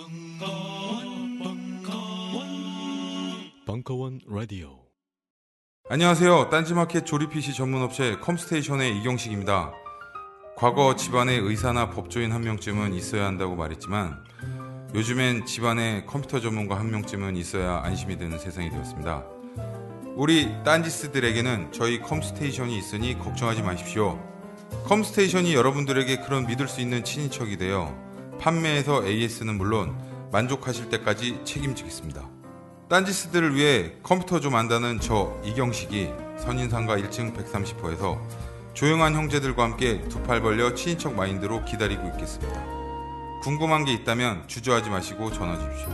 벙커원, 벙커원, 벙커원 라디오. 안녕하세요. 딴지마켓 조립 PC 전문 업체 컴스테이션의 이경식입니다. 과거 집안에 의사나 법조인 한 명쯤은 있어야 한다고 말했지만 요즘엔 집안에 컴퓨터 전문가 한 명쯤은 있어야 안심이 되는 세상이 되었습니다. 우리 딴지스들에게는 저희 컴스테이션이 있으니 걱정하지 마십시오. 컴스테이션이 여러분들에게 그런 믿을 수 있는 친인척이 되어 판매에서 AS는 물론 만족하실 때까지 책임지겠습니다. 딴지스들을 위해 컴퓨터 좀 안다는 저 이경식이 선인상가 1층 130호에서 조용한 형제들과 함께 두 팔 벌려 친인척 마인드로 기다리고 있겠습니다. 궁금한 게 있다면 주저하지 마시고 전화 주십시오.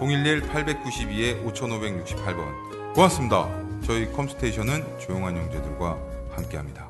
011-892-5568번. 고맙습니다. 저희 컴스테이션은 조용한 형제들과 함께합니다.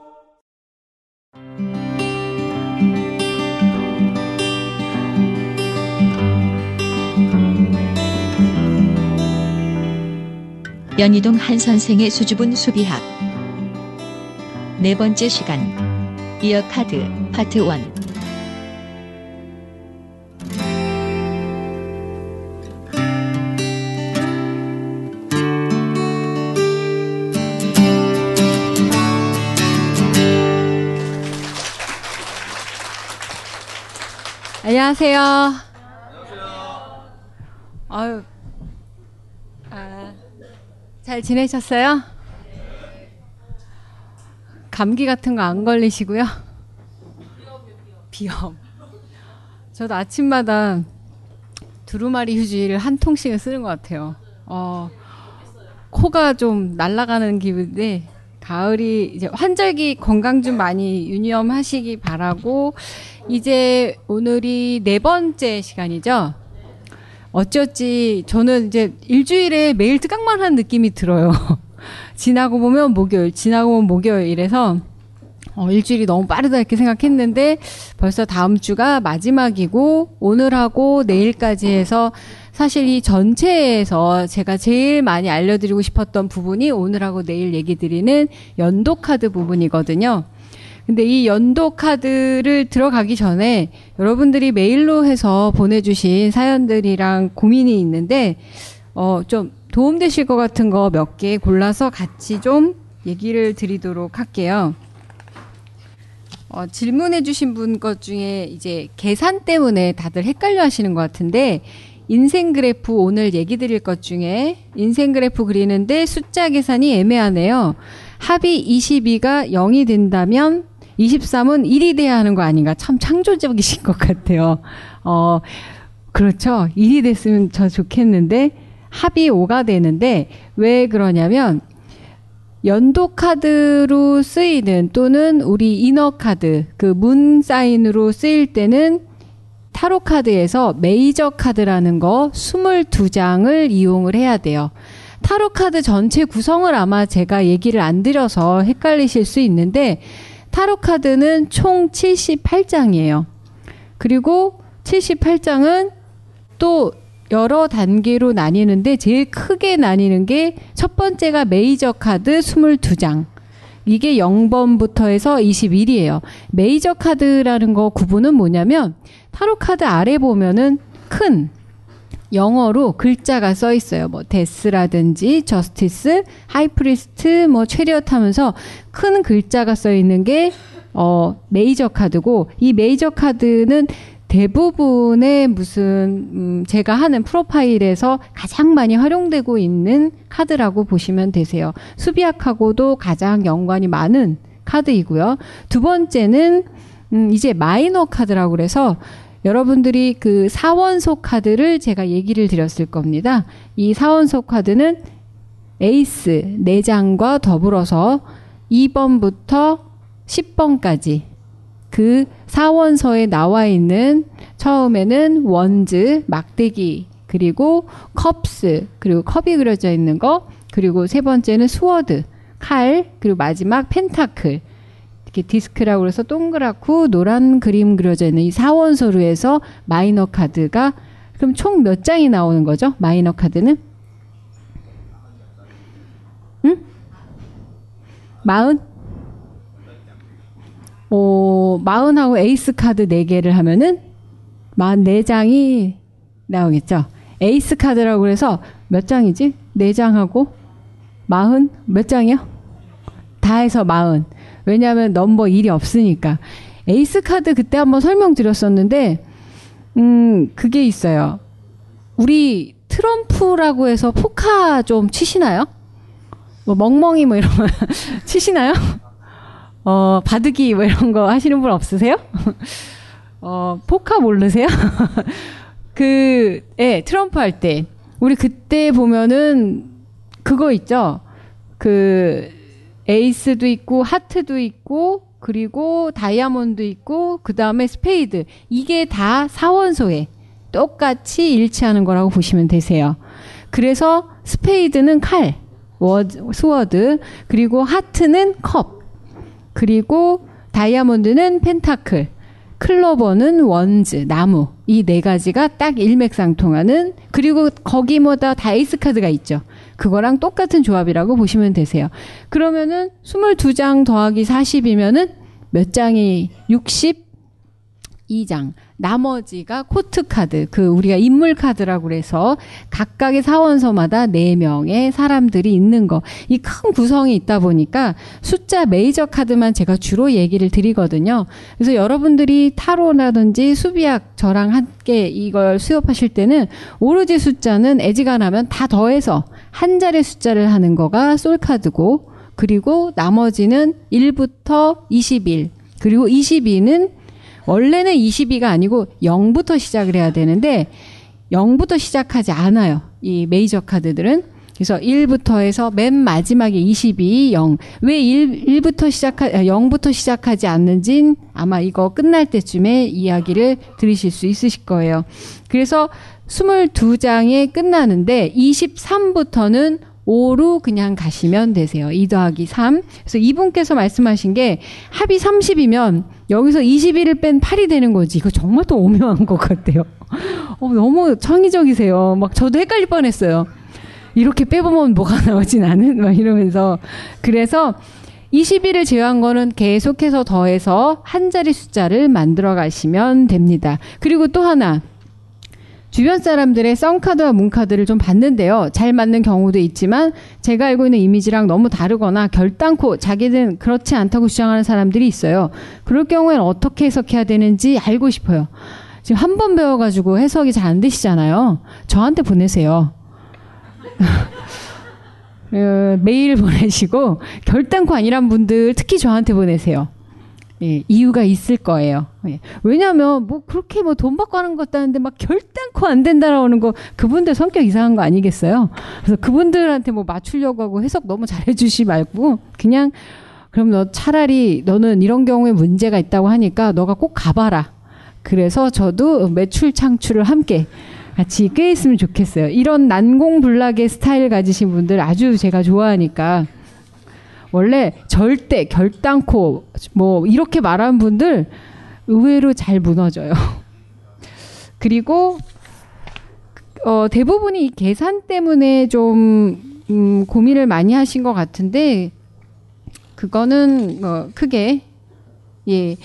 연희동 한 선생의 수줍은 수비학. 네 번째 시간. 이어 카드 파트 1 안녕하세요. 아유, 아, 잘 지내셨어요? 감기 같은 거 안 걸리시고요? 비염. 저도 아침마다 두루마리 휴지를 한 통씩은 쓰는 것 같아요. 어, 코가 좀 날아가는 기분인데 가을이 이제 환절기 건강 좀 많이 유념하시기 바라고 이제 오늘이 네 번째 시간이죠. 어찌어찌 저는 이제 일주일에 매일 뜨각만 한 느낌이 들어요. 지나고 보면 목요일, 지나고 보면 목요일 이래서 어, 일주일이 너무 빠르다 이렇게 생각했는데 벌써 다음 주가 마지막이고 오늘하고 내일까지 해서 사실 이 전체에서 제가 제일 많이 알려드리고 싶었던 부분이 오늘하고 내일 얘기 드리는 연도 카드 부분이거든요. 근데 이 연도 카드를 들어가기 전에 여러분들이 메일로 해서 보내주신 사연들이랑 고민이 있는데 어, 좀 도움되실 것 같은 거 몇 개 골라서 같이 좀 얘기를 드리도록 할게요. 어, 질문해주신 분 것 중에 이제 계산 때문에 다들 헷갈려 하시는 것 같은데, 인생 그래프 오늘 얘기 드릴 것 중에 인생 그래프 그리는데 숫자 계산이 애매하네요. 합이 22가 0이 된다면 23은 1이 돼야 하는 거 아닌가? 참 창조적이신 것 같아요. 어, 그렇죠. 1이 됐으면 저 좋겠는데, 합이 5가 되는데, 왜 그러냐면, 연도 카드로 쓰이는 또는 우리 이너 카드, 그 문 사인으로 쓰일 때는 타로 카드에서 메이저 카드라는 거 22장을 이용을 해야 돼요. 타로 카드 전체 구성을 아마 제가 얘기를 안 드려서 헷갈리실 수 있는데 타로 카드는 총 78장이에요. 그리고 78장은 또 여러 단계로 나뉘는데 제일 크게 나뉘는 게 첫 번째가 메이저 카드 22장. 이게 0번부터 해서 21이에요. 메이저 카드라는 거 구분은 뭐냐면 타로 카드 아래 보면은 큰 영어로 글자가 써 있어요. 뭐 Death라든지 Justice, High Priest, 뭐 Chariot 하면서 큰 글자가 써 있는 게 어, 메이저 카드고 이 메이저 카드는 대부분의 무슨 음, 제가 하는 프로파일에서 가장 많이 활용되고 있는 카드라고 보시면 되세요. 수비학하고도 가장 연관이 많은 카드이고요. 두 번째는 음, 이제 마이너 카드라고 그래서 여러분들이 그 사원소 카드를 제가 얘기를 드렸을 겁니다. 이 사원소 카드는 에이스 4장과 더불어서 2번부터 10번까지 그 사원소에 나와 있는 처음에는 Wands, 막대기, 그리고 Cups, 그리고 컵이 그려져 있는 거, 그리고 세 번째는 Sword, 칼, 그리고 마지막 Pentacle. 이렇게 디스크라고 해서 동그랗고 노란 그림 그려져 있는 이 사원소로 해서 마이너 카드가 그럼 총 몇 장이 나오는 거죠? 마이너 카드는? 응? 마흔? 어, 마흔하고 에이스 카드 4개를 하면은 44장이 나오겠죠. 에이스 카드라고 그래서 몇 장이지? 4장하고 마흔? 몇 장이요? 다 해서 마흔. 왜냐하면 넘버 1이 없으니까. 에이스 카드 그때 한번 설명드렸었는데, 음, 그게 있어요. 우리 트럼프라고 해서 포카 좀 치시나요? 뭐 멍멍이 뭐 이런 거 치시나요? 어, 바둑이 뭐 이런 거 하시는 분 없으세요? 어, 포카 모르세요? 그, 예, 트럼프 할 때. 우리 그때 보면은 그거 있죠? 그, 에이스도 있고, 하트도 있고, 그리고 다이아몬드 있고, 그 다음에 스페이드. 이게 다 사원소에 똑같이 일치하는 거라고 보시면 되세요. 그래서 스페이드는 칼, 워드, Sword, 그리고 하트는 컵, 그리고 다이아몬드는 Pentacle, 클로버는 Wands, 나무. 이 네 가지가 딱 일맥상통하는, 그리고 거기마다 다 에이스 카드가 있죠. 그거랑 똑같은 조합이라고 보시면 되세요. 그러면은 22장 더하기 40이면은 몇 장이 62장. 나머지가 코트 카드, 그 우리가 인물 카드라고 그래서 각각의 사원소마다 4명의 사람들이 있는 거. 이 큰 구성이 있다 보니까 숫자 메이저 카드만 제가 주로 얘기를 드리거든요. 그래서 여러분들이 타로라든지 수비학 저랑 함께 이걸 수업하실 때는 오로지 숫자는 애지간하면 다 더해서 한 자리 숫자를 하는 거가 솔 카드고 그리고 나머지는 1부터 21 그리고 22는 원래는 22가 아니고 0부터 시작을 해야 되는데 0부터 시작하지 않아요. 이 메이저 카드들은. 그래서 1부터 해서 맨 마지막에 22, 0. 왜 1, 1부터 시작하, 0부터 아, 시작하지 않는진 아마 이거 끝날 때쯤에 이야기를 들으실 수 있으실 거예요. 그래서 22장에 끝나는데 23부터는 5로 그냥 가시면 되세요. 2 더하기 3. 그래서 이분께서 말씀하신 게 합이 30이면 여기서 21을 뺀 8이 되는 거지. 이거 정말 또 오묘한 것 같아요. 어, 너무 창의적이세요. 막 저도 헷갈릴 뻔했어요. 이렇게 빼보면 뭐가 나오지 나는? 막 이러면서. 그래서 21을 제외한 거는 계속해서 더해서 한 자리 숫자를 만들어 가시면 됩니다. 그리고 또 하나. 주변 사람들의 썬카드와 문카드를 좀 봤는데요. 잘 맞는 경우도 있지만 제가 알고 있는 이미지랑 너무 다르거나 결단코 자기는 그렇지 않다고 주장하는 사람들이 있어요. 그럴 경우에는 어떻게 해석해야 되는지 알고 싶어요. 지금 한 번 배워가지고 해석이 잘 안 되시잖아요. 저한테 보내세요. 어, 메일 보내시고 결단코 아니란 분들 특히 저한테 보내세요. 예, 이유가 있을 거예요. 예. 왜냐하면 뭐 그렇게 뭐 돈 받고 하는 것도 아닌데 막 결단코 안 된다라는 거 그분들 성격 이상한 거 아니겠어요? 그래서 그분들한테 뭐 맞추려고 하고 해석 너무 잘해주시 말고 그냥 그럼 너 차라리 너는 이런 경우에 문제가 있다고 하니까 너가 꼭 가봐라. 그래서 저도 매출 창출을 함께 같이 꾀했으면 좋겠어요. 이런 난공불락의 스타일 가지신 분들 아주 제가 좋아하니까. 원래 절대 결단코 뭐 이렇게 말하는 분들 의외로 잘 무너져요. 그리고 어, 대부분이 이 계산 때문에 좀 음, 고민을 많이 하신 것 같은데 그거는 어, 크게 예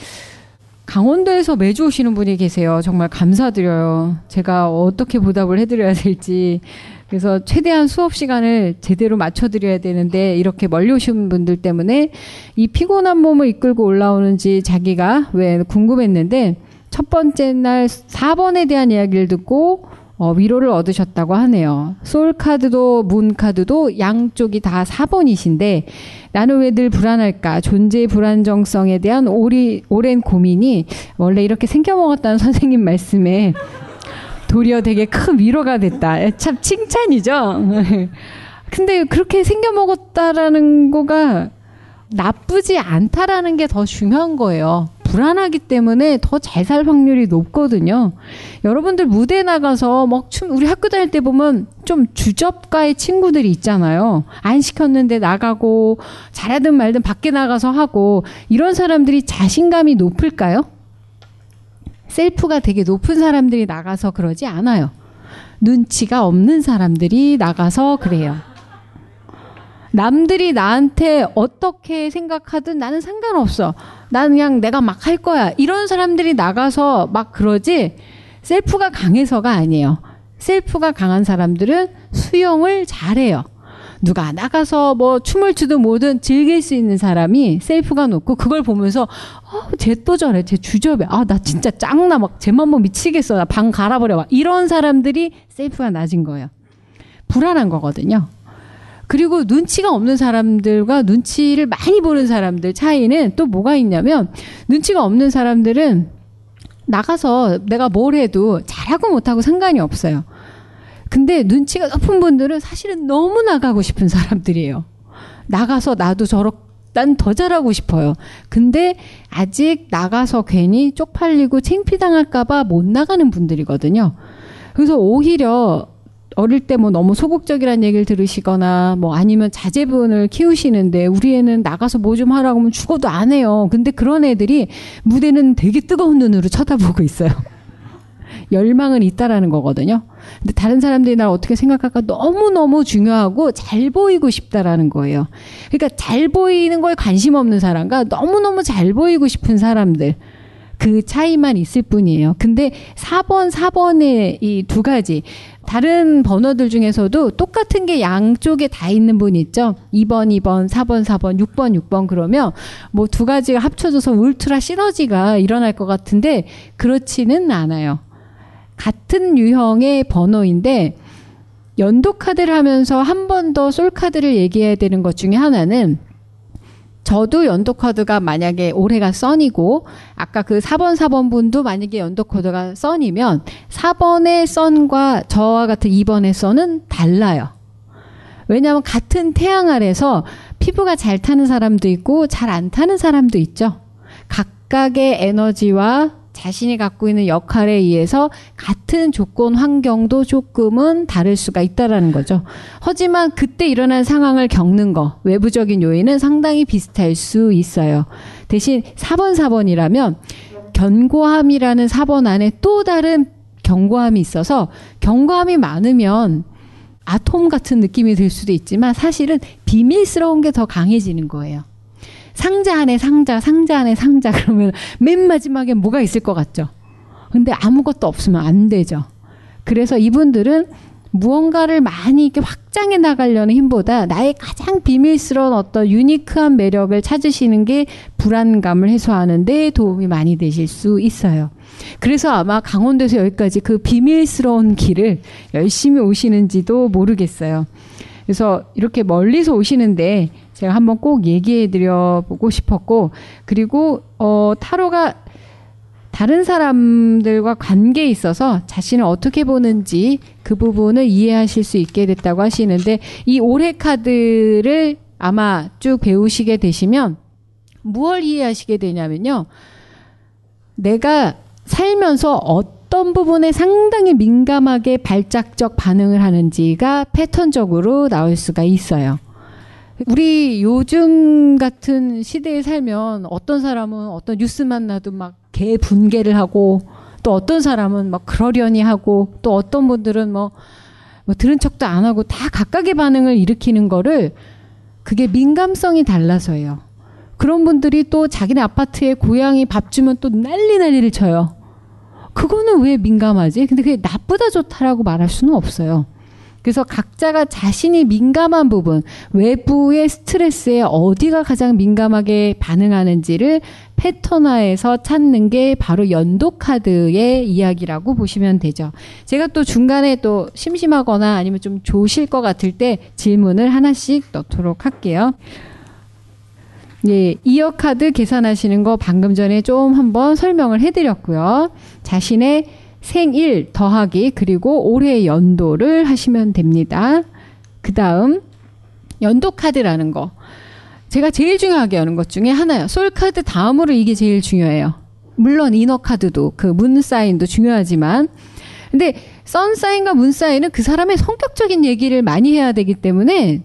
강원도에서 매주 오시는 분이 계세요. 정말 감사드려요. 제가 어떻게 보답을 해드려야 될지 그래서 최대한 수업 시간을 제대로 맞춰드려야 되는데 이렇게 멀리 오신 분들 때문에 이 피곤한 몸을 이끌고 올라오는지 자기가 왜 궁금했는데 첫 번째 날 4번에 대한 이야기를 듣고 어, 위로를 얻으셨다고 하네요. 솔 카드도 문 카드도 양쪽이 다 4번이신데 나는 왜 늘 불안할까? 존재의 불안정성에 대한 오리, 오랜 고민이 원래 이렇게 생겨먹었다는 선생님 말씀에 도리어 되게 큰 위로가 됐다. 참 칭찬이죠. 근데 그렇게 생겨 먹었다라는 거가 나쁘지 않다라는 게 더 중요한 거예요. 불안하기 때문에 더 잘 살 확률이 높거든요. 여러분들 무대 나가서 막 춤, 우리 학교 다닐 때 보면 좀 주접가의 친구들이 있잖아요. 안 시켰는데 나가고 잘하든 말든 밖에 나가서 하고 이런 사람들이 자신감이 높을까요? 셀프가 되게 높은 사람들이 나가서 그러지 않아요. 눈치가 없는 사람들이 나가서 그래요. 남들이 나한테 어떻게 생각하든 나는 상관없어. 나는 그냥 내가 막 할 거야. 이런 사람들이 나가서 막 그러지 셀프가 강해서가 아니에요. 셀프가 강한 사람들은 수용을 잘해요. 누가 나가서 뭐 춤을 추든 뭐든 즐길 수 있는 사람이 셀프가 높고 그걸 보면서 어, 쟤또 저래. 쟤 주접해. 아, 나 진짜 짱나. 막 쟤만 뭐 미치겠어. 나 방 갈아버려. 막 이런 사람들이 셀프가 낮은 거예요. 불안한 거거든요. 그리고 눈치가 없는 사람들과 눈치를 많이 보는 사람들 차이는 또 뭐가 있냐면 눈치가 없는 사람들은 나가서 내가 뭘 해도 잘하고 못하고 상관이 없어요. 근데 눈치가 높은 분들은 사실은 너무 나가고 싶은 사람들이에요. 나가서 나도 저렇 난더 잘하고 싶어요. 근데 아직 나가서 괜히 쪽팔리고 창피당할까봐 못 나가는 분들이거든요. 그래서 오히려 어릴 때 뭐 너무 소극적이라는 얘기를 들으시거나 뭐 아니면 자제분을 키우시는데 우리 애는 나가서 뭐 좀 하라고 하면 죽어도 안 해요. 근데 그런 애들이 무대는 되게 뜨거운 눈으로 쳐다보고 있어요. 열망은 있다라는 거거든요. 근데 다른 사람들이 날 어떻게 생각할까 너무너무 중요하고 잘 보이고 싶다라는 거예요. 그러니까 잘 보이는 거에 관심 없는 사람과 너무너무 잘 보이고 싶은 사람들. 그 차이만 있을 뿐이에요. 근데 4번, 4번의 이 두 가지. 다른 번호들 중에서도 똑같은 게 양쪽에 다 있는 분 있죠? 2번, 2번, 4번, 4번, 6번, 6번 그러면 뭐 두 가지가 합쳐져서 울트라 시너지가 일어날 것 같은데 그렇지는 않아요. 같은 유형의 번호인데 연도 카드를 하면서 한 번 더 솔 카드를 얘기해야 되는 것 중에 하나는 저도 연도 카드가 만약에 올해가 썬이고 아까 그 4번 4번 분도 만약에 연도 카드가 썬이면 4번의 썬과 저와 같은 2번의 썬은 달라요. 왜냐하면 같은 태양 아래서 피부가 잘 타는 사람도 있고 잘 안 타는 사람도 있죠. 각각의 에너지와 자신이 갖고 있는 역할에 의해서 같은 조건 환경도 조금은 다를 수가 있다라는 거죠. 하지만 그때 일어난 상황을 겪는 거, 외부적인 요인은 상당히 비슷할 수 있어요. 대신 4번 4번이라면 견고함이라는 4번 안에 또 다른 견고함이 있어서 견고함이 많으면 아톰 같은 느낌이 들 수도 있지만 사실은 비밀스러운 게 더 강해지는 거예요. 상자 안에 상자, 상자 안에 상자 그러면 맨 마지막에 뭐가 있을 것 같죠? 근데 아무것도 없으면 안 되죠. 그래서 이분들은 무언가를 많이 이렇게 확장해 나가려는 힘보다 나의 가장 비밀스러운 어떤 유니크한 매력을 찾으시는 게 불안감을 해소하는 데 도움이 많이 되실 수 있어요. 그래서 아마 강원도에서 여기까지 그 비밀스러운 길을 열심히 오시는지도 모르겠어요. 그래서 이렇게 멀리서 오시는데 제가 한번 꼭 얘기해 드려 보고 싶었고 그리고 어 타로가 다른 사람들과 관계에 있어서 자신을 어떻게 보는지 그 부분을 이해하실 수 있게 됐다고 하시는데 이 올해 카드를 아마 쭉 배우시게 되시면 무엇 이해하시게 되냐면요. 내가 살면서 어떤 부분에 상당히 민감하게 발작적 반응을 하는지가 패턴적으로 나올 수가 있어요. 우리 요즘 같은 시대에 살면 어떤 사람은 어떤 뉴스만 나도 막 개 분개를 하고 또 어떤 사람은 막 그러려니 하고 또 어떤 분들은 뭐, 뭐 들은 척도 안 하고 다 각각의 반응을 일으키는 거를 그게 민감성이 달라서예요. 그런 분들이 또 자기네 아파트에 고양이 밥 주면 또 난리 난리를 쳐요. 그거는 왜 민감하지? 근데 그게 나쁘다 좋다라고 말할 수는 없어요. 그래서 각자가 자신이 민감한 부분, 외부의 스트레스에 어디가 가장 민감하게 반응하는지를 패턴화해서 찾는 게 바로 연도 카드의 이야기라고 보시면 되죠. 제가 또 중간에 또 심심하거나 아니면 좀 조실 것 같을 때 질문을 하나씩 넣도록 할게요. 예, 이어 카드 계산하시는 거 방금 전에 좀 한번 설명을 해드렸고요. 자신의 생일 더하기 그리고 올해 연도를 하시면 됩니다. 그 다음 연도 카드라는 거. 제가 제일 중요하게 하는 것 중에 하나요. 솔 카드 다음으로 이게 제일 중요해요. 물론 이너 카드도 그 문 사인도 중요하지만 근데 선 사인과 문 사인은 그 사람의 성격적인 얘기를 많이 해야 되기 때문에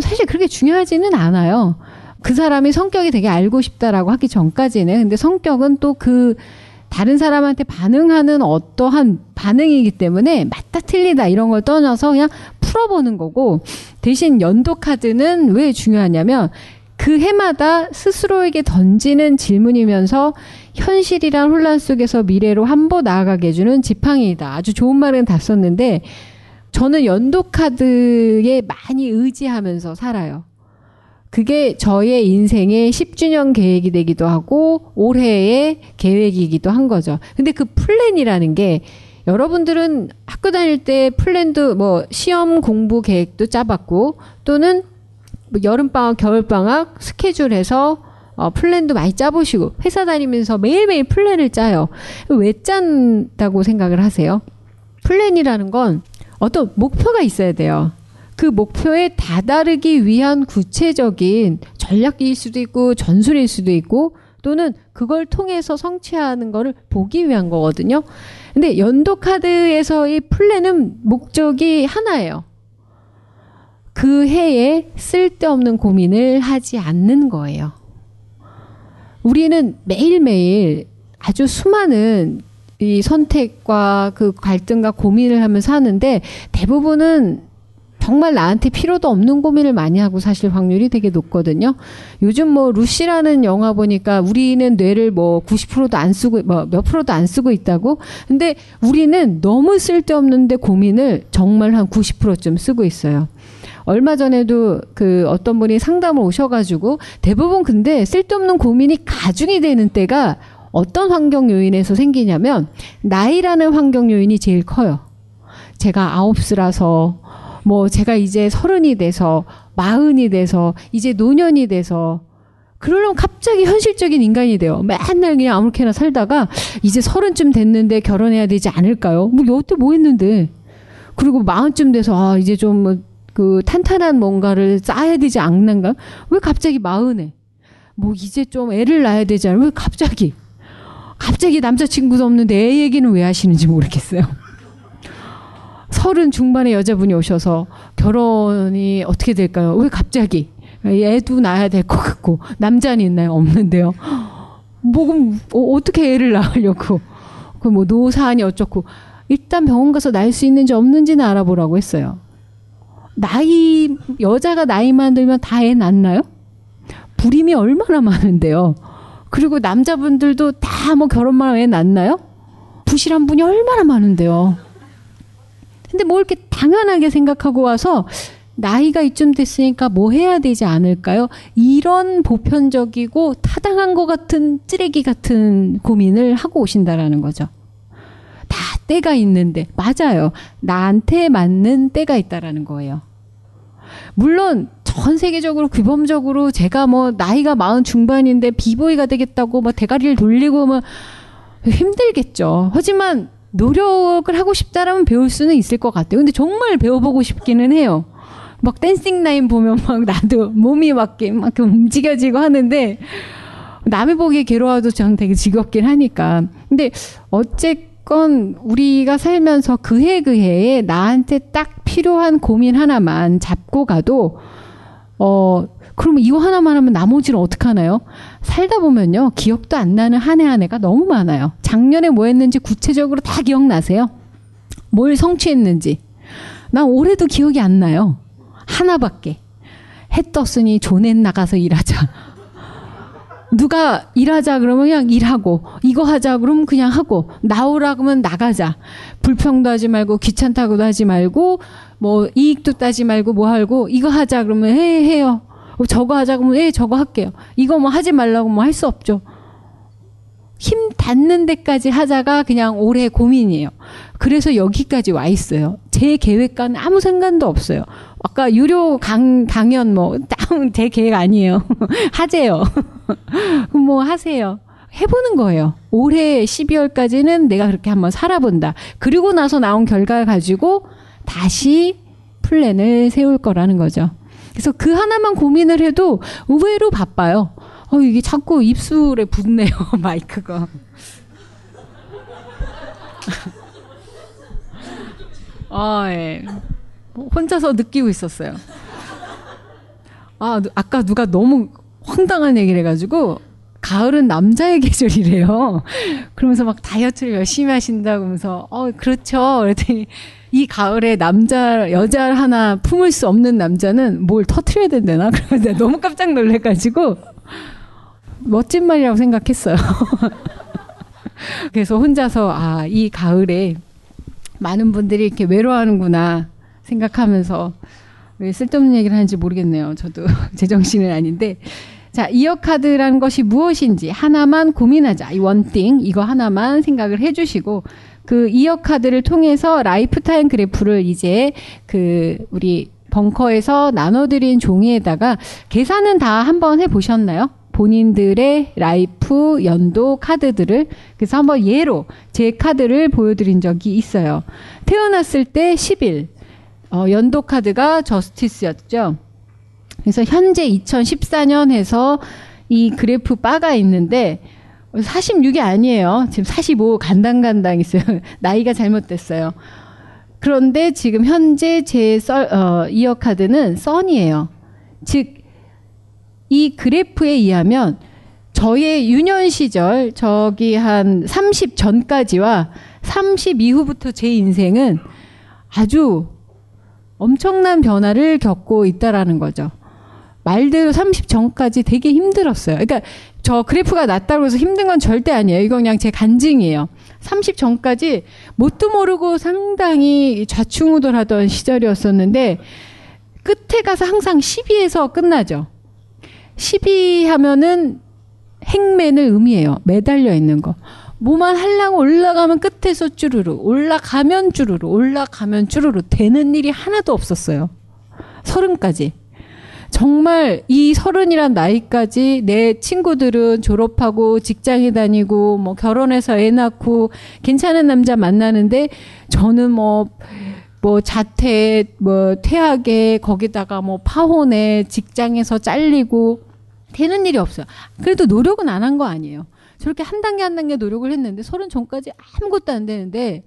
사실 그렇게 중요하지는 않아요. 그 사람이 성격이 되게 알고 싶다라고 하기 전까지는 근데 성격은 또그 다른 사람한테 반응하는 어떠한 반응이기 때문에 맞다 틀리다 이런 걸 떠나서 그냥 풀어보는 거고 대신 연도 카드는 왜 중요하냐면 그 해마다 스스로에게 던지는 질문이면서 현실이란 혼란 속에서 미래로 한 보 나아가게 해주는 지팡이다. 아주 좋은 말은 다 썼는데 저는 연도 카드에 많이 의지하면서 살아요. 그게 저의 인생의 10주년 계획이 되기도 하고 올해의 계획이기도 한 거죠. 근데 그 플랜이라는 게 여러분들은 학교 다닐 때 플랜도 뭐 시험 공부 계획도 짜봤고 또는 뭐 여름방학, 겨울방학 스케줄에서 어, 플랜도 많이 짜보시고 회사 다니면서 매일매일 플랜을 짜요. 왜 짠다고 생각을 하세요? 플랜이라는 건 어떤 목표가 있어야 돼요. 그 목표에 다다르기 위한 구체적인 전략일 수도 있고 전술일 수도 있고 또는 그걸 통해서 성취하는 거를 보기 위한 거거든요. 근데 연도 카드에서의 플랜은 목적이 하나예요. 그 해에 쓸데없는 고민을 하지 않는 거예요. 우리는 매일매일 아주 수많은 이 선택과 그 갈등과 고민을 하면서 하는데 대부분은 정말 나한테 필요도 없는 고민을 많이 하고 사실 확률이 되게 높거든요. 요즘 뭐 루시라는 영화 보니까 우리는 뇌를 뭐 90%도 안 쓰고 뭐 몇 프로도 안 쓰고 있다고. 근데 우리는 너무 쓸데없는데 고민을 정말 한 90%쯤 쓰고 있어요. 얼마 전에도 그 어떤 분이 상담을 오셔가지고 대부분 근데 쓸데없는 고민이 가중이 되는 때가 어떤 환경 요인에서 생기냐면 나이라는 환경 요인이 제일 커요. 제가 아홉수라서 뭐 제가 이제 서른이 돼서 마흔이 돼서 이제 노년이 돼서 그러려면 갑자기 현실적인 인간이 돼요. 맨날 그냥 아무렇게나 살다가 이제 서른쯤 됐는데 결혼해야 되지 않을까요? 뭐 여태 뭐 했는데 그리고 마흔쯤 돼서 아 이제 좀그 탄탄한 뭔가를 쌓아야 되지 않는가? 왜 갑자기 마흔에? 뭐 이제 좀 애를 낳아야 되지 않아요? 왜 갑자기? 갑자기 남자친구도 없는데 애 얘기는 왜 하시는지 모르겠어요. 서른 중반의 여자분이 오셔서 결혼이 어떻게 될까요? 왜 갑자기? 애도 낳아야 될 것 같고 남자는 있나요? 없는데요. 뭐 그럼 어, 떻게 애를 낳으려고? 그뭐 노사하니 어쩌고 일단 병원 가서 낳을 수 있는지 없는지는 알아보라고 했어요. 나이 여자가 나이만 들면 다 애 낳나요? 불임이 얼마나 많은데요. 그리고 남자분들도 다 뭐 결혼만 애 낳나요? 부실한 분이 얼마나 많은데요. 근데 뭐 이렇게 당연하게 생각하고 와서 나이가 이쯤 됐으니까 뭐 해야 되지 않을까요? 이런 보편적이고 타당한 것 같은 쓰레기 같은 고민을 하고 오신다라는 거죠. 다 때가 있는데 맞아요. 나한테 맞는 때가 있다라는 거예요. 물론 전 세계적으로 규범적으로 제가 뭐 나이가 마흔 중반인데 비보이가 되겠다고 뭐 대가리를 돌리고 뭐 힘들겠죠. 하지만 노력을 하고 싶다라면 배울 수는 있을 것 같아요. 근데 정말 배워보고 싶기는 해요. 막 댄싱 라인 보면 막 나도 몸이 막, 막 움직여지고 하는데 남의 보기에 괴로워도 저는 되게 즐겁긴 하니까. 근데 어쨌건 우리가 살면서 그해 그해에 나한테 딱 필요한 고민 하나만 잡고 가도 어 그러면 이거 하나만 하면 나머지는 어떡하나요? 살다 보면요. 기억도 안 나는 한 해 한 해가 너무 많아요. 작년에 뭐 했는지 구체적으로 다 기억나세요? 뭘 성취했는지. 난 올해도 기억이 안 나요. 하나밖에. 해 떴으니 존에 나가서 일하자. 누가 일하자 그러면 그냥 일하고 이거 하자 그러면 그냥 하고 나오라 그러면 나가자 불평도 하지 말고 귀찮다고도 하지 말고 뭐 이익도 따지 말고 뭐 하고 이거 하자 그러면 해 해요 어, 저거 하자 그러면 예 저거 할게요. 이거 뭐 하지 말라고 뭐 할 수 없죠. 힘 닿는 데까지 하자가 그냥 올해 고민이에요. 그래서 여기까지 와 있어요. 제 계획과는 아무 상관도 없어요. 아까 유료 강, 강연 뭐, 제 계획 아니에요. 하재요. 뭐 하세요. 해보는 거예요. 올해 12월까지는 내가 그렇게 한번 살아본다. 그리고 나서 나온 결과 가지고 다시 플랜을 세울 거라는 거죠. 그래서 그 하나만 고민을 해도 의외로 바빠요. 어, 이게 자꾸 입술에 붙네요, 마이크가. 아, 예. 혼자서 느끼고 있었어요. 아, 아까 누가 너무 황당한 얘기를 해가지고, 가을은 남자의 계절이래요. 그러면서 막 다이어트를 열심히 하신다고 하면서, 어, 그렇죠. 그랬더니, 이 가을에 남자, 여자 하나 품을 수 없는 남자는 뭘 터트려야 된다나? 내가 너무 깜짝 놀래가지고, 멋진 말이라고 생각했어요. 그래서 혼자서, 아, 이 가을에 많은 분들이 이렇게 외로워하는구나 생각하면서 왜 쓸데없는 얘기를 하는지 모르겠네요. 저도 제정신은 아닌데. 자, Year Card라는 것이 무엇인지 하나만 고민하자. 이 one thing, 이거 하나만 생각을 해주시고, 그 Year Card를 통해서 lifetime 그래프를 이제 그 우리 벙커에서 나눠드린 종이에다가 계산은 다 한번 해보셨나요? 본인들의 life 연도 카드들을 그래서 한번 예로 제 카드를 보여드린 적이 있어요. 태어났을 때 10일 어, 연도 카드가 저스티스였죠. 그래서 현재 2014년 해서 이 그래프 바가 있는데 46이 아니에요. 지금 45 간당간당 있어요. 나이가 잘못됐어요. 그런데 지금 현재 제 썰, 어, 이어 카드는 선이에요. 즉, 이 그래프에 의하면 저의 유년 시절, 저기 한 30 전까지와 30 이후부터 제 인생은 아주 엄청난 변화를 겪고 있다라는 거죠. 말대로 30 전까지 되게 힘들었어요. 그러니까 저 그래프가 낮다고 해서 힘든 건 절대 아니에요. 이건 그냥 제 간증이에요. 30 전까지 뭣도 모르고 상당히 좌충우돌하던 시절이었었는데 끝에 가서 항상 12에서 끝나죠. 12 하면은 행맨을 의미해요. 매달려 있는 거. 뭐만 하려고 올라가면 끝에서 쭈루루, 올라가면 쭈루루, 올라가면 쭈루루 되는 일이 하나도 없었어요. 서른까지. 정말 이 서른이란 나이까지 내 친구들은 졸업하고 직장에 다니고 뭐 결혼해서 애 낳고 괜찮은 남자 만나는데 저는 뭐뭐 뭐 자퇴, 뭐 퇴학에 거기다가 뭐 파혼에 직장에서 잘리고 되는 일이 없어요. 그래도 노력은 안 한 거 아니에요. 저렇게 한 단계 한 단계 노력을 했는데 서른 전까지 아무것도 안 되는데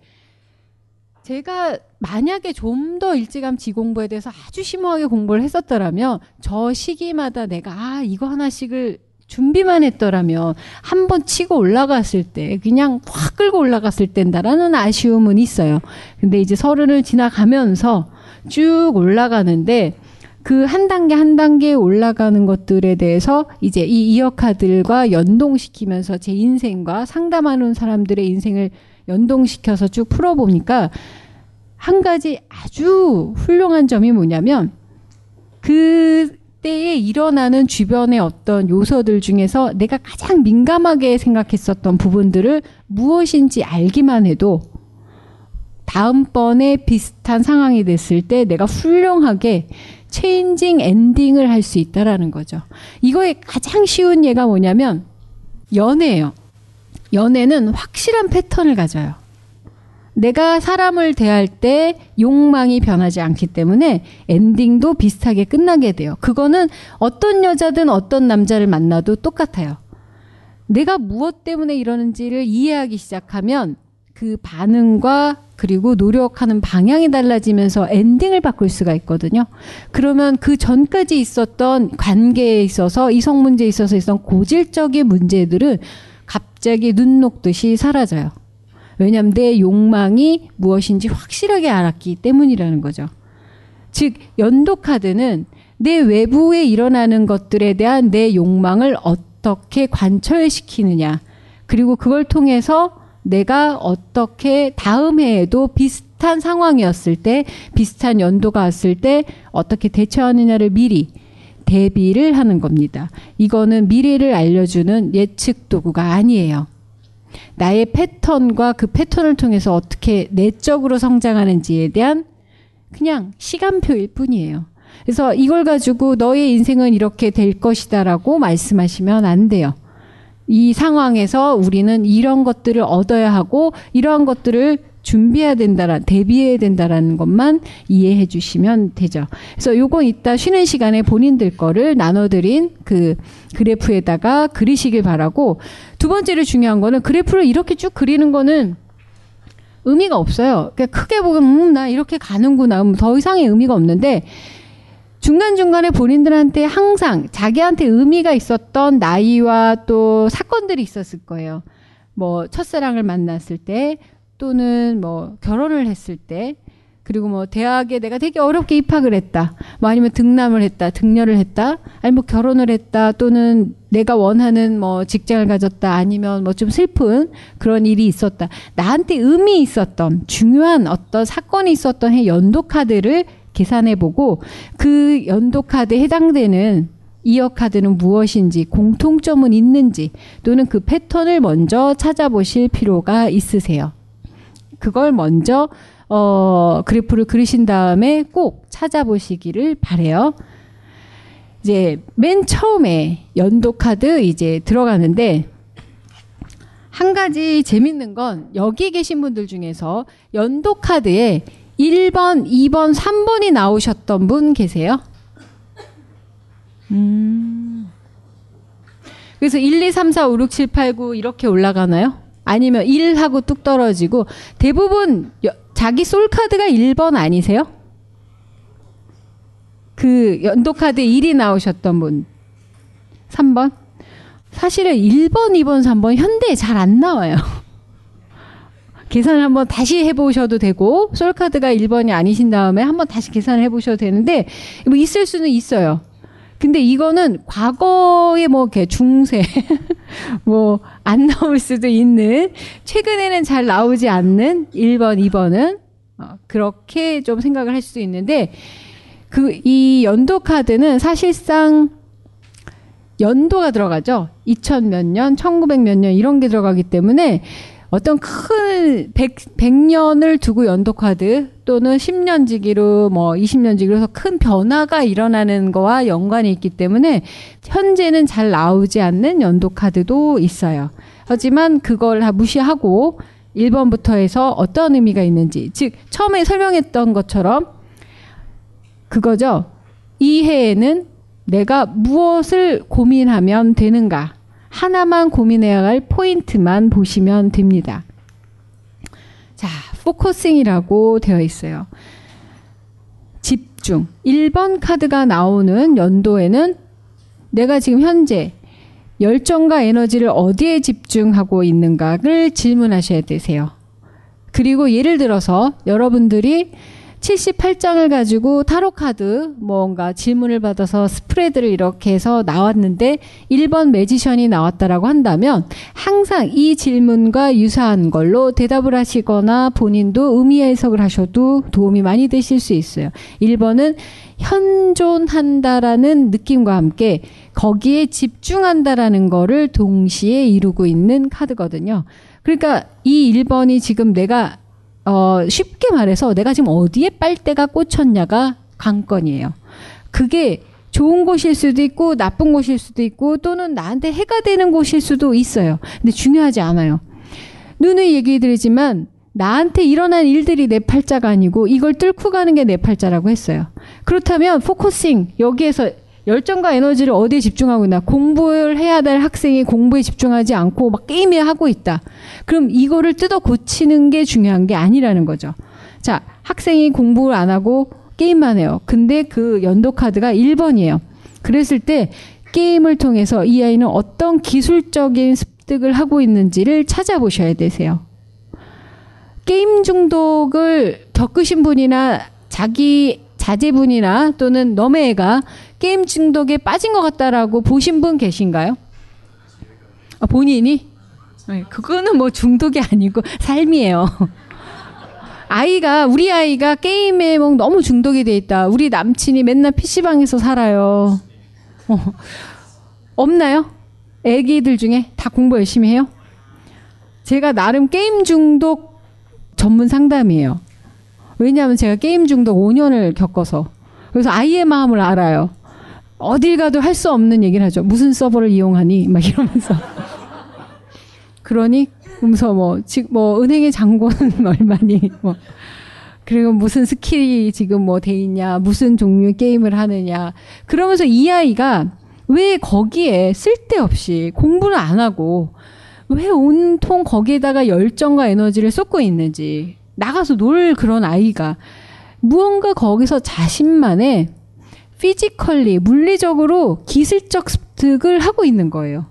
제가 만약에 좀 더 일찌감치 공부에 대해서 아주 심오하게 공부를 했었더라면 저 시기마다 내가 아 이거 하나씩을 준비만 했더라면 한 번 치고 올라갔을 때 그냥 확 끌고 올라갔을 땐다라는 아쉬움은 있어요. 근데 이제 서른을 지나가면서 쭉 올라가는데 그 한 단계 한 단계 올라가는 것들에 대해서 이제 이 이어카들과 연동시키면서 제 인생과 상담하는 사람들의 인생을 연동시켜서 쭉 풀어보니까 한 가지 아주 훌륭한 점이 뭐냐면 그때에 일어나는 주변의 어떤 요소들 중에서 내가 가장 민감하게 생각했었던 부분들을 무엇인지 알기만 해도 다음번에 비슷한 상황이 됐을 때 내가 훌륭하게 체인징 엔딩을 할 수 있다라는 거죠. 이거의 가장 쉬운 예가 뭐냐면 연애예요. 연애는 확실한 패턴을 가져요. 내가 사람을 대할 때 욕망이 변하지 않기 때문에 엔딩도 비슷하게 끝나게 돼요. 그거는 어떤 여자든 어떤 남자를 만나도 똑같아요. 내가 무엇 때문에 이러는지를 이해하기 시작하면 그 반응과 그리고 노력하는 방향이 달라지면서 엔딩을 바꿀 수가 있거든요. 그러면 그 전까지 있었던 관계에 있어서 이성 문제에 있어서 있었던 고질적인 문제들은 갑자기 눈 녹듯이 사라져요. 왜냐하면 내 욕망이 무엇인지 확실하게 알았기 때문이라는 거죠. 즉, 연도카드는 내 외부에 일어나는 것들에 대한 내 욕망을 어떻게 관철시키느냐. 그리고 그걸 통해서 내가 어떻게 다음 해에도 비슷한 상황이었을 때, 비슷한 연도가 왔을 때 어떻게 대처하느냐를 미리 대비를 하는 겁니다. 이거는 미래를 알려주는 예측 도구가 아니에요. 나의 패턴과 그 패턴을 통해서 어떻게 내적으로 성장하는지에 대한 그냥 시간표일 뿐이에요. 그래서 이걸 가지고 너의 인생은 이렇게 될 것이다라고 말씀하시면 안 돼요. 이 상황에서 우리는 이런 것들을 얻어야 하고 이러한 것들을 준비해야 된다라 대비해야 된다라는 것만 이해해 주시면 되죠. 그래서 요건 이따 쉬는 시간에 본인들 거를 나눠드린 그 그래프에다가 그리시길 바라고 두 번째로 중요한 거는 그래프를 이렇게 쭉 그리는 거는 의미가 없어요. 그러니까 크게 보면 음, 나 이렇게 가는구나. 음, 더 이상의 의미가 없는데 중간중간에 본인들한테 항상 자기한테 의미가 있었던 나이와 또 사건들이 있었을 거예요. 뭐 첫사랑을 만났을 때 또는 뭐 결혼을 했을 때 그리고 뭐 대학에 내가 되게 어렵게 입학을 했다. 뭐 아니면 등남을 했다. 등려를 했다. 아니 뭐 결혼을 했다. 또는 내가 원하는 뭐 직장을 가졌다. 아니면 뭐 좀 슬픈 그런 일이 있었다. 나한테 의미 있었던 중요한 어떤 사건이 있었던 해 연도 카드를 계산해 보고 그 연도 카드에 해당되는 이어 카드는 무엇인지 공통점은 있는지 또는 그 패턴을 먼저 찾아보실 필요가 있으세요. 그걸 먼저 어, 그래프를 그리신 다음에 꼭 찾아보시기를 바래요. 이제 맨 처음에 연도 카드 이제 들어가는데 한 가지 재밌는 건 여기 계신 분들 중에서 연도 카드에 1번, 2번, 3번이 나오셨던 분 계세요? 음. 그래서 1, 2, 3, 4, 5, 6, 7, 8, 9 이렇게 올라가나요? 아니면 1하고 뚝 떨어지고 대부분 여, 자기 솔카드가 1번 아니세요? 그 연도카드 1이 나오셨던 분. 3번? 사실은 1번, 2번, 3번 현대에 잘 안 나와요. 계산을 한번 다시 해보셔도 되고, 솔카드가 1번이 아니신 다음에 한번 다시 계산을 해보셔도 되는데, 뭐 있을 수는 있어요. 근데 이거는 과거에 뭐 이렇게 중세 뭐 안 나올 수도 있는 최근에는 잘 나오지 않는 1번, 2번은 어, 그렇게 좀 생각을 할 수도 있는데 그 이 연도 카드는 사실상 연도가 들어가죠. 2000 몇 년, 1900 몇 년 이런 게 들어가기 때문에 어떤 큰 100, 100년을 두고 연도카드 또는 10년 지기로 뭐 20년 지기로 해서 큰 변화가 일어나는 거와 연관이 있기 때문에 현재는 잘 나오지 않는 연도 카드도 있어요. 하지만 그걸 다 무시하고 1번부터 해서 어떤 의미가 있는지, 즉, 처음에 설명했던 것처럼 그거죠. 이 해에는 내가 무엇을 고민하면 되는가. 하나만 고민해야 할 포인트만 보시면 됩니다. 자, focusing이라고 되어 있어요. 집중. 1번 카드가 나오는 연도에는 내가 지금 현재 열정과 에너지를 어디에 집중하고 있는가를 질문하셔야 되세요. 그리고 예를 들어서 여러분들이 78장을 가지고 타로 카드 뭔가 질문을 받아서 스프레드를 이렇게 해서 나왔는데 1번 매지션이 나왔다라고 한다면 항상 이 질문과 유사한 걸로 대답을 하시거나 본인도 의미 해석을 하셔도 도움이 많이 되실 수 있어요. 1번은 현존한다라는 느낌과 함께 거기에 집중한다라는 거를 동시에 이루고 있는 카드거든요. 그러니까 이 1번이 지금 내가 어, 쉽게 말해서 내가 지금 어디에 빨대가 꽂혔냐가 관건이에요. 그게 좋은 곳일 수도 있고 나쁜 곳일 수도 있고 또는 나한테 해가 되는 곳일 수도 있어요. 근데 중요하지 않아요. 늘 얘기해 드리지만 나한테 일어난 일들이 내 팔자가 아니고 이걸 뚫고 가는 게 내 팔자라고 했어요. 그렇다면 focusing 여기에서 열정과 에너지를 어디에 집중하고 있나? 공부를 해야 될 학생이 공부에 집중하지 않고 막 게임에 하고 있다. 그럼 이거를 뜯어 고치는 게 중요한 게 아니라는 거죠. 자, 학생이 공부를 안 하고 게임만 해요. 근데 그 연도 카드가 1번이에요. 그랬을 때 게임을 통해서 이 아이는 어떤 기술적인 습득을 하고 있는지를 찾아보셔야 되세요. 게임 중독을 겪으신 분이나 자기 자제분이나 또는 너의 애가 게임 중독에 빠진 것 같다라고 보신 분 계신가요? 아, 본인이? 네, 그거는 뭐 중독이 아니고 삶이에요. 아이가 우리 아이가 게임에 뭐 너무 중독이 돼 있다. 우리 남친이 맨날 PC방에서 살아요. 어, 없나요? 애기들 중에 다 공부 열심히 해요? 제가 나름 게임 중독 전문 상담이에요. 왜냐하면 제가 게임 중독 5년을 겪어서 그래서 아이의 마음을 알아요. 어딜 가도 할 수 없는 얘기를 하죠. 무슨 서버를 이용하니? 막 이러면서. 그러니, 그러면서 뭐, 지금 뭐, 은행의 잔고는 얼마니? 뭐. 그리고 무슨 skill이 지금 뭐 돼 있냐, 무슨 종류의 게임을 하느냐. 그러면서 이 아이가 왜 거기에 쓸데없이 공부를 안 하고 왜 온통 거기에다가 열정과 에너지를 쏟고 있는지 나가서 놀 그런 아이가 무언가 거기서 자신만의 physically 물리적으로 기술적 습득을 하고 있는 거예요.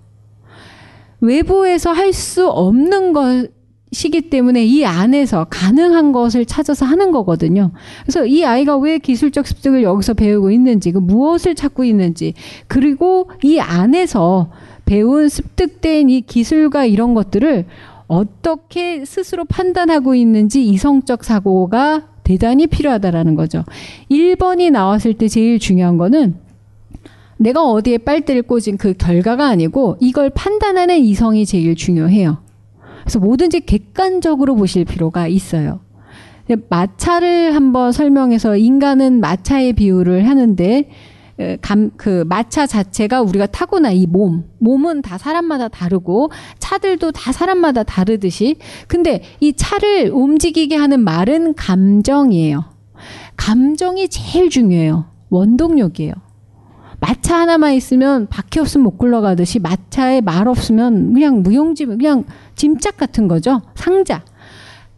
외부에서 할 수 없는 것이기 때문에 이 안에서 가능한 것을 찾아서 하는 거거든요. 그래서 이 아이가 왜 기술적 습득을 여기서 배우고 있는지, 그 무엇을 찾고 있는지, 그리고 이 안에서 배운 습득된 이 기술과 이런 것들을 어떻게 스스로 판단하고 있는지 이성적 사고가 대단히 필요하다라는 거죠. 1번이 나왔을 때 제일 중요한 거는 내가 어디에 빨대를 꽂은 그 결과가 아니고 이걸 판단하는 이성이 제일 중요해요. 그래서 뭐든지 객관적으로 보실 필요가 있어요. 마차를 한번 설명해서 인간은 마차의 비유를 하는데 감, 그 마차 자체가 우리가 타고난 이 몸, 몸은 다 사람마다 다르고 차들도 다 사람마다 다르듯이 근데 이 차를 움직이게 하는 말은 감정이에요. 감정이 제일 중요해요. 원동력이에요. 마차 하나만 있으면 바퀴 없으면 못 굴러가듯이 마차에 말 없으면 그냥 무용지 그냥 짐짝 같은 거죠. 상자.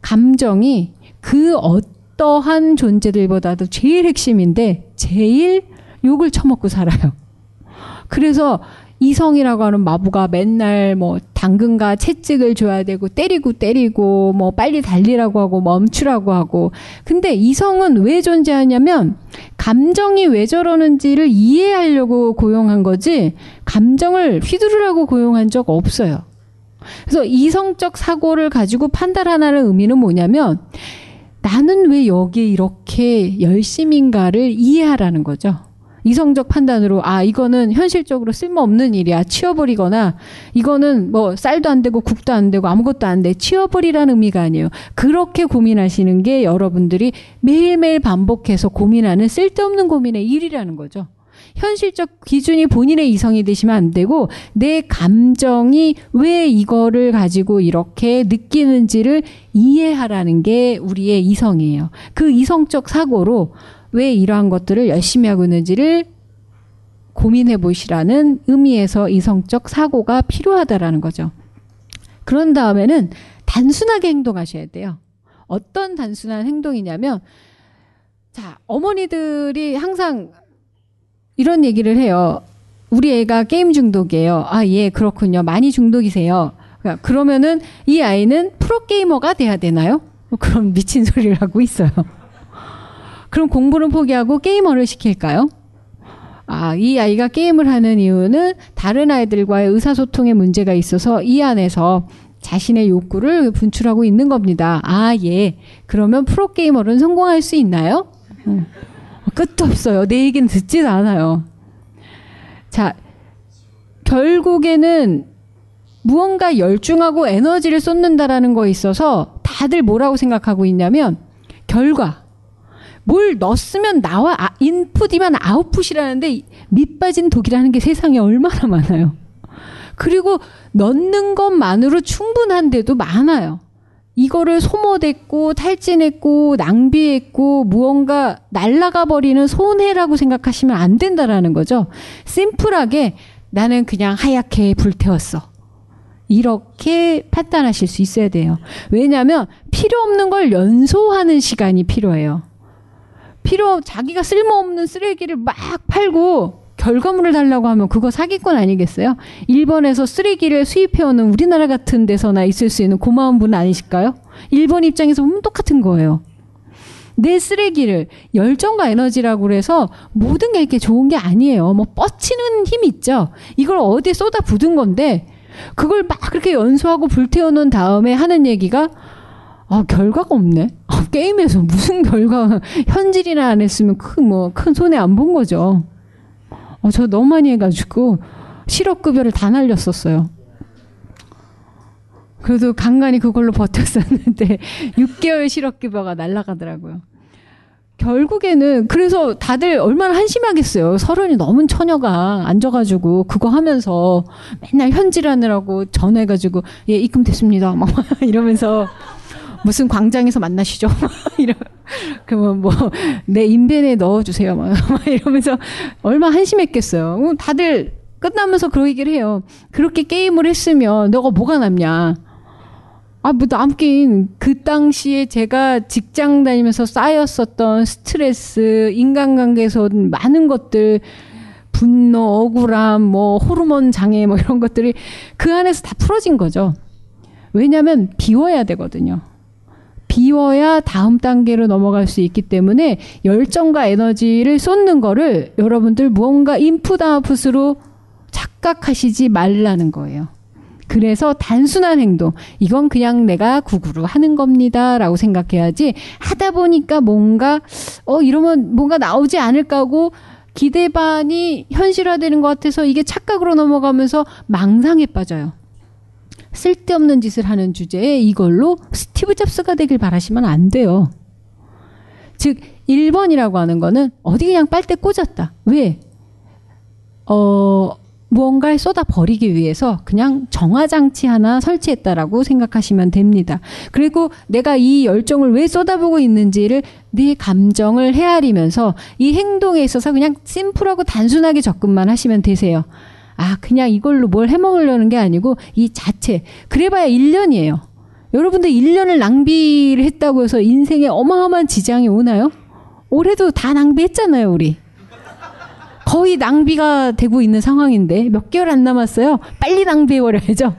감정이 그 어떠한 존재들보다도 제일 핵심인데 제일 욕을 처먹고 살아요. 그래서 이성이라고 하는 마부가 맨날 뭐 당근과 채찍을 줘야 되고 때리고 때리고 뭐 빨리 달리라고 하고 멈추라고 하고 근데 이성은 왜 존재하냐면 감정이 왜 저러는지를 이해하려고 고용한 거지 감정을 휘두르라고 고용한 적 없어요. 그래서 이성적 사고를 가지고 판단하는 의미는 뭐냐면 나는 왜 여기에 이렇게 열심인가를 이해하라는 거죠. 이성적 판단으로 아 이거는 현실적으로 쓸모없는 일이야. 치워버리거나 이거는 뭐 쌀도 안 되고 국도 안 되고 아무것도 안 돼. 치워버리라는 의미가 아니에요. 그렇게 고민하시는 게 여러분들이 매일매일 반복해서 고민하는 쓸데없는 고민의 일이라는 거죠. 현실적 기준이 본인의 이성이 되시면 안 되고 내 감정이 왜 이거를 가지고 이렇게 느끼는지를 이해하라는 게 우리의 이성이에요. 그 이성적 사고로 왜 이러한 것들을 열심히 하고 있는지를 고민해 보시라는 의미에서 이성적 사고가 필요하다라는 거죠. 그런 다음에는 단순하게 행동하셔야 돼요. 어떤 단순한 행동이냐면, 자, 어머니들이 항상 이런 얘기를 해요. 우리 애가 게임 중독이에요. 아, 예, 그렇군요. 많이 중독이세요. 그러니까 그러면은 이 아이는 프로게이머가 돼야 되나요? 그럼 미친 소리를 하고 있어요. 그럼 공부는 포기하고 게이머를 시킬까요? 아, 이 아이가 게임을 하는 이유는 다른 아이들과의 의사소통에 문제가 있어서 이 안에서 자신의 욕구를 분출하고 있는 겁니다. 아, 예. 그러면 프로게이머는 성공할 수 있나요? 음. 끝도 없어요. 내 얘기는 듣지도 않아요. 자, 결국에는 무언가 열중하고 에너지를 쏟는다라는 거에 있어서 다들 뭐라고 생각하고 있냐면 결과 뭘 넣었으면 나와 아, 인풋이면 아웃풋이라는데 밑빠진 독이라는 게 세상에 얼마나 많아요. 그리고 넣는 것만으로 충분한데도 많아요. 이거를 소모됐고 탈진했고 낭비했고 무언가 날라가 버리는 손해라고 생각하시면 안 된다라는 거죠. 심플하게 나는 그냥 하얗게 불태웠어. 이렇게 판단하실 수 있어야 돼요. 왜냐하면 필요 없는 걸 연소하는 시간이 필요해요. 필요 자기가 쓸모없는 쓰레기를 막 팔고 결과물을 달라고 하면 그거 사기꾼 아니겠어요? 일본에서 쓰레기를 수입해오는 우리나라 같은 데서나 있을 수 있는 고마운 분 아니실까요? 일본 입장에서 보면 똑같은 거예요. 내 쓰레기를 열정과 에너지라고 그래서 모든 게 이렇게 좋은 게 아니에요. 뭐 뻗치는 힘 있죠. 이걸 어디에 쏟아 붓은 건데 그걸 막 그렇게 연소하고 불태워 놓은 다음에 하는 얘기가 아, 결과가 없네. 아, 게임에서 무슨 결과, 현질이나 안 했으면 큰, 뭐, 큰 손해 안 본 거죠. 어, 저 너무 많이 해가지고, 실업급여를 다 날렸었어요. 그래도 간간히 그걸로 버텼었는데, 6개월 실업급여가 날라가더라고요. 결국에는, 그래서 다들 얼마나 한심하겠어요. 서른이 넘은 처녀가 앉아가지고, 그거 하면서 맨날 현질하느라고 전화해가지고, 예, 입금 됐습니다. 막 이러면서, 무슨 광장에서 만나시죠? 이러 그러면 뭐 내 인벤에 넣어주세요. 막 이러면서 얼마 한심했겠어요. 다들 끝나면서 그런 얘기를 해요. 그렇게 게임을 했으면 너가 뭐가 남냐. 아, 뭐 남긴 그 당시에 제가 직장 다니면서 쌓였었던 스트레스, 인간관계에서 많은 것들, 분노, 억울함, 뭐 호르몬 장애 뭐 이런 것들이 그 안에서 다 풀어진 거죠. 왜냐하면 비워야 되거든요. 비워야 다음 단계로 넘어갈 수 있기 때문에 열정과 에너지를 쏟는 거를 여러분들 무언가 인풋 아웃풋으로 착각하시지 말라는 거예요. 그래서 단순한 행동, 이건 그냥 내가 구구로 하는 겁니다. 라고 생각해야지, 하다 보니까 뭔가, 어, 이러면 뭔가 나오지 않을까 하고, 기대 반이 현실화되는 것 같아서 이게 착각으로 넘어가면서 망상에 빠져요. 쓸데없는 짓을 하는 주제에 이걸로 스티브 잡스가 되길 바라시면 안 돼요. 즉, 1번이라고 하는 거는 어디 그냥 빨대 꽂았다. 왜? 어, 무언가를 쏟아 버리기 위해서 그냥 정화장치 하나 설치했다라고 생각하시면 됩니다. 그리고 내가 이 열정을 왜 쏟아보고 있는지를 네 감정을 헤아리면서 이 행동에 있어서 그냥 심플하고 단순하게 접근만 하시면 되세요. 아, 그냥 이걸로 뭘 해 먹으려는 게 아니고 이 자체. 그래봐야 1년이에요. 여러분들 1년을 낭비를 했다고 해서 인생에 어마어마한 지장이 오나요? 올해도 다 낭비했잖아요, 우리. 거의 낭비가 되고 있는 상황인데 몇 개월 안 남았어요. 빨리 낭비해버려야죠.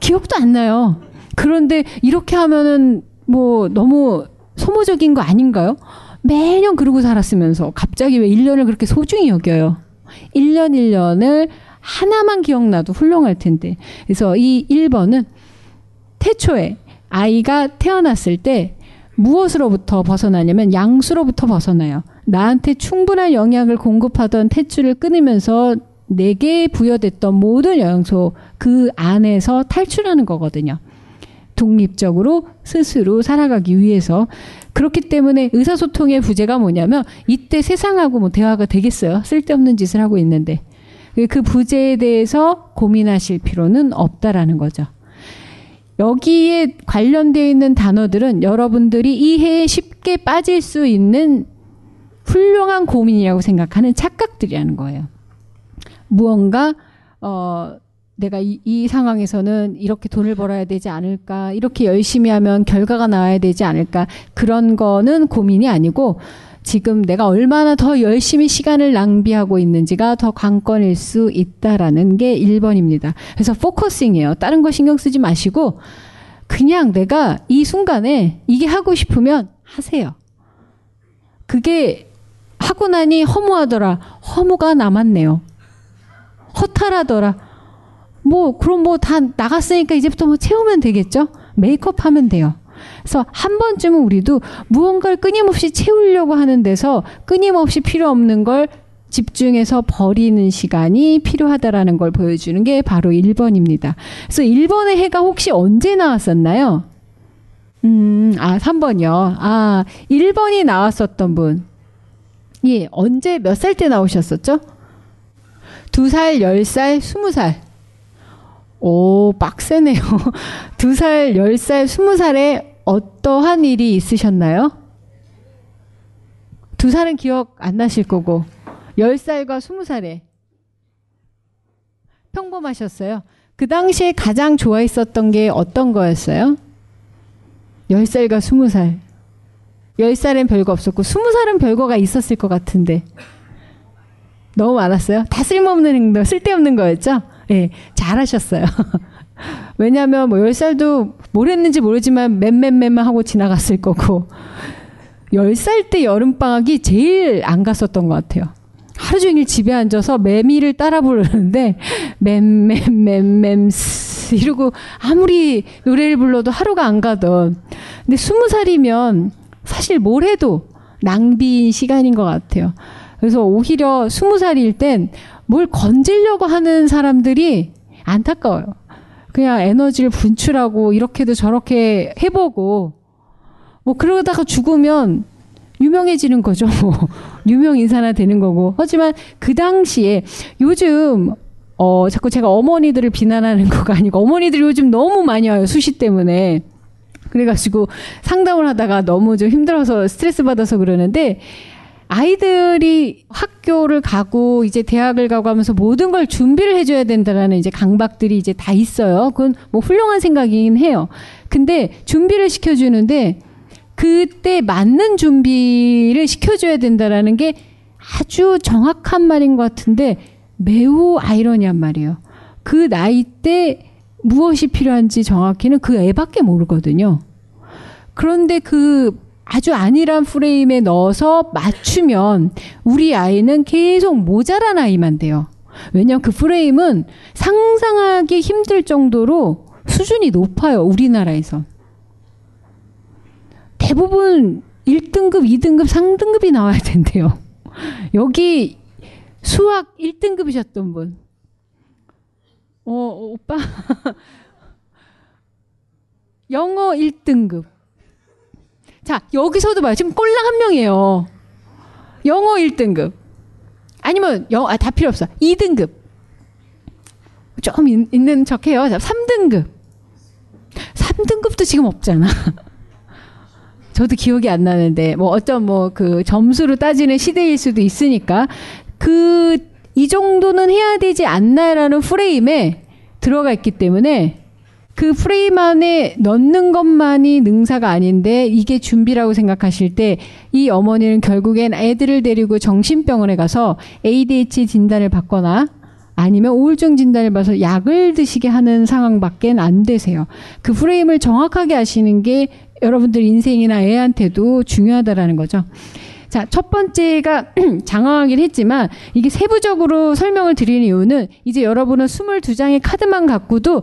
기억도 안 나요. 그런데 이렇게 하면은 뭐 너무 소모적인 거 아닌가요? 매년 그러고 살았으면서 갑자기 왜 1년을 그렇게 소중히 여겨요? 1년 1년을 하나만 기억나도 훌륭할 텐데. 그래서 이 1번은 태초에 아이가 태어났을 때 무엇으로부터 벗어나냐면 양수로부터 벗어나요. 나한테 충분한 영양을 공급하던 탯줄을 끊으면서 내게 부여됐던 모든 영양소 그 안에서 탈출하는 거거든요. 독립적으로 스스로 살아가기 위해서 그렇기 때문에 의사소통의 부재가 뭐냐면 이때 세상하고 뭐 대화가 되겠어요. 쓸데없는 짓을 하고 있는데 그 부재에 대해서 고민하실 필요는 없다라는 거죠. 여기에 관련되어 있는 단어들은 여러분들이 이해에 쉽게 빠질 수 있는 훌륭한 고민이라고 생각하는 착각들이라는 거예요. 무언가 어 내가 이, 이, 상황에서는 이렇게 돈을 벌어야 되지 않을까, 이렇게 열심히 하면 결과가 나와야 되지 않을까, 그런 거는 고민이 아니고, 지금 내가 얼마나 더 열심히 시간을 낭비하고 있는지가 더 관건일 수 있다라는 게 1번입니다. 그래서 focusing이에요. 다른 거 신경 쓰지 마시고, 그냥 내가 이 순간에 이게 하고 싶으면 하세요. 그게 하고 나니 허무하더라. 허무가 남았네요. 허탈하더라. 뭐 그럼 뭐 다 나갔으니까 이제부터 뭐 채우면 되겠죠? make up 하면 돼요. 그래서 한 번쯤은 우리도 무언가를 끊임없이 채우려고 하는 데서 끊임없이 필요 없는 걸 집중해서 버리는 시간이 필요하다라는 걸 보여주는 게 바로 1번입니다. 그래서 1번의 해가 혹시 언제 나왔었나요? 음, 아, 3번이요. 아, 1번이 나왔었던 분. 예, 언제 몇 살 때 나오셨었죠? 두 살, 열 살, 스무 살. 오, 빡세네요. 두 살, 열 살, 스무 살에 어떠한 일이 있으셨나요? 두 살은 기억 안 나실 거고, 열 살과 스무 살에 평범하셨어요. 그 당시에 가장 좋아했었던 게 어떤 거였어요? 열 살과 스무 살. 10살엔 별거 없었고 20살은 별거가 있었을 것 같은데 너무 많았어요. 다 쓸모없는 행동, 쓸데없는 거였죠? 예, 네, 잘하셨어요. 왜냐하면 뭐 10살도 뭘 했는지 모르지만 맴맴맴만 하고 지나갔을 거고 10살 때 여름방학이 제일 안 갔었던 것 같아요. 하루 종일 집에 앉아서 매미를 따라 부르는데 맴맴맴맴 이러고 아무리 노래를 불러도 하루가 안 가던 근데 20살이면 사실 뭘 해도 낭비인 시간인 것 같아요. 그래서 오히려 스무 살일 땐 뭘 건질려고 하는 사람들이 안타까워요. 그냥 에너지를 분출하고 이렇게도 저렇게 해보고 뭐 그러다가 죽으면 유명해지는 거죠. 유명 인사나 되는 거고. 하지만 그 당시에 요즘 어 자꾸 제가 어머니들을 비난하는 거가 아니고 어머니들이 요즘 너무 많이 와요 수시 때문에. 그래가지고 상담을 하다가 너무 좀 힘들어서 스트레스 받아서 그러는데 아이들이 학교를 가고 이제 대학을 가고 하면서 모든 걸 준비를 해줘야 된다라는 이제 강박들이 이제 다 있어요. 그건 뭐 훌륭한 생각이긴 해요. 근데 준비를 시켜주는데 그때 맞는 준비를 시켜줘야 된다라는 게 아주 정확한 말인 것 같은데 매우 아이러니한 말이에요. 그 나이 때 무엇이 필요한지 정확히는 그 애밖에 모르거든요. 그런데 그 아주 안일한 프레임에 넣어서 맞추면 우리 아이는 계속 모자란 아이만 돼요. 왜냐하면 그 프레임은 상상하기 힘들 정도로 수준이 높아요. 우리나라에서. 대부분 1등급, 2등급, 3등급이 나와야 된대요. 여기 수학 1등급이셨던 분. 어, 오빠. 영어 1등급. 자, 여기서도 봐요. 지금 꼴랑 한 명이에요. 영어 1등급. 아니면, 영, 아, 다 필요 없어. 2등급. 좀 있, 있는 척 해요. 자, 3등급. 3등급도 지금 없잖아. 저도 기억이 안 나는데, 뭐, 어떤 뭐, 그 점수로 따지는 시대일 수도 있으니까, 그, 이 정도는 해야 되지 않나라는 프레임에 들어가 있기 때문에, 그 프레임 안에 넣는 것만이 능사가 아닌데 이게 준비라고 생각하실 때 이 어머니는 결국엔 애들을 데리고 정신병원에 가서 ADHD 진단을 받거나 아니면 우울증 진단을 봐서 약을 드시게 하는 상황밖에 안 되세요. 그 프레임을 정확하게 아시는 게 여러분들 인생이나 애한테도 중요하다라는 거죠. 자, 첫 번째가 장황하긴 했지만 이게 세부적으로 설명을 드리는 이유는 이제 여러분은 22장의 카드만 갖고도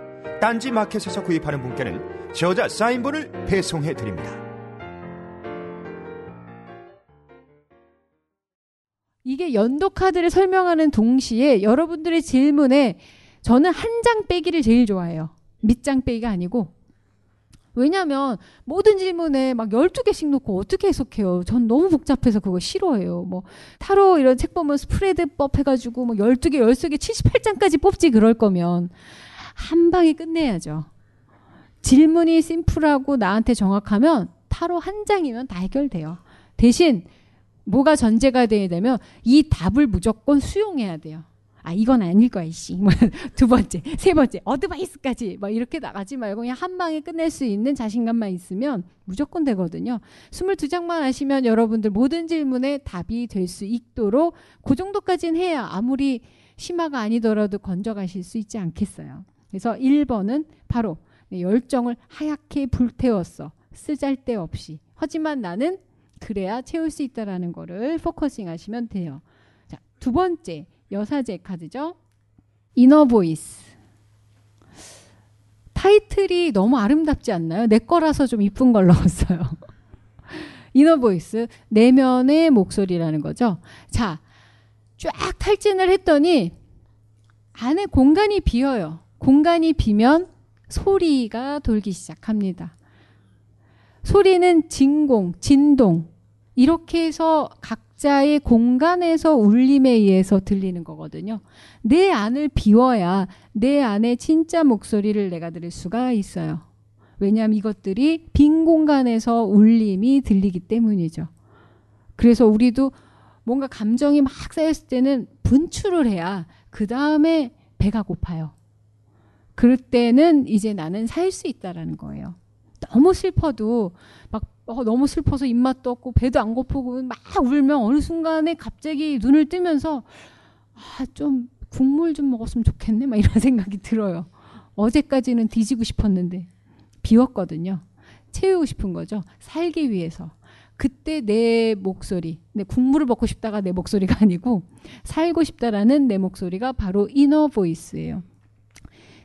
딴지 마켓에서 구입하는 분께는 저자 사인본을 배송해 드립니다. 이게 연도 카드를 설명하는 동시에 여러분들의 질문에 저는 한 장 빼기를 제일 좋아해요. 밑장 빼기가 아니고. 왜냐면 모든 질문에 막 12개씩 놓고 어떻게 해석해요? 전 너무 복잡해서 그거 싫어해요. 뭐 타로 이런 책 보면 스프레드법 해가지고 뭐 12개, 13개, 78장까지 뽑지 그럴 거면 한 방에 끝내야죠. 질문이 심플하고 나한테 정확하면 타로 한 장이면 다 해결돼요. 대신 뭐가 전제가 돼야 되면 이 답을 무조건 수용해야 돼요. 아 이건 아닐 거야 이씨. 뭐 두 번째, 세 번째, 어드바이스까지 막 이렇게 나가지 말고 그냥 한 방에 끝낼 수 있는 자신감만 있으면 무조건 되거든요. 22장만 하시면 여러분들 모든 질문에 답이 될 수 있도록 그 정도까지는 해야 아무리 심화가 아니더라도 건져가실 수 있지 않겠어요. 그래서 1번은 바로 열정을 하얗게 불태웠어. 쓰잘데없이. 하지만 나는 그래야 채울 수 있다라는 거를 focusing 하시면 돼요. 자, 두 번째 여사제 카드죠. inner voice. 타이틀이 너무 아름답지 않나요? 내 거라서 좀 이쁜 걸 넣었어요. inner voice, 내면의 목소리라는 거죠. 자, 쫙 탈진을 했더니 안에 공간이 비어요. 공간이 비면 소리가 돌기 시작합니다. 소리는 진공, 진동, 이렇게 해서 각자의 공간에서 울림에 의해서 들리는 거거든요. 내 안을 비워야 내 안에 진짜 목소리를 내가 들을 수가 있어요. 왜냐하면 이것들이 빈 공간에서 울림이 들리기 때문이죠. 그래서 우리도 뭔가 감정이 막 쌓였을 때는 분출을 해야 그 다음에 배가 고파요. 그럴 때는 이제 나는 살 수 있다라는 거예요. 너무 슬퍼도 막 어, 너무 슬퍼서 입맛도 없고 배도 안 고프고 막 울면 어느 순간에 갑자기 눈을 뜨면서 아, 좀 국물 좀 먹었으면 좋겠네 막 이런 생각이 들어요. 어제까지는 뒤지고 싶었는데 비웠거든요. 채우고 싶은 거죠. 살기 위해서. 그때 내 목소리, 내 국물을 먹고 싶다가 내 목소리가 아니고 살고 싶다라는 내 목소리가 바로 inner voice예요.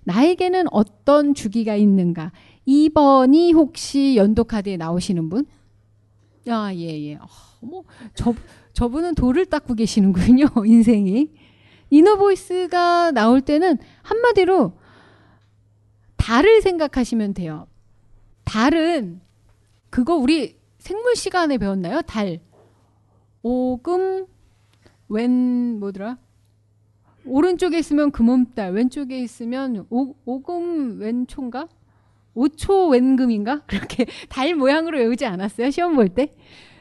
나에게는 어떤 주기가 있는가? 2번이 혹시 연도 카드에 나오시는 분? 아, 예, 예. 어, 뭐, 저, 저분은 돌을 닦고 계시는군요, 인생이. inner voice가 나올 때는 한마디로 달을 생각하시면 돼요. 달은 그거 우리 생물 시간에 배웠나요? 달. 오금 왼 뭐더라? 오른쪽에 있으면 금음달, 왼쪽에 있으면 오, 오금 왼초인가? 오초 왼금인가? 그렇게 달 모양으로 외우지 않았어요? 시험 볼 때?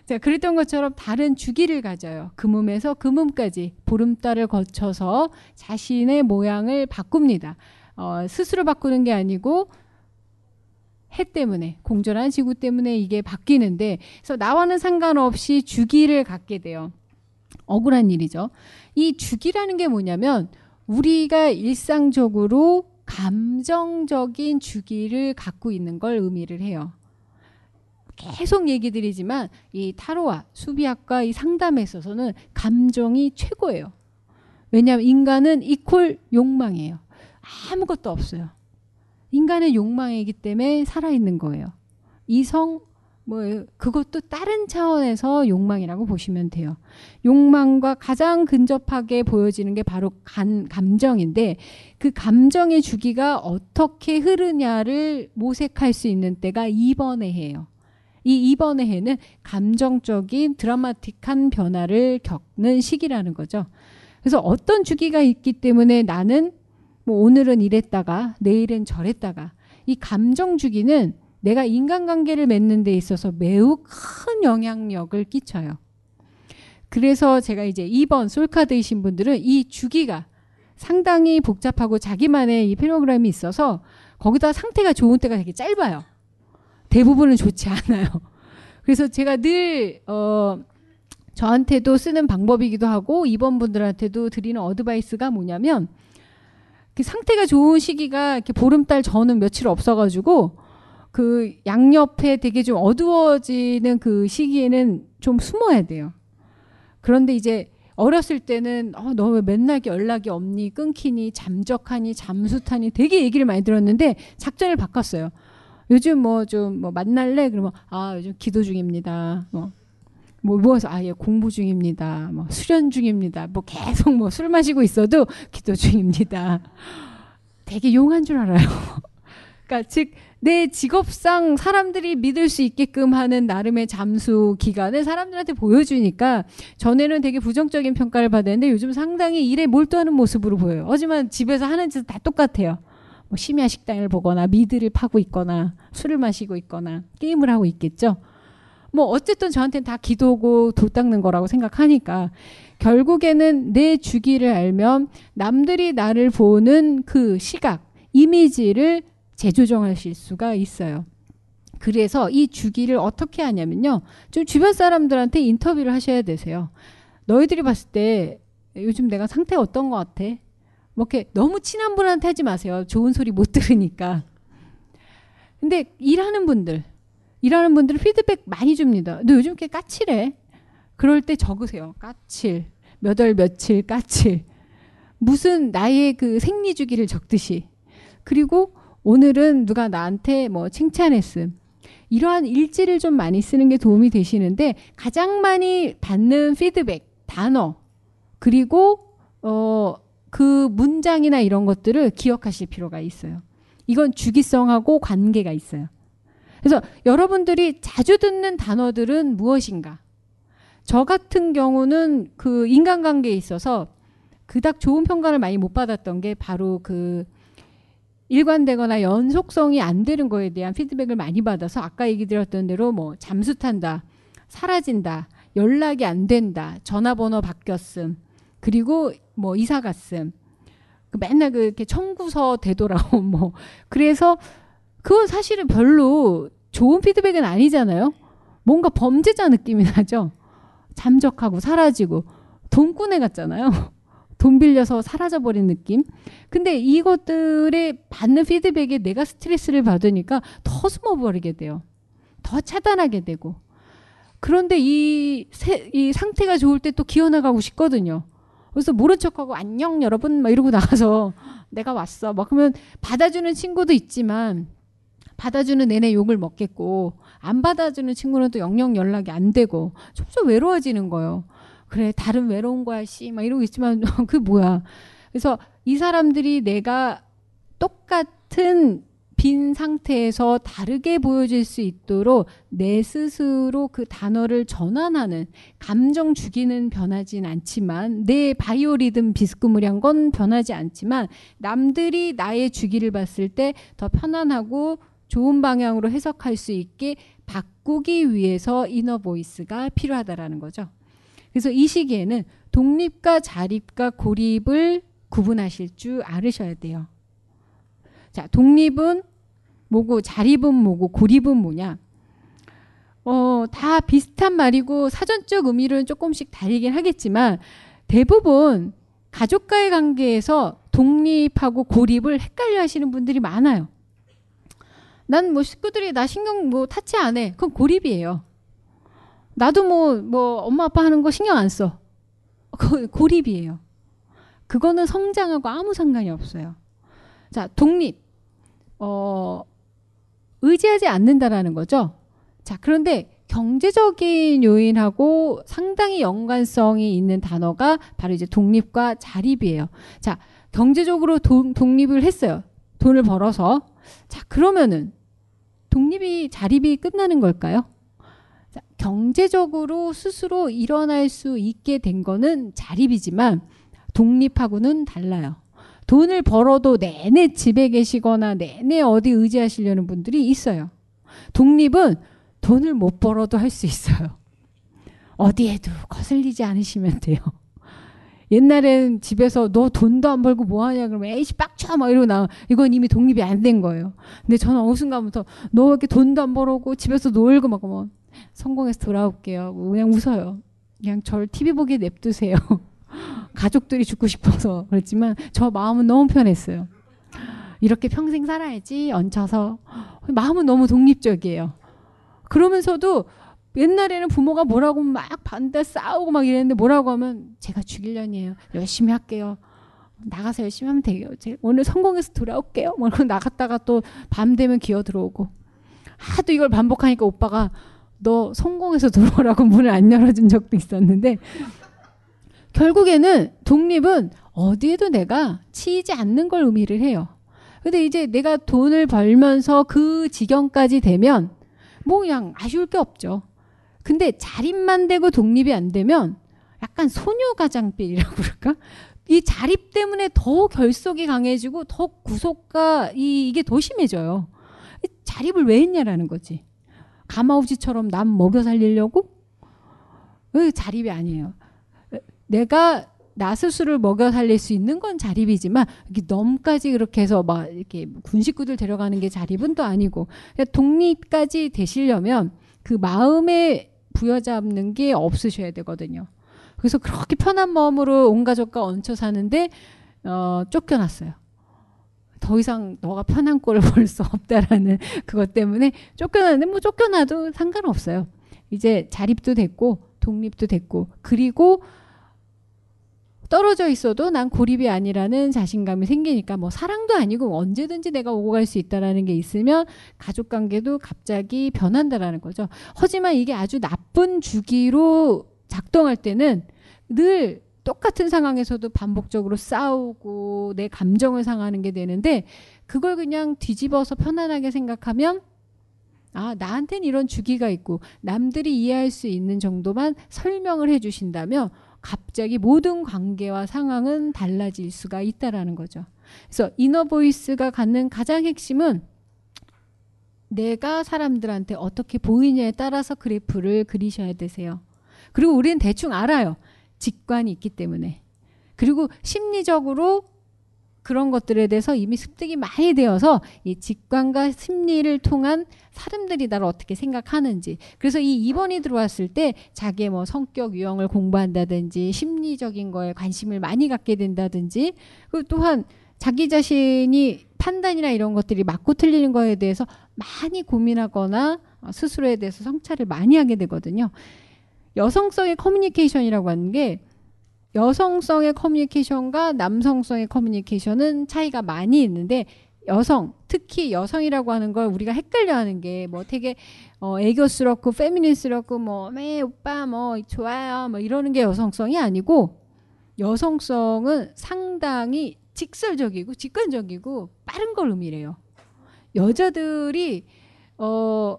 자, 그랬던 것처럼 다른 주기를 가져요. 금음에서 금음까지 보름달을 거쳐서 자신의 모양을 바꿉니다. 어, 스스로 바꾸는 게 아니고 해 때문에 공전한 지구 때문에 이게 바뀌는데 그래서 나와는 상관없이 주기를 갖게 돼요. 억울한 일이죠. 이 주기라는 게 뭐냐면 우리가 일상적으로 감정적인 주기를 갖고 있는 걸 의미를 해요. 계속 얘기 드리지만 이 타로와 수비학과 이 상담에 있어서는 감정이 최고예요. 왜냐하면 인간은 이퀄 욕망이에요. 아무것도 없어요. 인간의 욕망이기 때문에 살아있는 거예요. 이성, 뭐, 그것도 다른 차원에서 욕망이라고 보시면 돼요. 욕망과 가장 근접하게 보여지는 게 바로 간, 감정인데, 그 감정의 주기가 어떻게 흐르냐를 모색할 수 있는 때가 2번의 해예요. 이 2번의 해는 감정적인 드라마틱한 변화를 겪는 시기라는 거죠. 그래서 어떤 주기가 있기 때문에 나는 뭐 오늘은 이랬다가 내일은 저랬다가 이 감정 주기는 내가 인간관계를 맺는 데 있어서 매우 큰 영향력을 끼쳐요. 그래서 제가 이제 2번 솔카드이신 분들은 이 주기가 상당히 복잡하고 자기만의 이 프로그램이 있어서 거기다 상태가 좋은 때가 되게 짧아요. 대부분은 좋지 않아요. 그래서 제가 늘, 어, 저한테도 쓰는 방법이기도 하고, 2번 분들한테도 드리는 어드바이스가 뭐냐면, 그 상태가 좋은 시기가 이렇게 보름달 전은 며칠 없어가지고 그 양옆에 되게 좀 어두워지는 그 시기에는 좀 숨어야 돼요. 그런데 이제 어렸을 때는 어, 너 왜 맨날 연락이 없니 끊기니 잠적하니 잠수타니 되게 얘기를 많이 들었는데 작전을 바꿨어요. 요즘 뭐 좀뭐 만날래 그러면 아 요즘 기도 중입니다. 뭐뭐 무엇을 아예 공부 중입니다. 뭐 수련 중입니다. 뭐 계속 뭐 술 마시고 있어도 기도 중입니다. 되게 용한 줄 알아요. 그러니까 즉 내 직업상 사람들이 믿을 수 있게끔 하는 나름의 잠수 기간을 사람들한테 보여주니까 전에는 되게 부정적인 평가를 받았는데 요즘 상당히 일에 몰두하는 모습으로 보여요. 하지만 집에서 하는 짓은 다 똑같아요. 뭐 심야 식당을 보거나 미드를 파고 있거나 술을 마시고 있거나 게임을 하고 있겠죠. 뭐 어쨌든 저한테는 다 기도고 도 닦는 거라고 생각하니까 결국에는 내 주기를 알면 남들이 나를 보는 그 시각, 이미지를 재조정하실 수가 있어요. 그래서 이 주기를 어떻게 하냐면요. 좀 주변 사람들한테 인터뷰를 하셔야 되세요. 너희들이 봤을 때 요즘 내가 상태가 어떤 것 같아? 뭐 이렇게 너무 친한 분한테 하지 마세요. 좋은 소리 못 들으니까. 근데 일하는 분들, 일하는 분들은 피드백 많이 줍니다. 너 요즘 이렇게 까칠해. 그럴 때 적으세요. 까칠. 몇 월 며칠 까칠. 무슨 나의 그 생리 주기를 적듯이. 그리고 오늘은 누가 나한테 뭐 칭찬했음. 이러한 일지를 좀 많이 쓰는 게 도움이 되시는데 가장 많이 받는 피드백, 단어, 그리고 어, 그 문장이나 이런 것들을 기억하실 필요가 있어요. 이건 주기성하고 관계가 있어요. 그래서 여러분들이 자주 듣는 단어들은 무엇인가? 저 같은 경우는 그 인간관계에 있어서 그닥 좋은 평가를 많이 못 받았던 게 바로 그 일관되거나 연속성이 안 되는 거에 대한 피드백을 많이 받아서 아까 얘기 드렸던 대로 뭐 잠수 탄다, 사라진다, 연락이 안 된다, 전화번호 바뀌었음, 그리고 뭐 이사 갔음, 그 맨날 그 이렇게 청구서 되돌아옴 뭐 그래서 그건 사실은 별로 좋은 피드백은 아니잖아요. 뭔가 범죄자 느낌이 나죠. 잠적하고 사라지고 돈꾼애 같잖아요. 돈 빌려서 사라져 버린 느낌. 근데 이것들에 받는 피드백에 내가 스트레스를 받으니까 더 숨어 버리게 돼요. 더 차단하게 되고. 그런데 이, 세, 이 상태가 좋을 때 또 기어나가고 싶거든요. 그래서 모른 척하고 안녕 여러분 막 이러고 나가서 내가 왔어. 막 그러면 받아주는 친구도 있지만 받아주는 내내 욕을 먹겠고 안 받아주는 친구는 또 영영 연락이 안 되고 점점 외로워지는 거예요. 그래 다른 외로운 거야 씨막 이러고 있지만 그 뭐야. 그래서 이 사람들이 내가 똑같은 빈 상태에서 다르게 보여질 수 있도록 내 스스로 그 단어를 전환하는 감정 주기는 변하진 않지만 내 바이오리듬 비스꾸무리한 건 변하지 않지만 남들이 나의 주기를 봤을 때 더 편안하고 좋은 방향으로 해석할 수 있게 바꾸기 위해서 이너 보이스가 필요하다라는 거죠. 그래서 이 시기에는 독립과 자립과 고립을 구분하실 줄 알으셔야 돼요. 자, 독립은 뭐고 자립은 뭐고 고립은 뭐냐? 어, 다 비슷한 말이고 사전적 의미는 조금씩 다르긴 하겠지만 대부분 가족과의 관계에서 독립하고 고립을 헷갈려 하시는 분들이 많아요. 난 뭐 식구들이 나 신경 뭐 타치 안 해. 그건 고립이에요. 나도 뭐, 뭐, 엄마 아빠 하는 거 신경 안 써. 그 고립이에요. 그거는 성장하고 아무 상관이 없어요. 자, 독립. 어, 의지하지 않는다라는 거죠. 자, 그런데 경제적인 요인하고 상당히 연관성이 있는 단어가 바로 이제 독립과 자립이에요. 자, 경제적으로 도, 독립을 했어요. 돈을 벌어서. 자, 그러면은 독립이 자립이 끝나는 걸까요? 자, 경제적으로 스스로 일어날 수 있게 된 거는 자립이지만 독립하고는 달라요. 돈을 벌어도 내내 집에 계시거나 내내 어디 의지하시려는 분들이 있어요. 독립은 돈을 못 벌어도 할 수 있어요. 어디에도 거슬리지 않으시면 돼요. 옛날엔 집에서 너 돈도 안 벌고 뭐 하냐 그러면 에이씨 빡쳐 막 이러고 나 이건 이미 독립이 안 된 거예요. 근데 저는 어느 순간부터 너 이렇게 돈도 안 벌고 집에서 놀고 막 뭐 성공해서 돌아올게요. 뭐 그냥 웃어요. 그냥 절 TV 보기에 냅두세요. 가족들이 죽고 싶어서 그랬지만 저 마음은 너무 편했어요. 이렇게 평생 살아야지 얹혀서 마음은 너무 독립적이에요. 그러면서도 옛날에는 부모가 뭐라고 막 반대 싸우고 막 이랬는데 뭐라고 하면 제가 죽일년이에요. 열심히 할게요. 나가서 열심히 하면 돼요. 오늘 성공해서 돌아올게요. 뭐 나갔다가 또 밤 되면 기어 들어오고 하도 이걸 반복하니까 오빠가 너 성공해서 들어오라고 문을 안 열어준 적도 있었는데 결국에는 독립은 어디에도 내가 치이지 않는 걸 의미를 해요. 근데 이제 내가 돈을 벌면서 그 지경까지 되면 뭐 그냥 아쉬울 게 없죠. 근데 자립만 되고 독립이 안 되면 약간 소녀가장필이라고 그럴까? 이 자립 때문에 더 결속이 강해지고 더 구속과 이, 이게 더 심해져요. 자립을 왜 했냐라는 거지. 가마우지처럼 남 먹여 살리려고? 자립이 아니에요. 내가 나 스스로를 먹여 살릴 수 있는 건 자립이지만 이렇게 넘까지 그렇게 해서 막 이렇게 군 식구들 데려가는 게 자립은 또 아니고 그러니까 독립까지 되시려면 그 마음에 부여잡는 게 없으셔야 되거든요. 그래서 그렇게 편한 마음으로 온 가족과 얹혀 사는데 어, 쫓겨났어요. 더 이상 너가 편한 꼴을 볼 수 없다라는 그것 때문에 쫓겨나는데 뭐 쫓겨나도 상관없어요. 이제 자립도 됐고 독립도 됐고 그리고 떨어져 있어도 난 고립이 아니라는 자신감이 생기니까 뭐 사랑도 아니고 언제든지 내가 오고 갈 수 있다라는 게 있으면 가족 관계도 갑자기 변한다라는 거죠. 하지만 이게 아주 나쁜 주기로 작동할 때는 늘 똑같은 상황에서도 반복적으로 싸우고 내 감정을 상하는 게 되는데 그걸 그냥 뒤집어서 편안하게 생각하면 아, 나한텐 이런 주기가 있고 남들이 이해할 수 있는 정도만 설명을 해 주신다면 갑자기 모든 관계와 상황은 달라질 수가 있다라는 거죠. 그래서 이너 보이스가 갖는 가장 핵심은 내가 사람들한테 어떻게 보이냐에 따라서 그래프를 그리셔야 되세요. 그리고 우리는 대충 알아요. 직관이 있기 때문에. 그리고 심리적으로 그런 것들에 대해서 이미 습득이 많이 되어서 이 직관과 심리를 통한 사람들이 나를 어떻게 생각하는지. 그래서 이 2번이 들어왔을 때 자기의 뭐 성격 유형을 공부한다든지 심리적인 거에 관심을 많이 갖게 된다든지 그리고 또한 자기 자신이 판단이나 이런 것들이 맞고 틀리는 거에 대해서 많이 고민하거나 스스로에 대해서 성찰을 많이 하게 되거든요. 여성성의 커뮤니케이션이라고 하는 게 여성성의 커뮤니케이션과 남성성의 커뮤니케이션은 차이가 많이 있는데 여성 특히 여성이라고 하는 걸 우리가 헷갈려하는 게 뭐 되게 어, 애교스럽고 페미니스럽고 뭐매 오빠 뭐 좋아요 뭐 이러는 게 여성성이 아니고 여성성은 상당히 직설적이고 직관적이고 빠른 걸 의미래요. 여자들이 어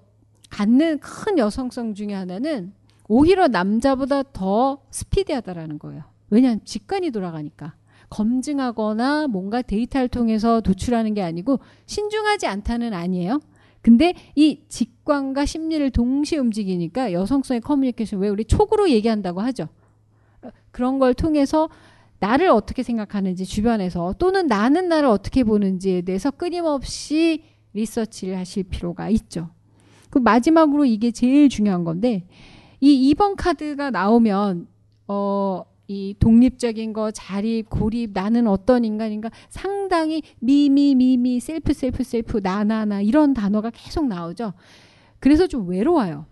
갖는 큰 여성성 중에 하나는 오히려 남자보다 더 스피디하다라는 거예요. 왜냐하면 직관이 돌아가니까. 검증하거나 뭔가 데이터를 통해서 도출하는 게 아니고 신중하지 않다는 아니에요. 근데 이 직관과 심리를 동시에 움직이니까 여성성의 커뮤니케이션 왜 우리 촉으로 얘기한다고 하죠. 그런 걸 통해서 나를 어떻게 생각하는지 주변에서 또는 나는 나를 어떻게 보는지에 대해서 끊임없이 리서치를 하실 필요가 있죠. 그 마지막으로 이게 제일 중요한 건데 이 2번 카드가 나오면 어, 이 독립적인 거, 자립, 고립, 나는 어떤 인간인가 상당히 me me, me me, self, self, self, 나나나 이런 단어가 계속 나오죠. 그래서 좀 외로워요.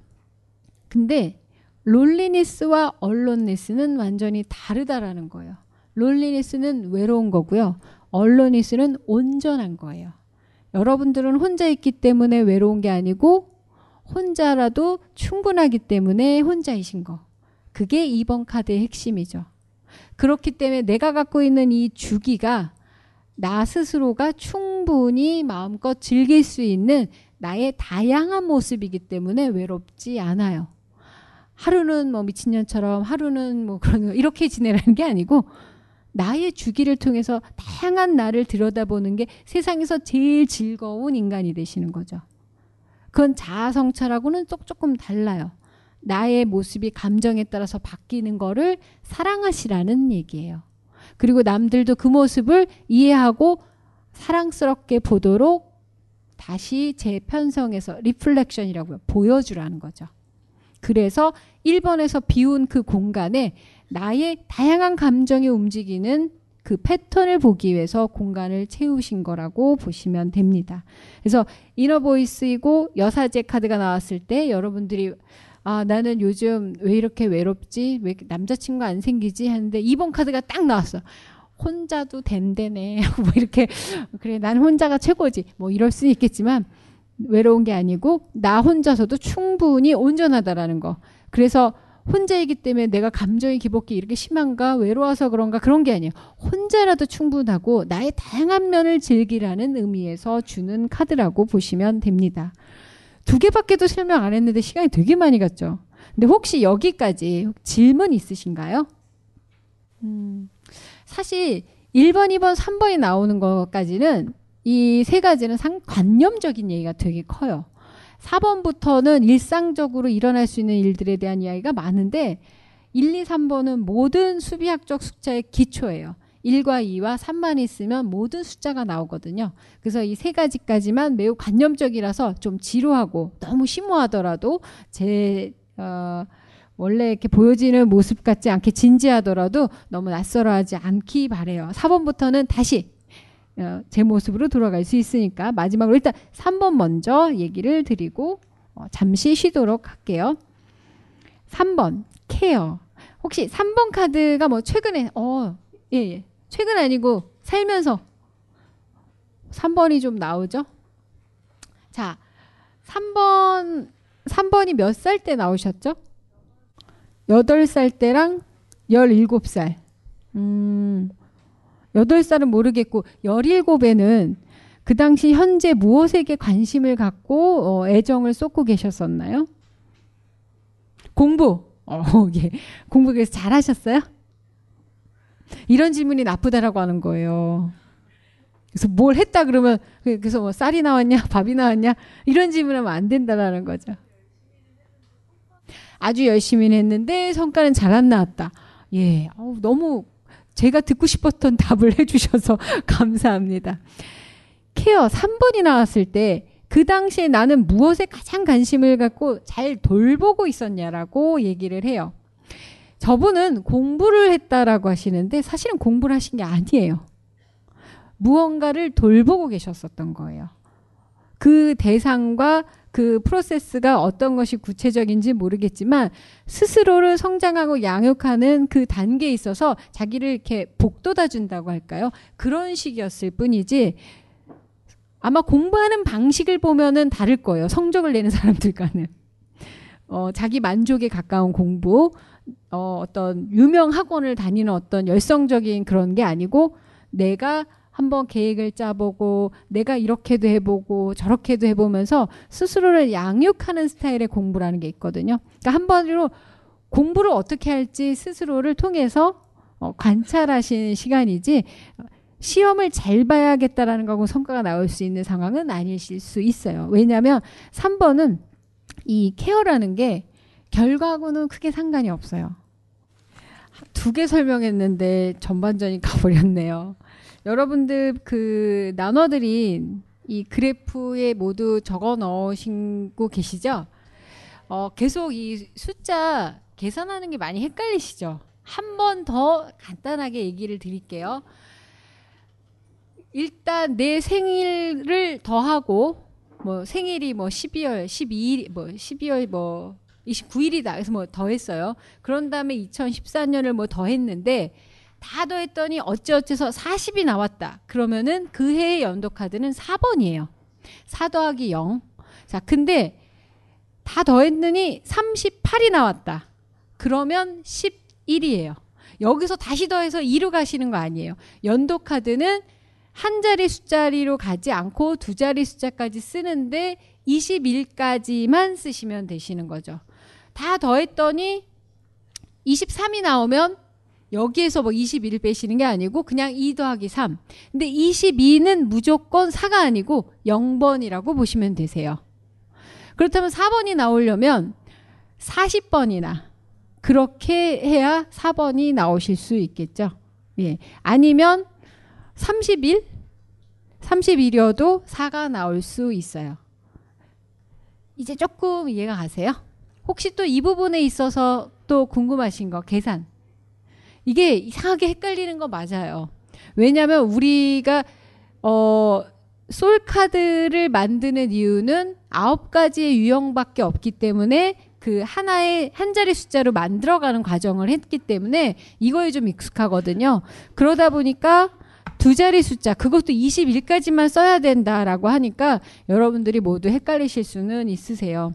근데 loneliness와 aloneness는 완전히 다르다라는 거예요. loneliness는 외로운 거고요. aloneness는 온전한 거예요. 여러분들은 혼자 있기 때문에 외로운 게 아니고 혼자라도 충분하기 때문에 혼자이신 거. 그게 2번 카드의 핵심이죠. 그렇기 때문에 내가 갖고 있는 이 주기가 나 스스로가 충분히 마음껏 즐길 수 있는 나의 다양한 모습이기 때문에 외롭지 않아요. 하루는 뭐 미친년처럼 하루는 뭐 그런 이렇게 지내라는 게 아니고 나의 주기를 통해서 다양한 나를 들여다보는 게 세상에서 제일 즐거운 인간이 되시는 거죠. 그건 자아 성찰하고는 조금 달라요. 나의 모습이 감정에 따라서 바뀌는 거를 사랑하시라는 얘기예요. 그리고 남들도 그 모습을 이해하고 사랑스럽게 보도록 다시 재편성해서 reflection이라고요. 보여주라는 거죠. 그래서 1번에서 비운 그 공간에 나의 다양한 감정이 움직이는 그 패턴을 보기 위해서 공간을 채우신 거라고 보시면 됩니다. 그래서 이너 보이스이고 여사제 카드가 나왔을 때 여러분들이 아, 나는 요즘 왜 이렇게 외롭지? 왜 남자친구 안 생기지? 하는데 2번 카드가 딱 나왔어. 혼자도 된대네. 뭐 이렇게, 그래, 난 혼자가 최고지. 뭐 이럴 수 있겠지만, 외로운 게 아니고, 나 혼자서도 충분히 온전하다라는 거. 그래서 혼자이기 때문에 내가 감정의 기복기 이렇게 심한가, 외로워서 그런가, 그런 게 아니에요. 혼자라도 충분하고, 나의 다양한 면을 즐기라는 의미에서 주는 카드라고 보시면 됩니다. 두 개밖에도 설명 안 했는데 시간이 되게 많이 갔죠. 근데 혹시 여기까지 질문 있으신가요? 음, 사실 1번, 2번, 3번이 나오는 것까지는 이 세 가지는 상 관념적인 얘기가 되게 커요. 4번부터는 일상적으로 일어날 수 있는 일들에 대한 이야기가 많은데 1, 2, 3번은 모든 수비학적 숫자의 기초예요. 1과 2와 3만 있으면 모든 숫자가 나오거든요. 그래서 이 세 가지까지만 매우 관념적이라서 좀 지루하고 너무 심오하더라도 제 어, 원래 이렇게 보여지는 모습 같지 않게 진지하더라도 너무 낯설어하지 않기 바래요. 4번부터는 다시 어, 제 모습으로 돌아갈 수 있으니까 마지막으로 일단 3번 먼저 얘기를 드리고 어, 잠시 쉬도록 할게요. 3번 케어. 혹시 3번 카드가 뭐 최근에 어 예, 예. 최근 아니고 살면서 3번이 좀 나오죠? 자, 3번 3번이 몇 살 때 나오셨죠? 8살 때랑 17살. 음. 8살은 모르겠고 17에는 그 당시 현재 무엇에게 관심을 갖고 어, 애정을 쏟고 계셨었나요? 공부. 어, 예. 공부 그래서 잘하셨어요? 이런 질문이 나쁘다라고 하는 거예요. 그래서 뭘 했다 그러면 그래서 뭐 쌀이 나왔냐 밥이 나왔냐 이런 질문하면 안 된다라는 거죠. 아주 열심히 했는데 성과는 잘 안 나왔다. 예, 어우, 너무 제가 듣고 싶었던 답을 해주셔서 감사합니다. 케어 3번이 나왔을 때 그 당시에 나는 무엇에 가장 관심을 갖고 잘 돌보고 있었냐라고 얘기를 해요. 저분은 공부를 했다라고 하시는데 사실은 공부를 하신 게 아니에요. 무언가를 돌보고 계셨었던 거예요. 그 대상과 그 프로세스가 어떤 것이 구체적인지 모르겠지만 스스로를 성장하고 양육하는 그 단계에 있어서 자기를 이렇게 복돋아 준다고 할까요? 그런 식이었을 뿐이지 아마 공부하는 방식을 보면은 다를 거예요. 성적을 내는 사람들과는. 어, 자기 만족에 가까운 공부, 어, 어떤 유명 학원을 다니는 어떤 열성적인 그런 게 아니고 내가 한번 계획을 짜보고 내가 이렇게도 해보고 저렇게도 해보면서 스스로를 양육하는 스타일의 공부라는 게 있거든요. 그러니까 한 번으로 공부를 어떻게 할지 스스로를 통해서 어, 관찰하시는 시간이지 시험을 잘 봐야겠다라는 거고 성과가 나올 수 있는 상황은 아니실 수 있어요. 왜냐하면 3번은 이 케어라는 게 결과하고는 크게 상관이 없어요. 두 개 설명했는데 전반전이 가버렸네요. 여러분들 그 나눠드린 이 그래프에 모두 적어 넣으시고 계시죠? 어, 계속 이 숫자 계산하는 게 많이 헷갈리시죠? 한 번 더 간단하게 얘기를 드릴게요. 일단 내 생일을 더하고 뭐 생일이 뭐 12월 12일 뭐 12월 뭐 29일이다. 그래서 뭐 더했어요. 그런 다음에 2014년을 뭐 더했는데 다 더했더니 어찌어찌서 40이 나왔다. 그러면은 그 해의 연도 카드는 4번이에요. 4 더하기 0. 자, 근데 다 더했더니 38이 나왔다. 그러면 11이에요. 여기서 다시 더해서 2로 가시는 거 아니에요. 연도 카드는 한 자리 숫자리로 가지 않고 두 자리 숫자까지 쓰는데 21까지만 쓰시면 되시는 거죠. 다 더했더니 23이 나오면 여기에서 뭐 21을 빼시는 게 아니고 그냥 2 더하기 3. 근데 22는 무조건 4가 아니고 0번이라고 보시면 되세요. 그렇다면 4번이 나오려면 40번이나 그렇게 해야 4번이 나오실 수 있겠죠. 예. 아니면 31? 31이어도 4가 나올 수 있어요. 이제 조금 이해가 가세요? 혹시 또 이 부분에 있어서 또 궁금하신 거 계산. 이게 이상하게 헷갈리는 거 맞아요. 왜냐하면 우리가 어, 솔 카드를 만드는 이유는 아홉 가지의 유형밖에 없기 때문에 그 하나의 한 자리 숫자로 만들어가는 과정을 했기 때문에 이거에 좀 익숙하거든요. 그러다 보니까 두 자리 숫자 그것도 21까지만 써야 된다라고 하니까 여러분들이 모두 헷갈리실 수는 있으세요.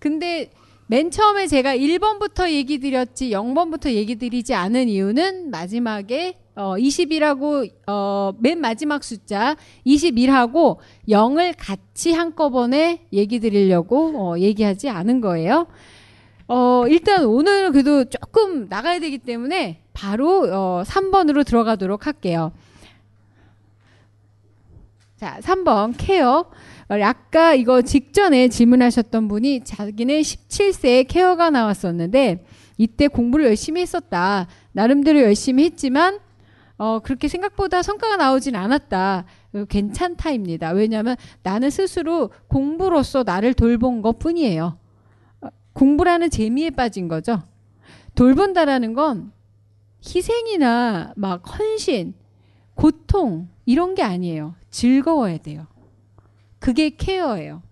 근데 맨 처음에 제가 1번부터 얘기 드렸지 0번부터 얘기 드리지 않은 이유는 마지막에 어 20이라고 어 맨 마지막 숫자 21하고 0을 같이 한꺼번에 얘기 드리려고 어 얘기하지 않은 거예요. 어 일단 오늘 그래도 조금 나가야 되기 때문에 바로 어 3번으로 들어가도록 할게요. 자, 3번 케어. 아까 이거 직전에 질문하셨던 분이 자기는 17세에 케어가 나왔었는데 이때 공부를 열심히 했었다. 나름대로 열심히 했지만 어, 그렇게 생각보다 성과가 나오진 않았다. 괜찮다입니다. 왜냐하면 나는 스스로 공부로서 나를 돌본 것 뿐이에요. 어, 공부라는 재미에 빠진 거죠. 돌본다라는 건 희생이나 막 헌신, 고통 이런 게 아니에요. 즐거워야 돼요. 그게 케어예요.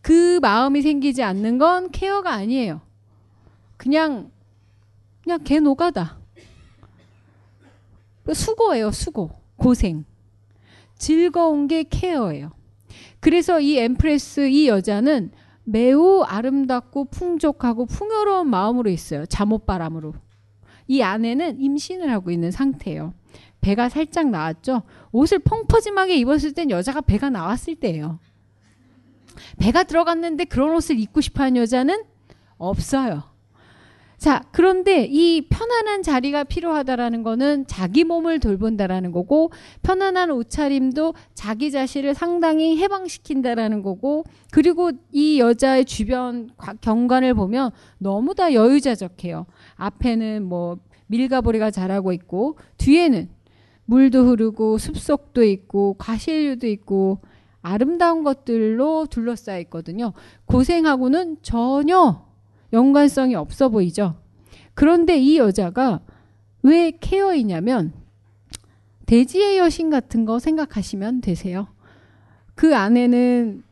그 마음이 생기지 않는 건 케어가 아니에요. 그냥 그냥 개 노가다. 수고예요, 수고. 고생. 즐거운 게 케어예요. 그래서 이 엠프레스 이 여자는 매우 아름답고 풍족하고 풍요로운 마음으로 있어요. 잠옷바람으로. 이 아내는 임신을 하고 있는 상태예요. 배가 살짝 나왔죠. 옷을 펑퍼짐하게 입었을 땐 여자가 배가 나왔을 때예요. 배가 들어갔는데 그런 옷을 입고 싶어하는 여자는 없어요. 자, 그런데 이 편안한 자리가 필요하다라는 거는 자기 몸을 돌본다라는 거고 편안한 옷차림도 자기 자신을 상당히 해방시킨다라는 거고 그리고 이 여자의 주변 경관을 보면 너무 다 여유자적해요. 앞에는 뭐 밀가보리가 자라고 있고 뒤에는 물도 흐르고 숲속도 있고 과실류도 있고 아름다운 것들로 둘러싸여 있거든요. 고생하고는 전혀 연관성이 없어 보이죠. 그런데 이 여자가 왜 케어이냐면 대지의 여신 같은 거 생각하시면 되세요. 그 안에는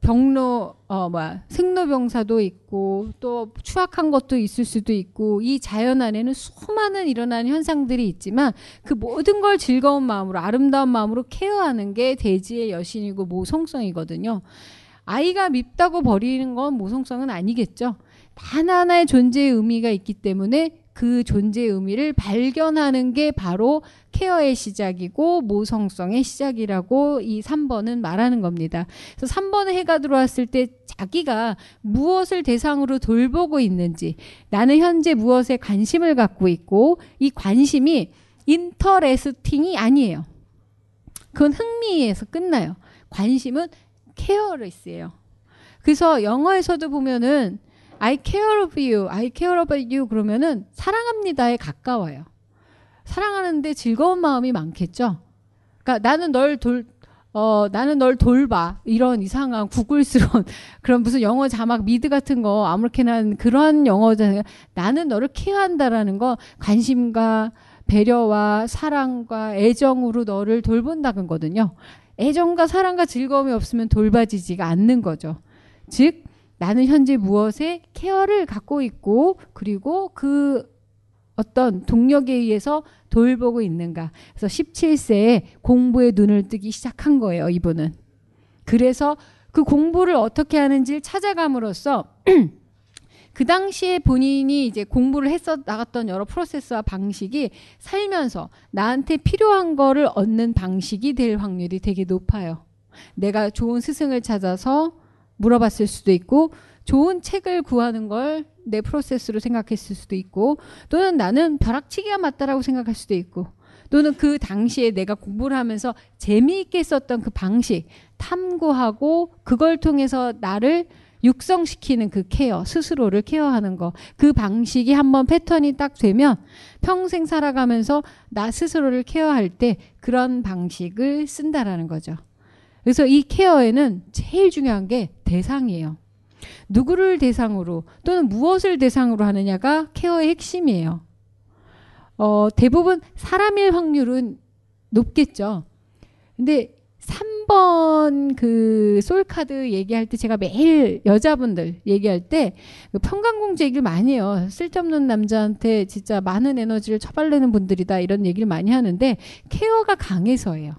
병로 어 뭐야 생로병사도 있고 또 추악한 것도 있을 수도 있고 이 자연 안에는 수많은 일어나는 현상들이 있지만 그 모든 걸 즐거운 마음으로 아름다운 마음으로 케어하는 게 대지의 여신이고 모성성이거든요. 아이가 밉다고 버리는 건 모성성은 아니겠죠. 하나하나의 존재의 의미가 있기 때문에 그 존재의 의미를 발견하는 게 바로 케어의 시작이고 모성성의 시작이라고 이 3번은 말하는 겁니다. 그래서 3번에 해가 들어왔을 때 자기가 무엇을 대상으로 돌보고 있는지 나는 현재 무엇에 관심을 갖고 있고 이 관심이 인터레스팅이 아니에요. 그건 흥미에서 끝나요. 관심은 케어리스예요. 그래서 영어에서도 보면은 I care of you, I care about you 그러면은 사랑합니다에 가까워요. 사랑하는데 즐거운 마음이 많겠죠. 그러니까 나는 널 돌, 어, 나는 널 돌봐. 이런 이상한 구글스러운 그런 무슨 영어 자막 미드 같은 거 아무렇게나 그런 영어잖아요. 나는 너를 케어한다라는 거 관심과 배려와 사랑과 애정으로 너를 돌본다는 거거든요. 애정과 사랑과 즐거움이 없으면 돌봐지지가 않는 거죠. 즉, 나는 현재 무엇에 케어를 갖고 있고 그리고 그 어떤 동력에 의해서 돌보고 있는가. 그래서 17세에 공부에 눈을 뜨기 시작한 거예요, 이분은. 그래서 그 공부를 어떻게 하는지를 찾아감으로써 그 당시에 본인이 이제 공부를 했어 나갔던 여러 프로세스와 방식이 살면서 나한테 필요한 거를 얻는 방식이 될 확률이 되게 높아요. 내가 좋은 스승을 찾아서 물어봤을 수도 있고 좋은 책을 구하는 걸 내 프로세스로 생각했을 수도 있고 또는 나는 벼락치기가 맞다라고 생각할 수도 있고 또는 그 당시에 내가 공부를 하면서 재미있게 썼던 그 방식 탐구하고 그걸 통해서 나를 육성시키는 그 케어, 스스로를 케어하는 거. 그 방식이 한번 패턴이 딱 되면 평생 살아가면서 나 스스로를 케어할 때 그런 방식을 쓴다라는 거죠. 그래서 이 케어에는 제일 중요한 게 대상이에요. 누구를 대상으로 또는 무엇을 대상으로 하느냐가 케어의 핵심이에요. 어, 대부분 사람일 확률은 높겠죠. 근데 3번 그 솔카드 얘기할 때 제가 매일 여자분들 얘기할 때그 평강공주 얘기를 많이 해요. 쓸데없는 남자한테 진짜 많은 에너지를 처발리는 분들이다 이런 얘기를 많이 하는데 케어가 강해서예요.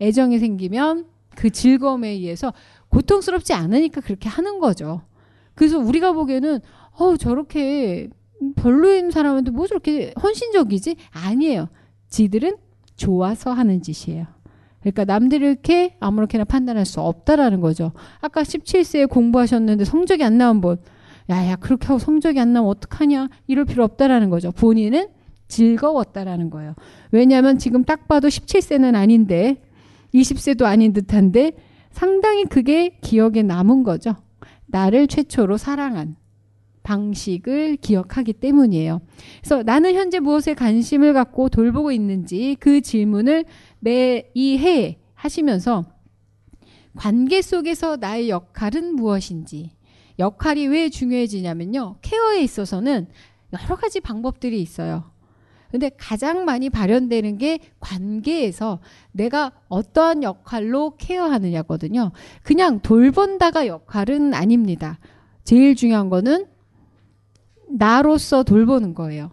애정이 생기면 그 즐거움에 의해서 고통스럽지 않으니까 그렇게 하는 거죠. 그래서 우리가 보기에는 어 저렇게 별로인 사람한테 뭐 저렇게 헌신적이지? 아니에요. 지들은 좋아서 하는 짓이에요. 그러니까 남들이 이렇게 아무렇게나 판단할 수 없다라는 거죠. 아까 17세에 공부하셨는데 성적이 안 나온 분, 야야 그렇게 하고 성적이 안 나오면 어떡하냐 이럴 필요 없다라는 거죠. 본인은 즐거웠다라는 거예요. 왜냐하면 지금 딱 봐도 17세는 아닌데 20세도 아닌 듯한데 상당히 그게 기억에 남은 거죠. 나를 최초로 사랑한 방식을 기억하기 때문이에요. 그래서 나는 현재 무엇에 관심을 갖고 돌보고 있는지 그 질문을 매 이 해에 하시면서 관계 속에서 나의 역할은 무엇인지 역할이 왜 중요해지냐면요. 케어에 있어서는 여러 가지 방법들이 있어요. 근데 가장 많이 발현되는 게 관계에서 내가 어떠한 역할로 케어하느냐거든요. 그냥 돌본다가 역할은 아닙니다. 제일 중요한 거는 나로서 돌보는 거예요.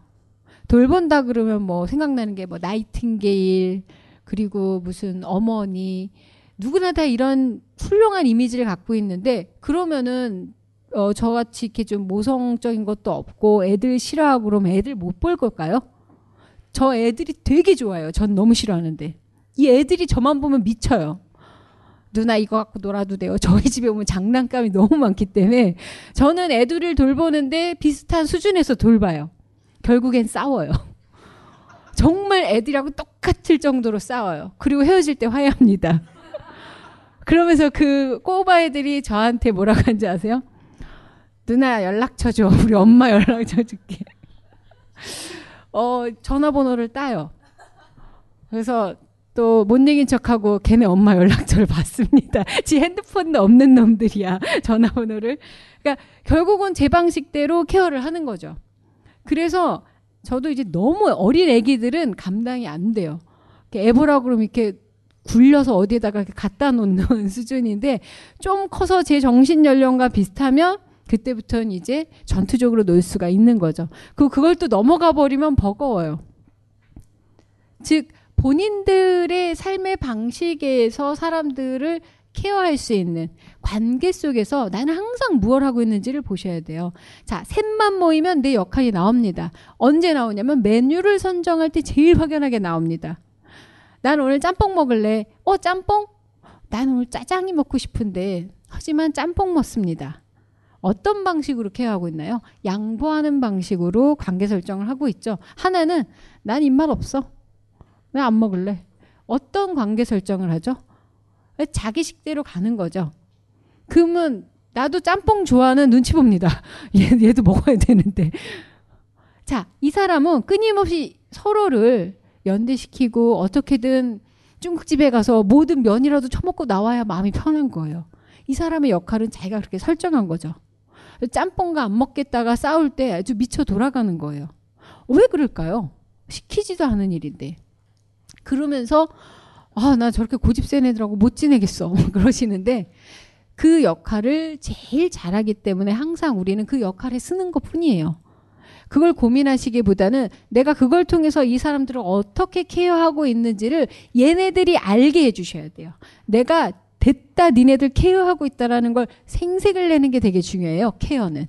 돌본다 그러면 뭐 생각나는 게 뭐 나이팅게일 그리고 무슨 어머니 누구나 다 이런 훌륭한 이미지를 갖고 있는데 그러면은 어 저같이 이렇게 좀 모성적인 것도 없고 애들 싫어하고 그러면 애들 못 볼 걸까요? 저 애들이 되게 좋아요. 전 너무 싫어하는데 이 애들이 저만 보면 미쳐요. 누나 이거 갖고 놀아도 돼요. 저희 집에 오면 장난감이 너무 많기 때문에 저는 애들을 돌보는데 비슷한 수준에서 돌봐요. 결국엔 싸워요. 정말 애들하고 똑같을 정도로 싸워요. 그리고 헤어질 때 화해합니다. 그러면서 그 꼬바 애들이 저한테 뭐라고 하는지 아세요? 누나 연락처 줘. 우리 엄마 연락처 줄게. 어, 전화번호를 따요. 그래서 또못 이긴 척하고 걔네 엄마 연락처를 받습니다. 지 핸드폰도 없는 놈들이야. 전화번호를. 그러니까 결국은 제 방식대로 케어를 하는 거죠. 그래서 저도 이제 너무 어린 애기들은 감당이 안 돼요. 애보라 그러면 이렇게 굴려서 어디에다가 갖다 놓는 수준인데 좀 커서 제 정신 연령과 비슷하면 그때부터는 이제 전투적으로 놀 수가 있는 거죠. 그 그걸 또 넘어가 버리면 버거워요. 즉 본인들의 삶의 방식에서 사람들을 케어할 수 있는 관계 속에서 나는 항상 무엇 하고 있는지를 보셔야 돼요. 자, 셋만 모이면 내 역할이 나옵니다. 언제 나오냐면 메뉴를 선정할 때 제일 확연하게 나옵니다. 난 오늘 짬뽕 먹을래. 어, 짬뽕? 난 오늘 짜장이 먹고 싶은데 하지만 짬뽕 먹습니다. 어떤 방식으로 케어하고 있나요? 양보하는 방식으로 관계 설정을 하고 있죠. 하나는 난 입맛 없어. 나안 먹을래. 어떤 관계 설정을 하죠? 자기 식대로 가는 거죠. 그러면 나도 짬뽕 좋아하는 눈치 봅니다. 얘, 얘도 먹어야 되는데. 자, 이 사람은 끊임없이 서로를 연대시키고 어떻게든 중국집에 가서 모든 면이라도 처먹고 나와야 마음이 편한 거예요. 이 사람의 역할은 자기가 그렇게 설정한 거죠. 짬뽕과 안 먹겠다가 싸울 때 아주 미쳐 돌아가는 거예요. 왜 그럴까요? 시키지도 않은 일인데. 그러면서 아, 나 저렇게 고집 센 애들하고 못 지내겠어. 그러시는데 그 역할을 제일 잘하기 때문에 항상 우리는 그 역할에 쓰는 것 뿐이에요. 그걸 고민하시기보다는 내가 그걸 통해서 이 사람들을 어떻게 케어하고 있는지를 얘네들이 알게 해주셔야 돼요. 내가 됐다 니네들 케어하고 있다라는 걸 생색을 내는 게 되게 중요해요. 케어는.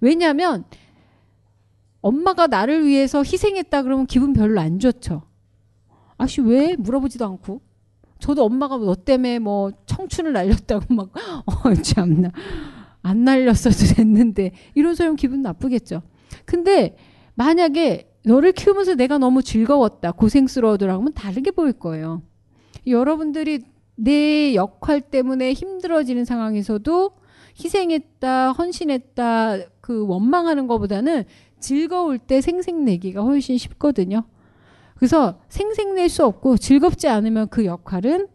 왜냐하면 엄마가 나를 위해서 희생했다 그러면 기분 별로 안 좋죠. 아씨 왜 물어보지도 않고 저도 엄마가 너 때문에 뭐 청춘을 날렸다고 막 어 참나 안 날렸어도 됐는데 이런 소리 기분 나쁘겠죠. 근데 만약에 너를 키우면서 내가 너무 즐거웠다 고생스러워더라 하면 다르게 보일 거예요. 여러분들이 내 역할 때문에 힘들어지는 상황에서도 희생했다 헌신했다 그 원망하는 것보다는 즐거울 때 생색내기가 훨씬 쉽거든요. 그래서 생색낼 수 없고 즐겁지 않으면 그 역할은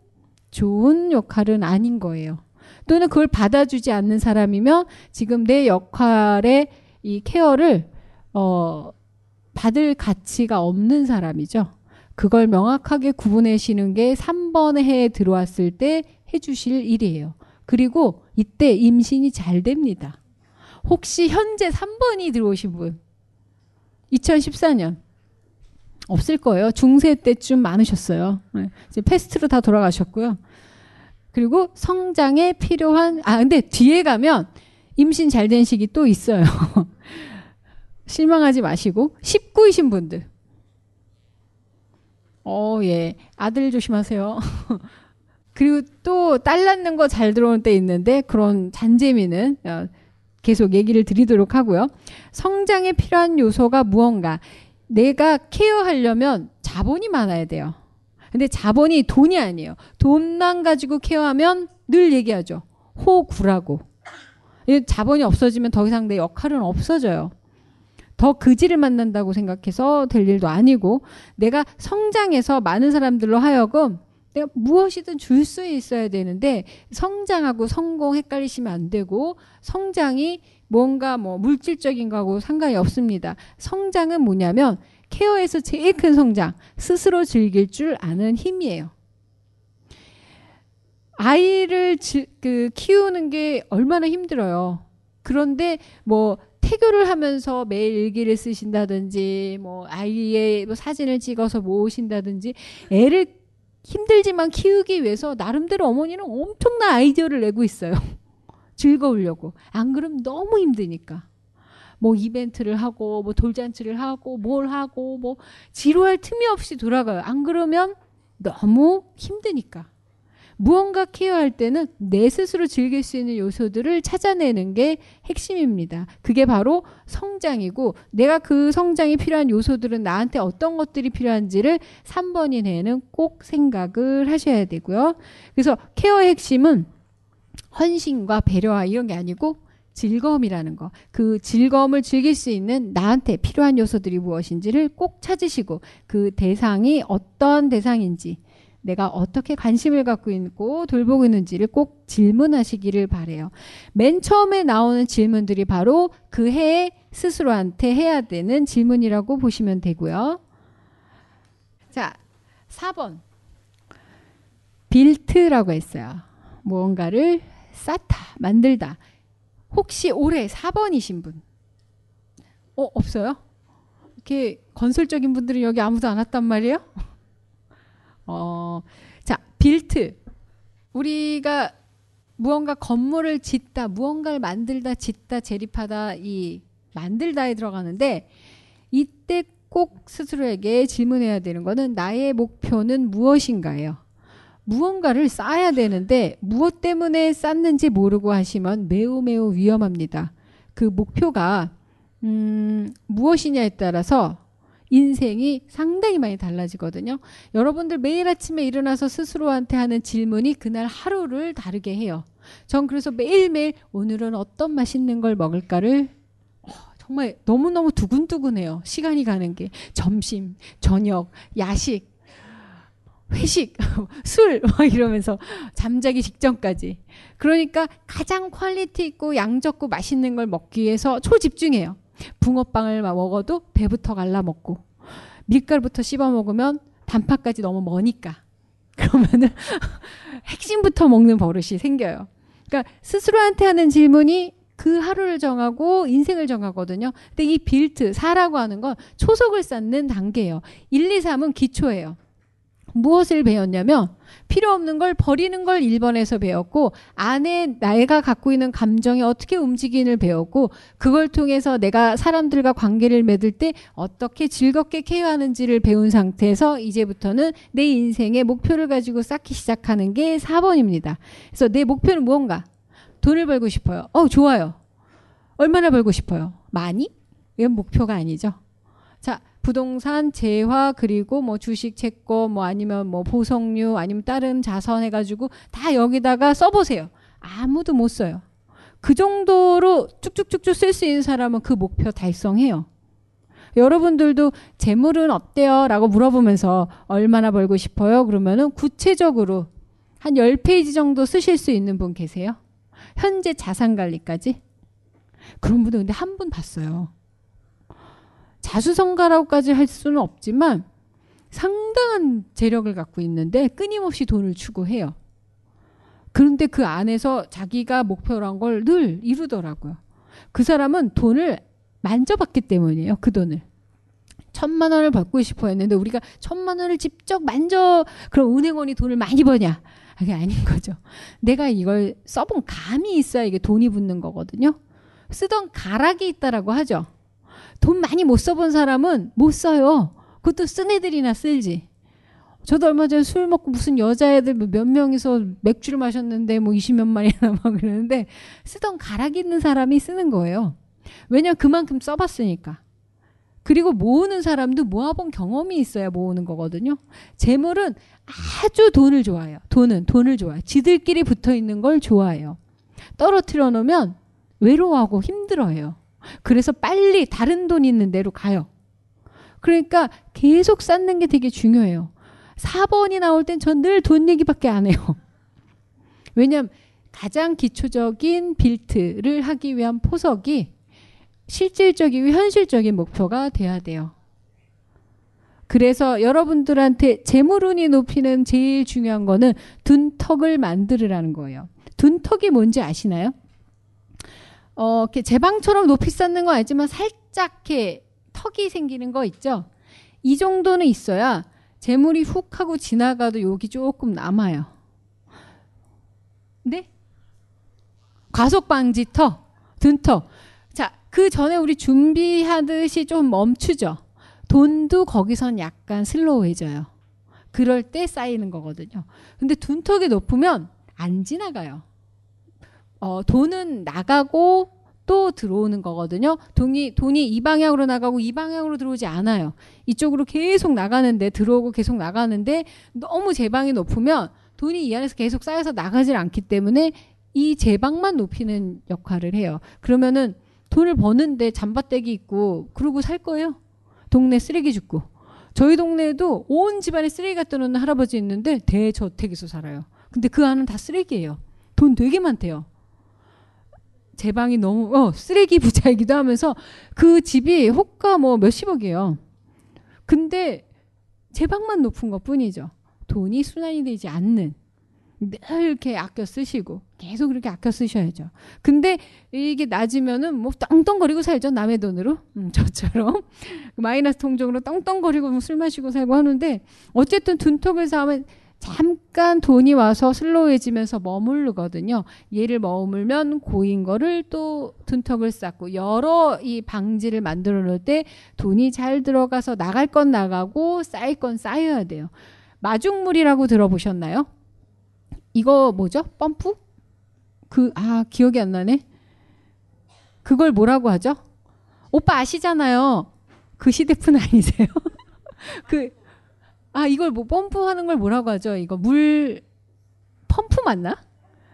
좋은 역할은 아닌 거예요. 또는 그걸 받아주지 않는 사람이면 지금 내 역할의 이 케어를 어, 받을 가치가 없는 사람이죠. 그걸 명확하게 구분하시는 게 3번의 해에 들어왔을 때 해주실 일이에요. 그리고 이때 임신이 잘 됩니다. 혹시 현재 3번이 들어오신 분? 2014년. 없을 거예요. 중세 때쯤 많으셨어요. 네. 이제 패스트로 다 돌아가셨고요. 그리고 성장에 필요한 아 근데 뒤에 가면 임신 잘 된 시기 또 있어요. 실망하지 마시고 19이신 분들. 어, 예. 아들 조심하세요. 그리고 또 딸 낳는 거 잘 들어오는 때 있는데 그런 잔재미는 어, 계속 얘기를 드리도록 하고요. 성장에 필요한 요소가 무언가 내가 케어하려면 자본이 많아야 돼요. 근데 자본이 돈이 아니에요. 돈만 가지고 케어하면 늘 얘기하죠. 호구라고. 자본이 없어지면 더 이상 내 역할은 없어져요. 더 그지를 만난다고 생각해서 될 일도 아니고 내가 성장해서 많은 사람들로 하여금 내가 무엇이든 줄 수 있어야 되는데 성장하고 성공 헷갈리시면 안 되고 성장이 뭔가 뭐 물질적인 거하고 상관이 없습니다. 성장은 뭐냐면 케어에서 제일 큰 성장, 스스로 즐길 줄 아는 힘이에요. 아이를 지, 그 키우는 게 얼마나 힘들어요. 그런데 뭐 태교를 하면서 매일 일기를 쓰신다든지 뭐 아이의 뭐 사진을 찍어서 모으신다든지 애를 힘들지만 키우기 위해서 나름대로 어머니는 엄청난 아이디어를 내고 있어요. 즐거우려고. 안 그러면 너무 힘드니까. 뭐 이벤트를 하고 뭐 돌잔치를 하고 뭘 하고 뭐 지루할 틈이 없이 돌아가요. 안 그러면 너무 힘드니까. 무언가 케어할 때는 내 스스로 즐길 수 있는 요소들을 찾아내는 게 핵심입니다. 그게 바로 성장이고 내가 그 성장이 필요한 요소들은 나한테 어떤 것들이 필요한지를 3번이 내는 꼭 생각을 하셔야 되고요. 그래서 케어의 핵심은 헌신과 배려와 이런 게 아니고 즐거움이라는 거. 그 즐거움을 즐길 수 있는 나한테 필요한 요소들이 무엇인지를 꼭 찾으시고 그 대상이 어떤 대상인지 내가 어떻게 관심을 갖고 있고 돌보고 있는지를 꼭 질문하시기를 바래요. 맨 처음에 나오는 질문들이 바로 그 해에 스스로한테 해야 되는 질문이라고 보시면 되고요. 자, 4번. 빌트라고 했어요. 무언가를 쌓다, 만들다. 혹시 올해 4번이신 분? 어, 없어요? 이렇게 건설적인 분들은 여기 아무도 안 왔단 말이에요? 어, 자, 빌트. 우리가 무언가 건물을 짓다, 무언가를 만들다, 짓다, 재립하다, 이 만들다에 들어가는데 이때 꼭 스스로에게 질문해야 되는 거는 나의 목표는 무엇인가요? 무언가를 쌓아야 되는데 무엇 때문에 쌓는지 모르고 하시면 매우 매우 위험합니다. 그 목표가 음, 무엇이냐에 따라서 인생이 상당히 많이 달라지거든요. 여러분들 매일 아침에 일어나서 스스로한테 하는 질문이 그날 하루를 다르게 해요. 전 그래서 매일매일 오늘은 어떤 맛있는 걸 먹을까를 어, 정말 너무너무 두근두근해요. 시간이 가는 게. 점심, 저녁, 야식, 회식, 술, 막 이러면서 잠자기 직전까지. 그러니까 가장 quality 있고 양 적고 맛있는 걸 먹기 위해서 초집중해요. 붕어빵을 먹어도 배부터 갈라 먹고 밀가루부터 씹어 먹으면 단팥까지 너무 머니까 그러면은 핵심부터 먹는 버릇이 생겨요. 그러니까 스스로한테 하는 질문이 그 하루를 정하고 인생을 정하거든요. 근데 이 build, 사라고 하는 건 초석을 쌓는 단계예요. 1, 2, 3은 기초예요. 무엇을 배웠냐면 필요 없는 걸 버리는 걸 1번에서 배웠고 안에 내가 갖고 있는 감정이 어떻게 움직이는 배웠고 그걸 통해서 내가 사람들과 관계를 맺을 때 어떻게 즐겁게 케어하는지를 배운 상태에서 이제부터는 내 인생의 목표를 가지고 쌓기 시작하는 게 4번입니다. 그래서 내 목표는 무언가? 돈을 벌고 싶어요. 어, 좋아요. 얼마나 벌고 싶어요? 많이? 이건 목표가 아니죠. 자, 부동산, 재화 그리고 뭐 주식, 채권, 뭐 아니면 뭐 보석류 아니면 다른 자선 해가지고 다 여기다가 써보세요. 아무도 못 써요. 그 정도로 쭉쭉쭉쭉 쓸 수 있는 사람은 그 목표 달성해요. 여러분들도 재물은 어때요? 라고 물어보면서 얼마나 벌고 싶어요? 그러면은 구체적으로 한 10페이지 정도 쓰실 수 있는 분 계세요? 현재 자산 관리까지? 그런 분들 근데 한 분 봤어요. 자수성가라고까지 할 수는 없지만 상당한 재력을 갖고 있는데 끊임없이 돈을 추구해요. 그런데 그 안에서 자기가 목표로 한 걸 늘 이루더라고요. 그 사람은 돈을 만져봤기 때문이에요. 그 돈을. 천만 원을 받고 싶어 했는데 우리가 천만 원을 직접 만져 그럼 은행원이 돈을 많이 버냐? 그게 아닌 거죠. 내가 이걸 써본 감이 있어야 이게 돈이 붙는 거거든요. 쓰던 가락이 있다라고 하죠. 돈 많이 못 써본 사람은 못 써요. 그것도 쓴 애들이나 쓸지. 저도 얼마 전에 술 먹고 무슨 여자애들 뭐몇 명이서 맥주를 마셨는데 뭐 20몇 만이나 막 그러는데 쓰던 가락 있는 사람이 쓰는 거예요. 왜냐 그만큼 써봤으니까. 그리고 모으는 사람도 모아본 경험이 있어야 모으는 거거든요. 재물은 아주 돈을 좋아해요. 돈은 돈을 좋아해요. 지들끼리 붙어 있는 걸 좋아해요. 떨어뜨려 놓으면 외로워하고 힘들어해요. 그래서 빨리 다른 돈 있는 데로 가요. 그러니까 계속 쌓는 게 되게 중요해요. 4번이 나올 땐 전 늘 돈 얘기밖에 안 해요. 왜냐면 가장 기초적인 빌트를 하기 위한 포석이 실질적이고 현실적인 목표가 돼야 돼요. 그래서 여러분들한테 재물운이 높이는 제일 중요한 거는 둔턱을 만들으라는 거예요. 둔턱이 뭔지 아시나요? 어, 이렇게 제방처럼 높이 쌓는 건 아니지만 살짝 이렇게 턱이 생기는 거 있죠? 이 정도는 있어야 재물이 훅 하고 지나가도 여기 조금 남아요. 네? 과속 방지 턱, 둔턱. 자, 그 전에 우리 준비하듯이 좀 멈추죠. 돈도 거기선 약간 슬로우해져요. 그럴 때 쌓이는 거거든요. 근데 둔턱이 높으면 안 지나가요. 어, 돈은 나가고 또 들어오는 거거든요. 돈이, 돈이 이 방향으로 나가고 이 방향으로 들어오지 않아요. 이쪽으로 계속 나가는데, 들어오고 계속 나가는데, 너무 제방이 높으면 돈이 이 안에서 계속 쌓여서 나가질 않기 때문에 이 제방만 높이는 역할을 해요. 그러면은 돈을 버는데 잠바떼기 있고, 그러고 살 거예요? 동네 쓰레기 줍고. 저희 동네에도 온 집안에 쓰레기 갖다 놓는 할아버지 있는데 대저택에서 살아요. 근데 그 안은 다 쓰레기예요. 돈 되게 많대요. 제 방이 너무 어, 쓰레기 부자이기도 하면서 그 집이 호가 뭐 몇십억이에요. 근데 제 방만 높은 것 뿐이죠. 돈이 순환이 되지 않는 늘 이렇게 아껴 쓰시고 계속 그렇게 아껴 쓰셔야죠. 근데 이게 낮으면은 뭐 떵떵거리고 살죠 남의 돈으로 음, 저처럼 마이너스 통장으로 떵떵거리고 뭐술 마시고 살고 하는데 어쨌든 둔턱을 쌓으면 잠깐 돈이 와서 슬로우해지면서 머무르거든요. 얘를 머물면 고인 거를 또 둔턱을 쌓고 여러 이 방지를 만들어 놓을 때 돈이 잘 들어가서 나갈 건 나가고 쌓일 건 쌓여야 돼요. 마중물이라고 들어보셨나요? 이거 뭐죠? 펌프? 그, 아, 기억이 안 나네. 그걸 뭐라고 하죠? 오빠 아시잖아요. 그 시대품 아니세요? 그, 아, 이걸 뭐 펌프 하는 걸 뭐라고 하죠? 이거 물, 펌프 맞나?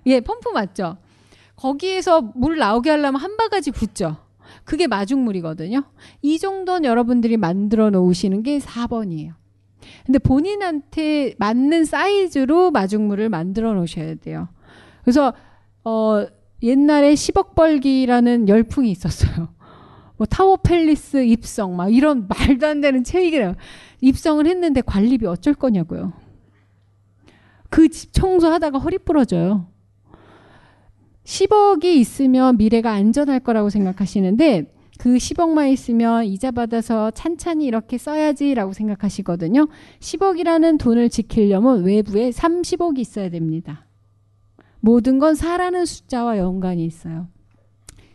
예, 펌프 맞죠? 거기에서 물 나오게 하려면 한 바가지 붓죠. 그게 마중물이거든요. 이 정도는 여러분들이 만들어 놓으시는 게 4번이에요. 근데 본인한테 맞는 사이즈로 마중물을 만들어 놓으셔야 돼요. 그래서 어 옛날에 10억 벌기라는 열풍이 있었어요. 뭐 타워 팰리스 입성 막 이런 말도 안 되는 책이래요. 입성을 했는데 관리비 어쩔 거냐고요. 그 집 청소하다가 허리 부러져요. 10억이 있으면 미래가 안전할 거라고 생각하시는데 그 10억만 있으면 이자 받아서 찬찬히 이렇게 써야지라고 생각하시거든요. 10억이라는 돈을 지키려면 외부에 30억이 있어야 됩니다. 모든 건 사라는 숫자와 연관이 있어요.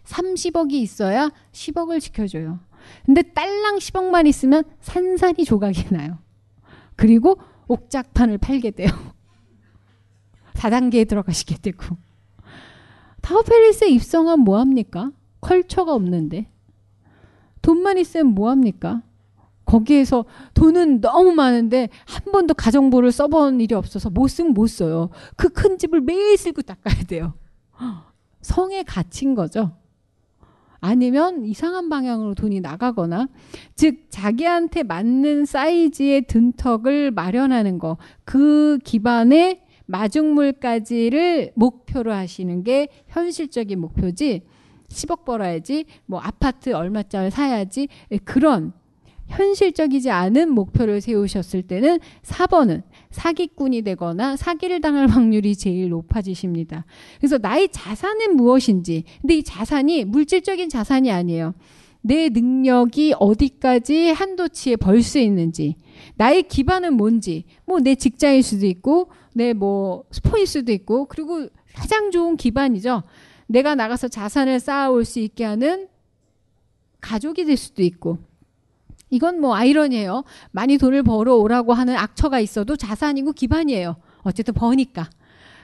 30억이 있어야 10억을 지켜줘요. 근데 딸랑 10억만 있으면 산산이 조각이 나요. 그리고 옥작판을 팔게 돼요. 4단계에 들어가시게 되고. 타워팰리스에 입성한 뭐합니까? 컬처가 없는데. 돈만 있으면 뭐합니까? 거기에서 돈은 너무 많은데 한 번도 가정부를 써본 일이 없어서 못 쓰면 못 써요. 그 큰 집을 매일 쓸고 닦아야 돼요. 성에 갇힌 거죠. 아니면 이상한 방향으로 돈이 나가거나 즉 자기한테 맞는 사이즈의 둔턱을 마련하는 거 그 기반에 마중물까지를 목표로 하시는 게 현실적인 목표지? 10억 벌어야지 뭐 아파트 얼마짜리 사야지? 그런 현실적이지 않은 목표를 세우셨을 때는 4번은 사기꾼이 되거나 사기를 당할 확률이 제일 높아지십니다. 그래서 나의 자산은 무엇인지, 근데 이 자산이 물질적인 자산이 아니에요. 내 능력이 어디까지 한도치에 벌 수 있는지, 나의 기반은 뭔지, 뭐 내 직장일 수도 있고, 내 뭐 스포일 수도 있고, 그리고 가장 좋은 기반이죠. 내가 나가서 자산을 쌓아올 수 있게 하는 가족이 될 수도 있고, 이건 뭐 아이러니예요. 많이 돈을 벌어오라고 하는 악처가 있어도 자산이고 기반이에요. 어쨌든 버니까.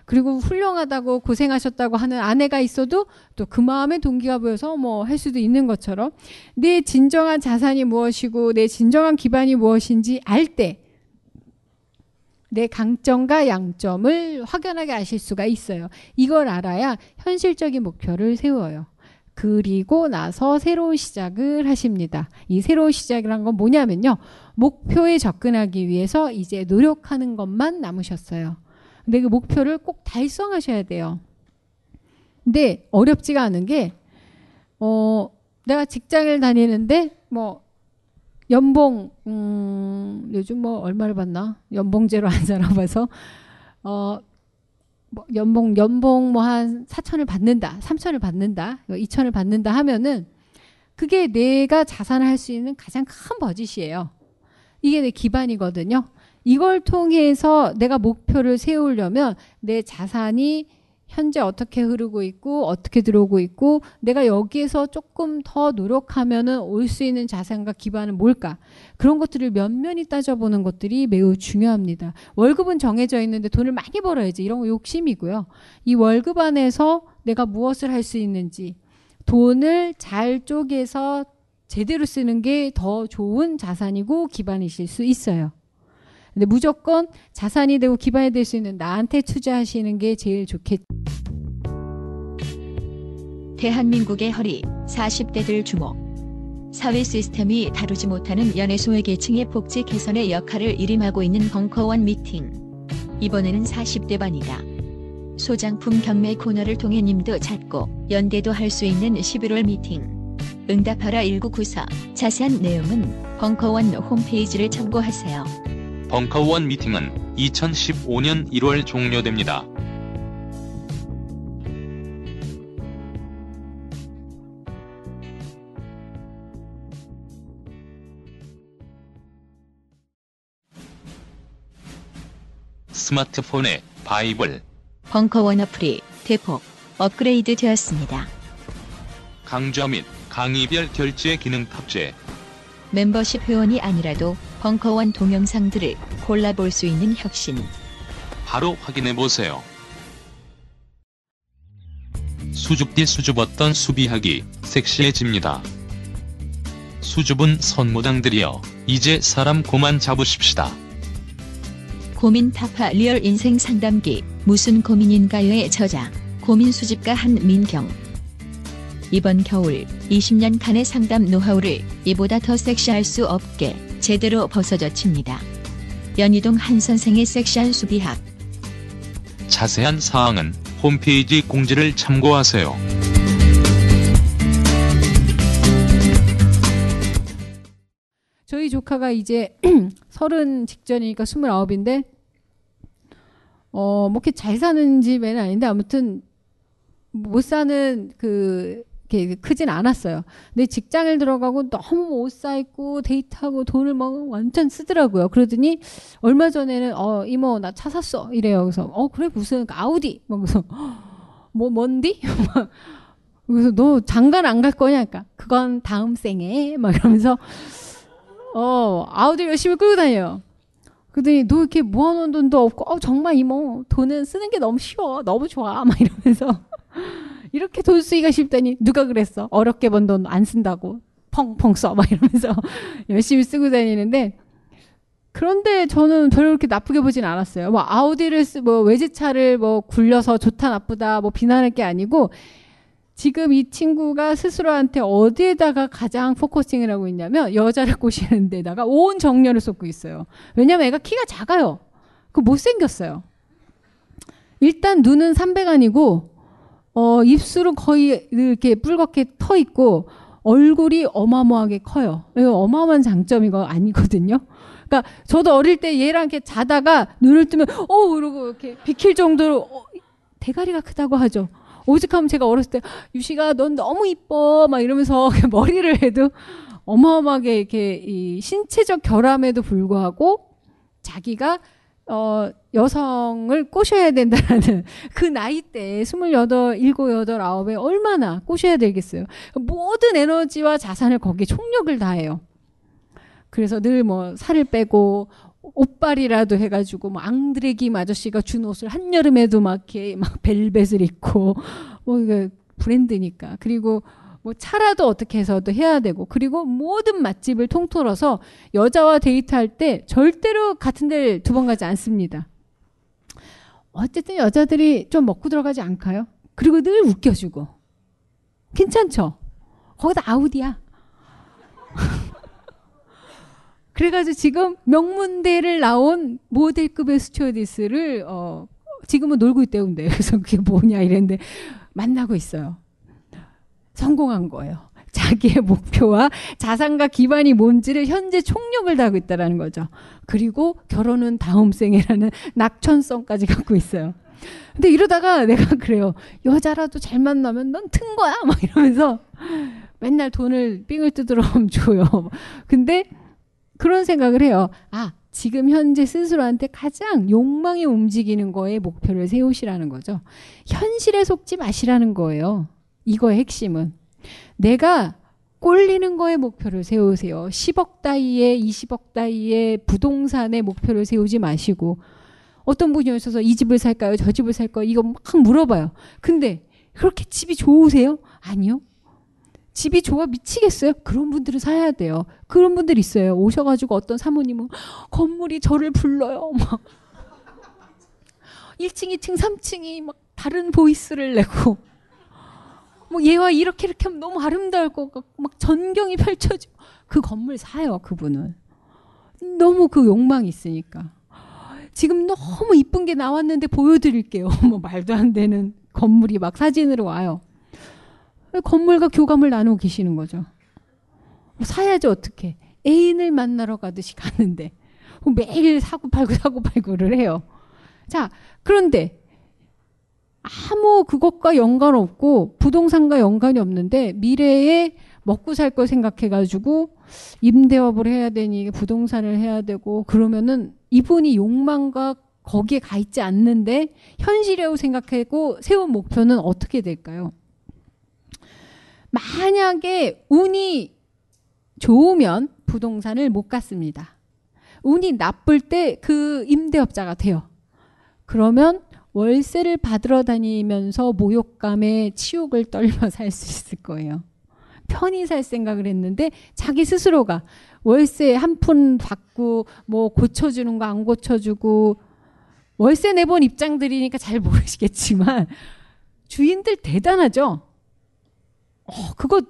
그리고 훌륭하다고 고생하셨다고 하는 아내가 있어도 또 그 마음에 동기가 보여서 뭐 할 수도 있는 것처럼 내 진정한 자산이 무엇이고 내 진정한 기반이 무엇인지 알 때 내 강점과 양점을 확연하게 아실 수가 있어요. 이걸 알아야 현실적인 목표를 세워요. 그리고 나서 새로운 시작을 하십니다. 이 새로운 시작이란 건 뭐냐면요. 목표에 접근하기 위해서 이제 노력하는 것만 남으셨어요. 근데 그 목표를 꼭 달성하셔야 돼요. 근데 어렵지가 않은 게, 어, 내가 직장을 다니는데, 뭐, 연봉 음, 요즘 뭐 얼마를 받나? 연봉제로 안 살아봐서 어 뭐 연봉 연봉 뭐 한 4천을 받는다, 3천을 받는다, 2천을 받는다 하면은 그게 내가 자산을 할 수 있는 가장 큰 버짓이에요. 이게 내 기반이거든요. 이걸 통해서 내가 목표를 세우려면 내 자산이 현재 어떻게 흐르고 있고 어떻게 들어오고 있고 내가 여기에서 조금 더 노력하면은 올 수 있는 자산과 기반은 뭘까? 그런 것들을 면면히 따져보는 것들이 매우 중요합니다. 월급은 정해져 있는데 돈을 많이 벌어야지 이런 거 욕심이고요. 이 월급 안에서 내가 무엇을 할 수 있는지 돈을 잘 쪼개서 제대로 쓰는 게 더 좋은 자산이고 기반이실 수 있어요. 근데 무조건 자산이 되고 기반이 될 수 있는 나한테 투자하시는 게 제일 좋겠죠. 대한민국의 허리 40대들 주목. 사회 시스템이 다루지 못하는 연애 소외 계층의 복지 개선의 역할을 일임하고 있는 벙커원 미팅. 이번에는 40대 반이다. 소장품 경매 코너를 통해 님도 찾고 연대도 할 수 있는 11월 미팅. 응답하라 1994. 자세한 내용은 벙커원 홈페이지를 참고하세요. 벙커원 미팅은 2015년 1월 종료됩니다. 스마트폰에 바이블, 벙커원 어플이 대폭 업그레이드 되었습니다. 강좌 및 강의별 결제 기능 탑재, 멤버십 회원이 아니라도 벙커원 동영상들을 골라볼 수 있는 혁신. 바로 확인해보세요. 수줍디 수줍었던 수비학이 섹시해집니다. 수줍은 선무당들이여 이제 사람 고만 잡으십시다. 고민 타파 real 인생 상담기 무슨 고민인가요의 저자 고민 수집가 한민경 이번 겨울 20년간의 상담 노하우를 이보다 더 섹시할 수 없게 제대로 벗어젖힙니다. 연희동 한 선생의 섹시한 수비학 자세한 사항은 홈페이지 공지를 참고하세요. 저희 조카가 이제 서른 직전이니까 스물아홉인데 어, 뭐 이렇게 잘 사는 집에는 아닌데 아무튼 못 사는 그 이렇게 크진 않았어요. 근데 직장을 들어가고 너무 옷 사입고 데이트하고 돈을 막 완전 쓰더라고요. 그러더니 얼마 전에는 어 이모 나 차 샀어 이래요. 그래서 어 그래 무슨 아우디 막 그래서 뭐 뭔디? 그래서 너 장가는 안갈 거냐? 그러니까 그건 다음 생에 막 이러면서 어 아우디 열심히 끌고 다녀요. 그러더니 너 이렇게 모아놓은 돈도 없고 어 정말 이모 돈은 쓰는 게 너무 쉬워 너무 좋아 막 이러면서 이렇게 돈 쓰기가 쉽다니 누가 그랬어 어렵게 번 돈 안 쓴다고 펑펑 써 막 이러면서 열심히 쓰고 다니는데 그런데 저는 별로 그렇게 나쁘게 보진 않았어요. 뭐 아우디를 쓰, 뭐 외제차를 뭐 굴려서 좋다 나쁘다 뭐 비난할 게 아니고 지금 이 친구가 스스로한테 어디에다가 가장 focusing을 하고 있냐면 여자를 꼬시는 데다가 온 정열을 쏟고 있어요. 왜냐면 애가 키가 작아요. 그 못생겼어요. 일단 눈은 300안이고 어, 입술은 거의 이렇게 뿔겋게 터 있고 얼굴이 어마어마하게 커요. 이거 어마어마한 장점 이거 아니거든요. 그러니까 저도 어릴 때 얘랑 이렇게 자다가 눈을 뜨면 어 이러고 이렇게 비킬 정도로 어, 대가리가 크다고 하죠. 오직하면 제가 어렸을 때 유시가 넌 너무 이뻐 막 이러면서 머리를 해도 어마어마하게 이렇게 이 신체적 결함에도 불구하고 자기가 어 여성을 꼬셔야 된다라는 그 나이 때 스물여덟, 일곱, 여덟, 아홉에 얼마나 꼬셔야 되겠어요. 모든 에너지와 자산을 거기에 총력을 다해요. 그래서 늘 뭐 살을 빼고 옷빨이라도 해가지고 뭐 앙드레김 아저씨가 준 옷을 한여름에도 막 이렇게 막 벨벳을 입고 뭐 이거 브랜드니까 그리고 뭐 차라도 어떻게 해서도 해야 되고 그리고 모든 맛집을 통틀어서 여자와 데이트할 때 절대로 같은 데를 두 번 가지 않습니다. 어쨌든 여자들이 좀 먹고 들어가지 않까요? 그리고 늘 웃겨주고 괜찮죠? 거기다 아우디야. 그래가지고 지금 명문대를 나온 모델급의 스튜어디스를 어 지금은 놀고 있대요 근데 그래서 그게 뭐냐 이랬는데 만나고 있어요 성공한 거예요 자기의 목표와 자산과 기반이 뭔지를 현재 총력을 다하고 있다라는 거죠. 그리고 결혼은 다음 생이라는 낙천성까지 갖고 있어요. 근데 이러다가 내가 그래요. 여자라도 잘 만나면 넌 튼 거야. 막 이러면서 맨날 돈을 삥을 뜯으러 줘요. 근데 그런 생각을 해요. 아, 지금 현재 스스로한테 가장 욕망이 움직이는 거에 목표를 세우시라는 거죠. 현실에 속지 마시라는 거예요. 이거의 핵심은. 내가 꼴리는 거에 목표를 세우세요. 10억 따위에 20억 따위에 부동산에 목표를 세우지 마시고 어떤 분이 오셔서 이 집을 살까요? 저 집을 살까요? 이거 막 물어봐요. 근데 그렇게 집이 좋으세요? 아니요. 집이 좋아 미치겠어요? 그런 분들은 사야 돼요. 그런 분들 있어요. 오셔가지고 어떤 사모님은 건물이 저를 불러요. 막 1층, 2층, 3층이 막 다른 보이스를 내고 뭐 얘와 이렇게 이렇게 하면 너무 아름다울 것 같고 막 전경이 펼쳐지고 그 건물 사요 그분은. 너무 그 욕망이 있으니까. 지금 너무 이쁜 게 나왔는데 보여드릴게요. 뭐 말도 안 되는 건물이 막 사진으로 와요. 건물과 교감을 나누고 계시는 거죠. 뭐 사야지 어떻게. 애인을 만나러 가듯이 가는데. 매일 사고 팔고 사고 팔고를 해요. 자 그런데 아무 그것과 연관 없고 부동산과 연관이 없는데 미래에 먹고 살 걸 생각해가지고 임대업을 해야 되니 부동산을 해야 되고 그러면은 이분이 욕망과 거기에 가 있지 않는데 현실이라고 생각하고 세운 목표는 어떻게 될까요? 만약에 운이 좋으면 부동산을 못 갔습니다. 운이 나쁠 때 그 임대업자가 돼요. 그러면 월세를 받으러 다니면서 모욕감에 치욕을 떨며 살 수 있을 거예요. 편히 살 생각을 했는데 자기 스스로가 월세 한 푼 받고 뭐 고쳐주는 거 안 고쳐주고 월세 내본 입장들이니까 잘 모르시겠지만 주인들 대단하죠. 어, 그거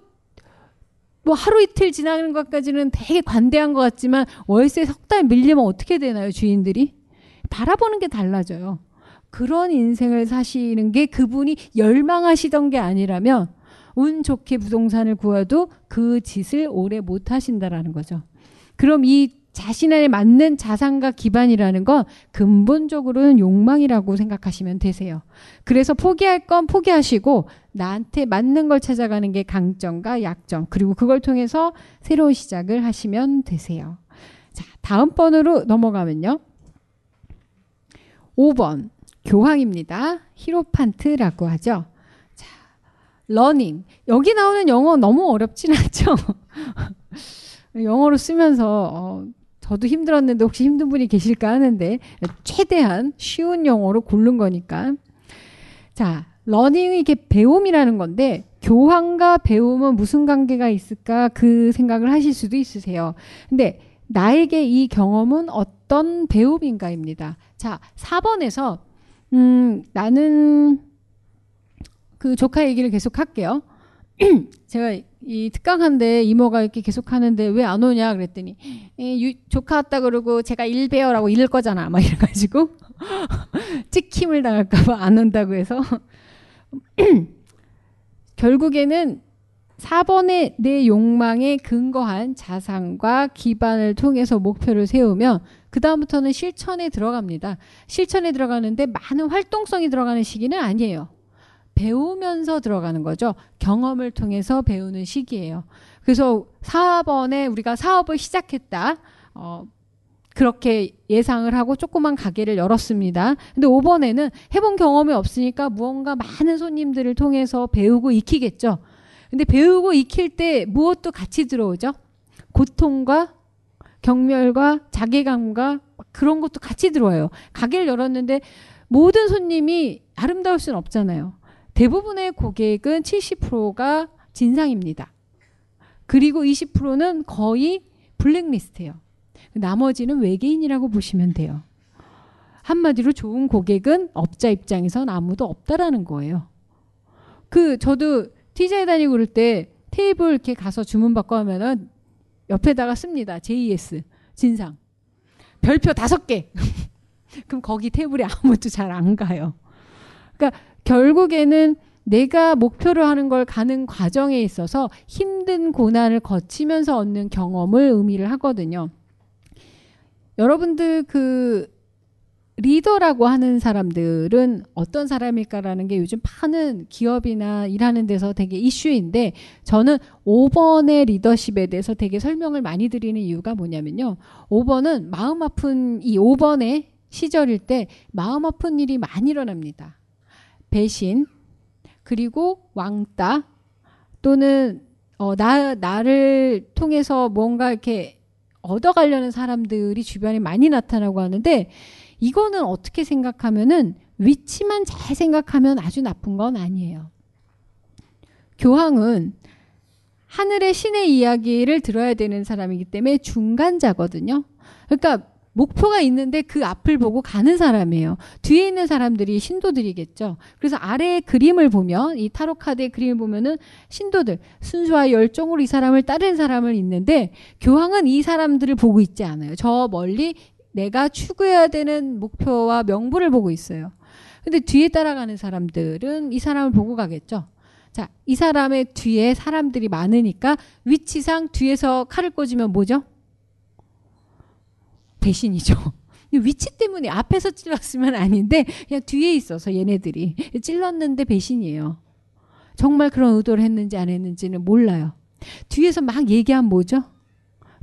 뭐 하루 이틀 지나는 것까지는 되게 관대한 것 같지만 월세 석 달 밀리면 어떻게 되나요 주인들이? 바라보는 게 달라져요. 그런 인생을 사시는 게 그분이 열망하시던 게 아니라면 운 좋게 부동산을 구해도 그 짓을 오래 못 하신다라는 거죠. 그럼 이 자신에 맞는 자산과 기반이라는 건 근본적으로는 욕망이라고 생각하시면 되세요. 그래서 포기할 건 포기하시고 나한테 맞는 걸 찾아가는 게 강점과 약점 그리고 그걸 통해서 새로운 시작을 하시면 되세요. 자, 다음 번으로 넘어가면요. 5번 교황입니다. Hierophant라고 하죠. 자, learning. 여기 나오는 영어 너무 어렵진 않죠? 영어로 쓰면서 어, 저도 힘들었는데 혹시 힘든 분이 계실까 하는데 최대한 쉬운 영어로 고른 거니까. 자, 러닝이 이게 배움이라는 건데 교황과 배움은 무슨 관계가 있을까 그 생각을 하실 수도 있으세요. 근데 나에게 이 경험은 어떤 배움인가입니다. 자, 4번에서 음, 나는 그 조카 얘기를 계속 할게요. 제가 이 특강한데 이모가 이렇게 계속 하는데 왜 안 오냐 그랬더니 유, 조카 왔다 그러고 제가 일 배워라고 이럴 거잖아 막 이래가지고 찍힘을 당할까봐 안 온다고 해서 결국에는 4번의 내 욕망에 근거한 자산과 기반을 통해서 목표를 세우면 그다음부터는 실천에 들어갑니다. 실천에 들어가는데 많은 활동성이 들어가는 시기는 아니에요. 배우면서 들어가는 거죠. 경험을 통해서 배우는 시기예요. 그래서 4번에 우리가 사업을 시작했다. 어, 그렇게 예상을 하고 조그만 가게를 열었습니다. 근데 5번에는 해본 경험이 없으니까 무언가 많은 손님들을 통해서 배우고 익히겠죠. 근데 배우고 익힐 때 무엇도 같이 들어오죠? 고통과 경멸과 자괴감과 그런 것도 같이 들어와요. 가게를 열었는데 모든 손님이 아름다울 수는 없잖아요. 대부분의 고객은 70%가 진상입니다. 그리고 20%는 거의 블랙리스트예요. 나머지는 외계인이라고 보시면 돼요. 한마디로 좋은 고객은 업자 입장에선 아무도 없다라는 거예요. 그 저도 티자에 다니고 그럴 때 테이블 이렇게 가서 주문 받고 하면은 옆에다가 씁니다. JS 진상 별표 다섯 개. 그럼 거기 테이블에 아무도 잘 안 가요. 그러니까 결국에는 내가 목표로 하는 걸 가는 과정에 있어서 힘든 고난을 거치면서 얻는 경험을 의미를 하거든요. 여러분들 그 리더라고 하는 사람들은 어떤 사람일까라는 게 요즘 많은 기업이나 일하는 데서 되게 이슈인데 저는 5번의 리더십에 대해서 되게 설명을 많이 드리는 이유가 뭐냐면요. 5번은 마음 아픈 이 5번의 시절일 때 마음 아픈 일이 많이 일어납니다. 배신, 그리고 왕따, 또는 어, 나, 나를 통해서 뭔가 이렇게 얻어가려는 사람들이 주변에 많이 나타나고 하는데 이거는 어떻게 생각하면은 위치만 잘 생각하면 아주 나쁜 건 아니에요. 교황은 하늘의 신의 이야기를 들어야 되는 사람이기 때문에 중간자거든요. 그러니까 목표가 있는데 그 앞을 보고 가는 사람이에요. 뒤에 있는 사람들이 신도들이겠죠. 그래서 아래 그림을 보면 이 타로 카드의 그림을 보면은 신도들 순수와 열정으로 이 사람을 따르는 사람을 있는데 교황은 이 사람들을 보고 있지 않아요. 저 멀리 내가 추구해야 되는 목표와 명분을 보고 있어요. 근데 뒤에 따라가는 사람들은 이 사람을 보고 가겠죠. 자, 이 사람의 뒤에 사람들이 많으니까 위치상 뒤에서 칼을 꽂으면 뭐죠? 배신이죠. 위치 때문에 앞에서 찔렀으면 아닌데 그냥 뒤에 있어서 얘네들이 찔렀는데 배신이에요. 정말 그런 의도를 했는지 안 했는지는 몰라요. 뒤에서 막 얘기하면 뭐죠?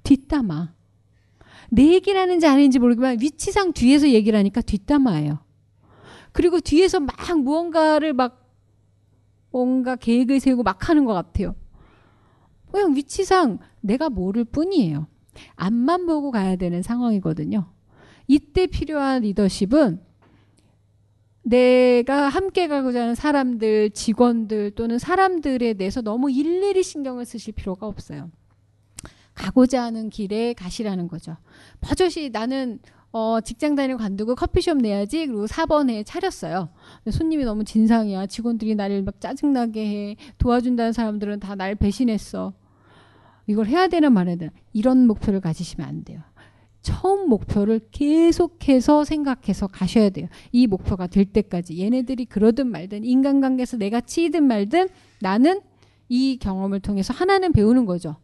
뒷담화. 내 얘기를 하는지 아닌지 모르지만 위치상 뒤에서 얘기를 하니까 뒷담화예요. 그리고 뒤에서 막 무언가를 막 뭔가 계획을 세우고 막 하는 것 같아요. 그냥 위치상 내가 모를 뿐이에요. 앞만 보고 가야 되는 상황이거든요. 이때 필요한 리더십은 내가 함께 가고자 하는 사람들, 직원들 또는 사람들에 대해서 너무 일일이 신경을 쓰실 필요가 없어요. 가고자 하는 길에 가시라는 거죠. 버젓이 나는 어, 직장 다니고 관두고 커피숍 내야지. 그리고 4번에 차렸어요. 손님이 너무 진상이야. 직원들이 나를 막 짜증나게 해. 도와준다는 사람들은 다 날 배신했어. 이걸 해야 되나 말아야 되나. 이런 목표를 가지시면 안 돼요. 처음 목표를 계속해서 생각해서 가셔야 돼요. 이 목표가 될 때까지. 얘네들이 그러든 말든 인간관계에서 내가 치이든 말든 나는 이 경험을 통해서 하나는 배우는 거죠.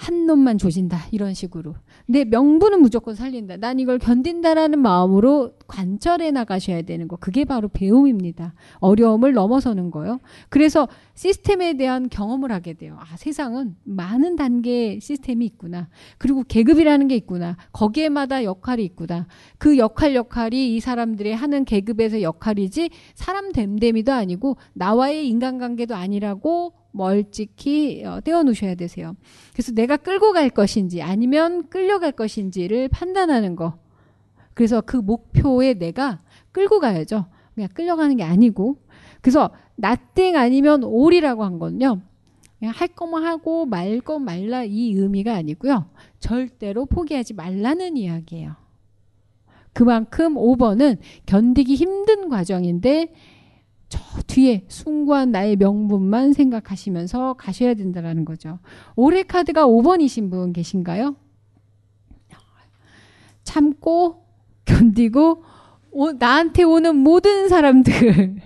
한 놈만 조진다. 이런 식으로. 내 명분은 무조건 살린다. 난 이걸 견딘다라는 마음으로 관절해 나가셔야 되는 거. 그게 바로 배움입니다. 어려움을 넘어서는 거요. 그래서 시스템에 대한 경험을 하게 돼요. 아 세상은 많은 단계의 시스템이 있구나. 그리고 계급이라는 게 있구나. 거기에마다 역할이 있구나. 그 역할 역할이 이 사람들의 하는 계급에서 역할이지 사람 됨됨이도 아니고 나와의 인간관계도 아니라고 멀찍히 어, 떼어 놓으셔야 되세요. 그래서 내가 끌고 갈 것인지 아니면 끌려갈 것인지를 판단하는 거. 그래서 그 목표에 내가 끌고 가야죠. 그냥 끌려가는 게 아니고. 그래서 나띵 아니면 올이라고 한 건요. 그냥 할 거만 하고 말거 말라 이 의미가 아니고요. 절대로 포기하지 말라는 이야기예요. 그만큼 5번은 견디기 힘든 과정인데 저 뒤에 숭고한 나의 명분만 생각하시면서 가셔야 된다는 거죠. 올해 카드가 5번이신 분 계신가요? 참고 견디고 오, 나한테 오는 모든 사람들이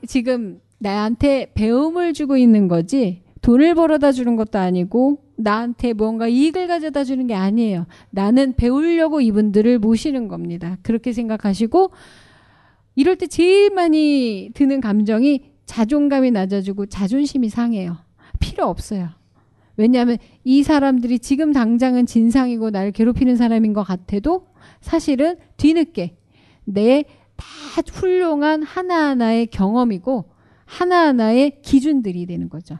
지금 나한테 배움을 주고 있는 거지 돈을 벌어다 주는 것도 아니고 나한테 뭔가 이익을 가져다 주는 게 아니에요. 나는 배우려고 이분들을 모시는 겁니다. 그렇게 생각하시고 이럴 때 제일 많이 드는 감정이 자존감이 낮아지고 자존심이 상해요. 필요 없어요. 왜냐하면 이 사람들이 지금 당장은 진상이고 나를 괴롭히는 사람인 것 같아도 사실은 뒤늦게 내 다 훌륭한 하나하나의 경험이고 하나하나의 기준들이 되는 거죠.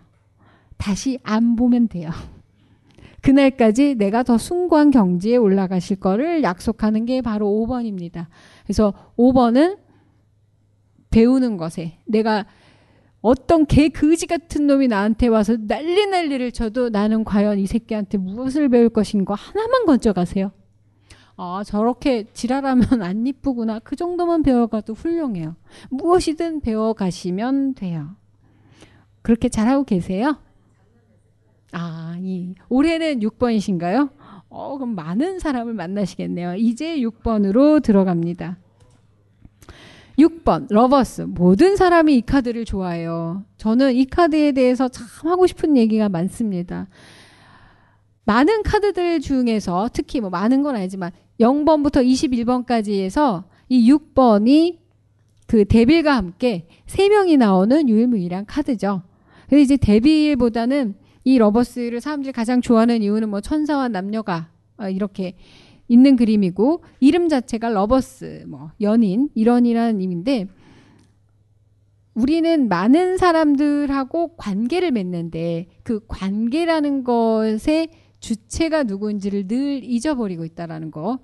다시 안 보면 돼요. 그날까지 내가 더 숭고한 경지에 올라가실 거를 약속하는 게 바로 5번입니다. 그래서 5번은 배우는 것에 내가 어떤 개 그지 같은 놈이 나한테 와서 난리 난리를 쳐도 나는 과연 이 새끼한테 무엇을 배울 것인가 하나만 건져가세요. 아 저렇게 지랄하면 안 이쁘구나 그 정도만 배워가도 훌륭해요. 무엇이든 배워가시면 돼요. 그렇게 잘하고 계세요? 아, 이 올해는 6번이신가요? 어, 그럼 많은 사람을 만나시겠네요. 이제 6번으로 들어갑니다. 6번 Lovers 모든 사람이 이 카드를 좋아해요. 저는 이 카드에 대해서 참 하고 싶은 얘기가 많습니다. 많은 카드들 중에서 특히 뭐 많은 건 아니지만 0번부터 21번까지 해서 이 6번이 그 Devil과 함께 3명이 나오는 유일무이한 카드죠. 근데 이제 Devil보다는 이 Lovers를 사람들이 가장 좋아하는 이유는 뭐 천사와 남녀가 어, 이렇게 있는 그림이고 이름 자체가 Lovers 뭐 연인 이런이라는 의미인데 우리는 많은 사람들하고 관계를 맺는데 그 관계라는 것의 주체가 누구인지를 늘 잊어버리고 있다라는 거.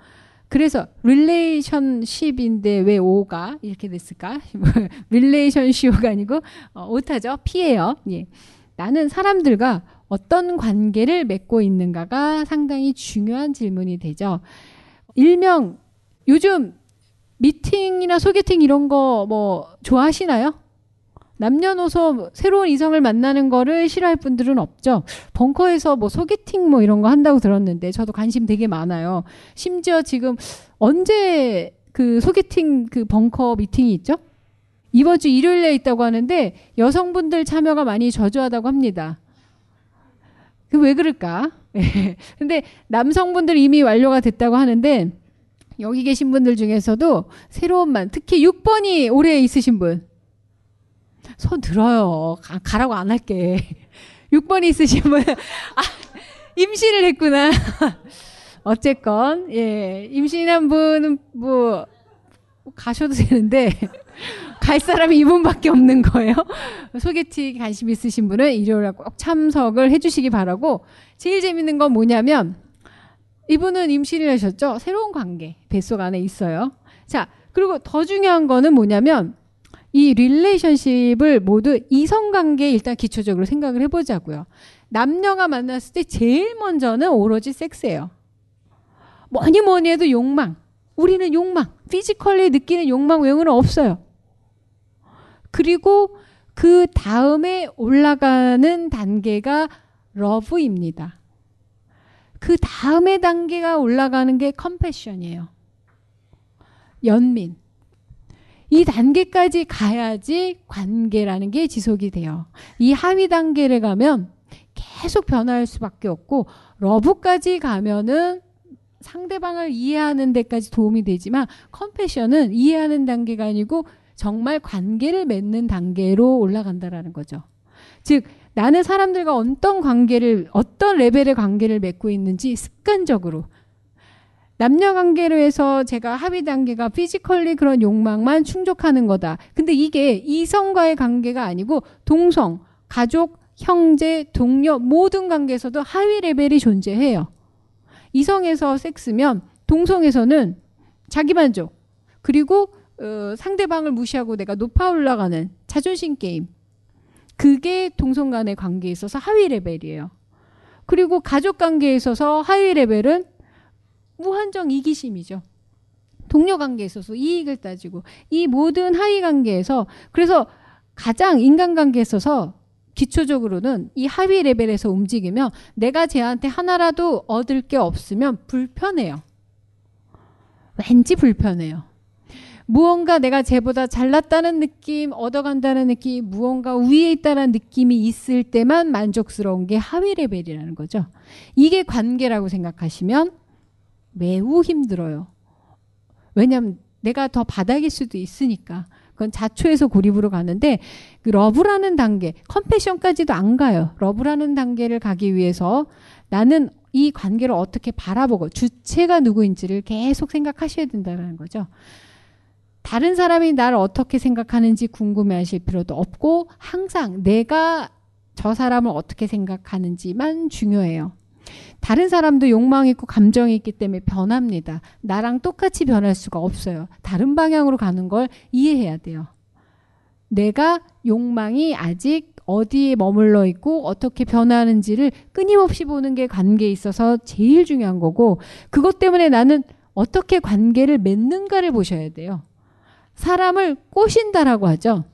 그래서 relationship인데 왜 O가 이렇게 됐을까? relationshio가 아니고 어, 오타죠. P예요. 예. 나는 사람들과 어떤 관계를 맺고 있는가가 상당히 중요한 질문이 되죠. 일명 요즘 미팅이나 소개팅 이런 거 뭐 좋아하시나요? 남녀노소 새로운 이성을 만나는 거를 싫어할 분들은 없죠. 벙커에서 뭐 소개팅 뭐 이런 거 한다고 들었는데 저도 관심 되게 많아요. 심지어 지금 언제 그 소개팅 그 벙커 미팅이 있죠? 이번 주 일요일에 있다고 하는데 여성분들 참여가 많이 저조하다고 합니다. 그 왜 그럴까? 예. 근데 남성분들 이미 완료가 됐다고 하는데 여기 계신 분들 중에서도 새로운 만 특히 6번이 올해 있으신 분. 손 들어요. 가, 라고안 할게. 6번이 있으신 분. 아, 임신을 했구나. 어쨌건, 예. 임신한 분은 뭐, 가셔도 되는데, 갈 사람이 이분밖에 없는 거예요. 소개팅 관심 있으신 분은 일요일에 꼭 참석을 해주시기 바라고, 제일 재밌는 건 뭐냐면, 이분은 임신을 하셨죠? 새로운 관계, 뱃속 안에 있어요. 자, 그리고 더 중요한 거는 뭐냐면, 이 relationship을 모두 이성관계에 일단 기초적으로 생각을 해보자고요. 남녀가 만났을 때 제일 먼저는 오로지 섹스예요. 뭐니 뭐니 해도 욕망. 우리는 욕망. physically 느끼는 욕망 외에는 없어요. 그리고 그 다음에 올라가는 단계가 러브입니다. 그 다음에 단계가 올라가는 게 컴패션이에요. 연민. 이 단계까지 가야지 관계라는 게 지속이 돼요. 이 하위 단계를 가면 계속 변화할 수밖에 없고 러브까지 가면은 상대방을 이해하는 데까지 도움이 되지만 compassion은 이해하는 단계가 아니고 정말 관계를 맺는 단계로 올라간다라는 거죠. 즉 나는 사람들과 어떤 관계를 어떤 레벨의 관계를 맺고 있는지 습관적으로 남녀 관계로 해서 제가 하위 단계가 physically 그런 욕망만 충족하는 거다. 근데 이게 이성과의 관계가 아니고 동성, 가족, 형제, 동료 모든 관계에서도 하위 레벨이 존재해요. 이성에서 섹스면 동성에서는 자기 만족 그리고 어, 상대방을 무시하고 내가 높아 올라가는 자존심 게임 그게 동성 간의 관계에 있어서 하위 레벨이에요. 그리고 가족 관계에 있어서 하위 레벨은 무한정 이기심이죠. 동료 관계에 있어서 이익을 따지고 이 모든 하위 관계에서 그래서 가장 인간 관계에 있어서 기초적으로는 이 하위 레벨에서 움직이면 내가 쟤한테 하나라도 얻을 게 없으면 불편해요. 왠지 불편해요. 무언가 내가 쟤보다 잘났다는 느낌, 얻어간다는 느낌, 무언가 위에 있다는 느낌이 있을 때만 만족스러운 게 하위 레벨이라는 거죠. 이게 관계라고 생각하시면 매우 힘들어요. 왜냐하면 내가 더 바닥일 수도 있으니까. 그건 자초해서 고립으로 가는데 그 love라는 단계, compassion까지도 안 가요. love라는 단계를 가기 위해서 나는 이 관계를 어떻게 바라보고 주체가 누구인지를 계속 생각하셔야 된다는 거죠. 다른 사람이 나를 어떻게 생각하는지 궁금해 하실 필요도 없고 항상 내가 저 사람을 어떻게 생각하는지만 중요해요. 다른 사람도 욕망이 있고 감정이 있기 때문에 변합니다. 나랑 똑같이 변할 수가 없어요. 다른 방향으로 가는 걸 이해해야 돼요. 내가 욕망이 아직 어디에 머물러 있고 어떻게 변하는지를 끊임없이 보는 게 관계에 있어서 제일 중요한 거고 그것 때문에 나는 어떻게 관계를 맺는가를 보셔야 돼요. 사람을 꼬신다라고 하죠.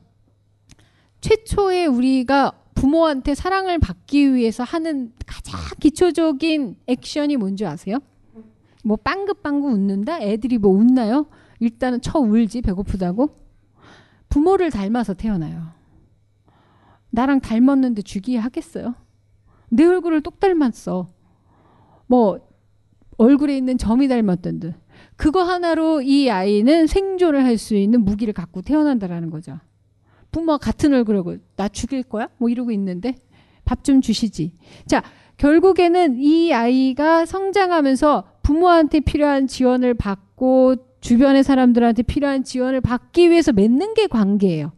최초에 우리가 부모한테 사랑을 받기 위해서 하는 가장 기초적인 액션이 뭔지 아세요? 뭐 빵긋빵긋 웃는다? 애들이 뭐 웃나요? 일단은 쳐 울지 배고프다고. 부모를 닮아서 태어나요. 나랑 닮았는데 주기에 하겠어요? 내 얼굴을 똑 닮았어. 뭐 얼굴에 있는 점이 닮았던데 그거 하나로 이 아이는 생존을 할 수 있는 무기를 갖고 태어난다라는 거죠. 부모가 같은 얼굴하고 나 죽일 거야? 뭐 이러고 있는데 밥 좀 주시지. 자, 결국에는 이 아이가 성장하면서 부모한테 필요한 지원을 받고 주변의 사람들한테 필요한 지원을 받기 위해서 맺는 게 관계예요.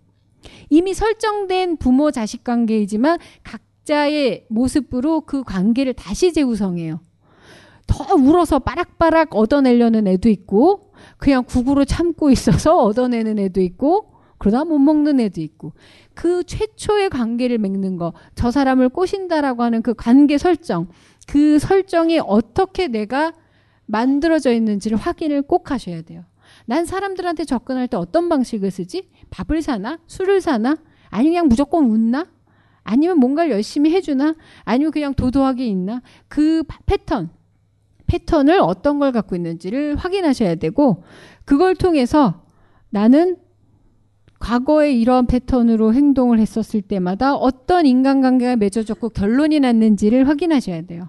이미 설정된 부모 자식 관계이지만 각자의 모습으로 그 관계를 다시 재구성해요. 더 울어서 빠락빠락 얻어내려는 애도 있고 그냥 국으로 참고 있어서 얻어내는 애도 있고 그러다 못 먹는 애도 있고 그 최초의 관계를 맺는 거 저 사람을 꼬신다라고 하는 그 관계 설정 그 설정이 어떻게 내가 만들어져 있는지를 확인을 꼭 하셔야 돼요. 난 사람들한테 접근할 때 어떤 방식을 쓰지? 밥을 사나? 술을 사나? 아니면 그냥 무조건 웃나? 아니면 뭔가를 열심히 해주나? 아니면 그냥 도도하게 있나? 그 패턴, 패턴을 어떤 걸 갖고 있는지를 확인하셔야 되고, 그걸 통해서 나는 과거에 이런 패턴으로 행동을 했었을 때마다 어떤 인간관계가 맺어졌고 결론이 났는지를 확인하셔야 돼요.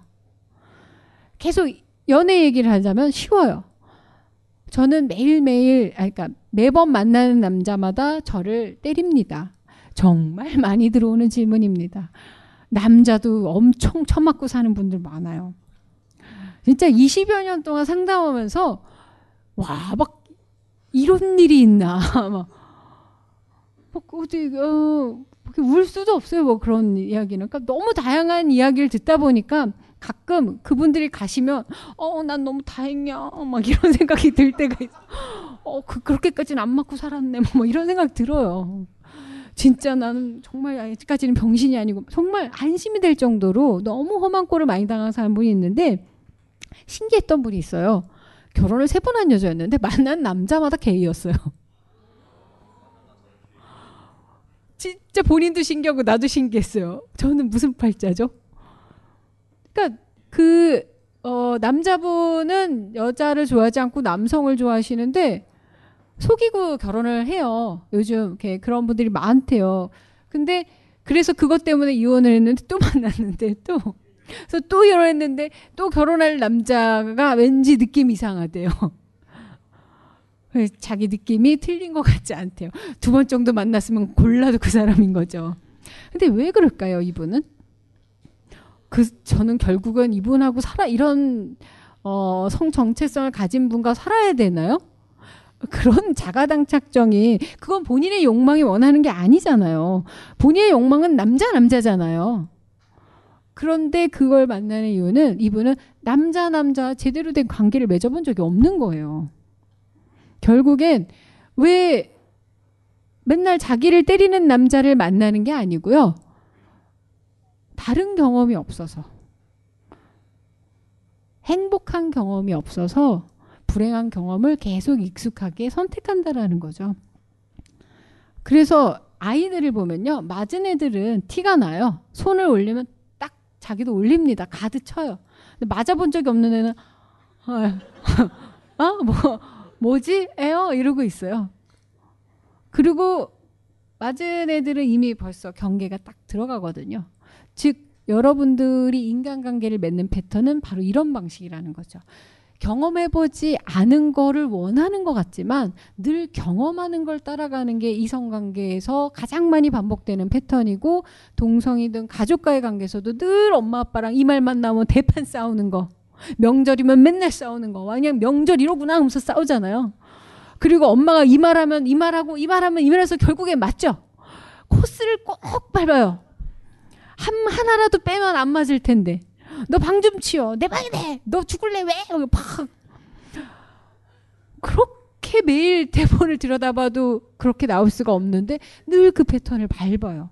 계속 연애 얘기를 하자면 쉬워요. 저는 매일매일, 아, 그러니까 매번 만나는 남자마다 저를 때립니다. 정말 많이 들어오는 질문입니다. 남자도 엄청 처맞고 사는 분들 많아요. 진짜 20여 년 동안 상담하면서, 와, 막, 이런 일이 있나. 막, 막 어디, 어, 울 수도 없어요. 뭐 그런 이야기는. 그러니까 너무 다양한 이야기를 듣다 보니까 가끔 그분들이 가시면 어 난 너무 다행이야 막 이런 생각이 들 때가 있어. 어 그, 그렇게까지는 안 맞고 살았네 뭐 이런 생각 들어요. 진짜 나는 정말 아직까지는 병신이 아니고 정말 안심이 될 정도로 너무 험한 꼴을 많이 당한 사람분이 있는데 신기했던 분이 있어요. 결혼을 세 번 한 여자였는데 만난 남자마다 게이였어요. 진짜 본인도 신기하고 나도 신기했어요. 저는 무슨 팔자죠? 그러니까 그 어, 남자분은 여자를 좋아하지 않고 남성을 좋아하시는데 속이고 결혼을 해요. 요즘 이렇게 그런 분들이 많대요. 근데 그래서 그것 때문에 이혼을 했는데 또 만났는데 또 그래서 또 결혼했는데 또 결혼할 남자가 왠지 느낌 이상하대요. 자기 느낌이 틀린 것 같지 않대요. 두 번 정도 만났으면 골라도 그 사람인 거죠. 근데 왜 그럴까요, 이분은? 그 저는 결국은 이분하고 살아 이런 어, 성 정체성을 가진 분과 살아야 되나요? 그런 자가당착정이 그건 본인의 욕망이 원하는 게 아니잖아요. 본인의 욕망은 남자 남자잖아요. 그런데 그걸 만나는 이유는 이분은 남자 남자 제대로 된 관계를 맺어본 적이 없는 거예요. 결국엔 왜 맨날 자기를 때리는 남자를 만나는 게 아니고요. 다른 경험이 없어서 행복한 경험이 없어서 불행한 경험을 계속 익숙하게 선택한다라는 거죠. 그래서 아이들을 보면요. 맞은 애들은 티가 나요. 손을 올리면 딱 자기도 올립니다. 가드 쳐요. 근데 맞아본 적이 없는 애는 어, 어? 뭐 뭐지? 에어 이러고 있어요. 그리고 맞은 애들은 이미 벌써 경계가 딱 들어가거든요. 즉 여러분들이 인간관계를 맺는 패턴은 바로 이런 방식이라는 거죠. 경험해보지 않은 거를 원하는 것 같지만 늘 경험하는 걸 따라가는 게 이성관계에서 가장 많이 반복되는 패턴이고 동성이든 가족과의 관계에서도 늘 엄마 아빠랑 이 말만 나오면 대판 싸우는 거 명절이면 맨날 싸우는 거 그냥 명절 이러구나 하면서 싸우잖아요. 그리고 엄마가 이 말하면 이 말하고 이 말하면 이 말해서 결국에 맞죠. 코스를 꼭 밟아요. 한 하나라도 빼면 안 맞을 텐데. 너 방 좀 치워. 내 방이네. 너 죽을래 왜? 팍. 그렇게 매일 대본을 들여다봐도 그렇게 나올 수가 없는데 늘 그 패턴을 밟아요.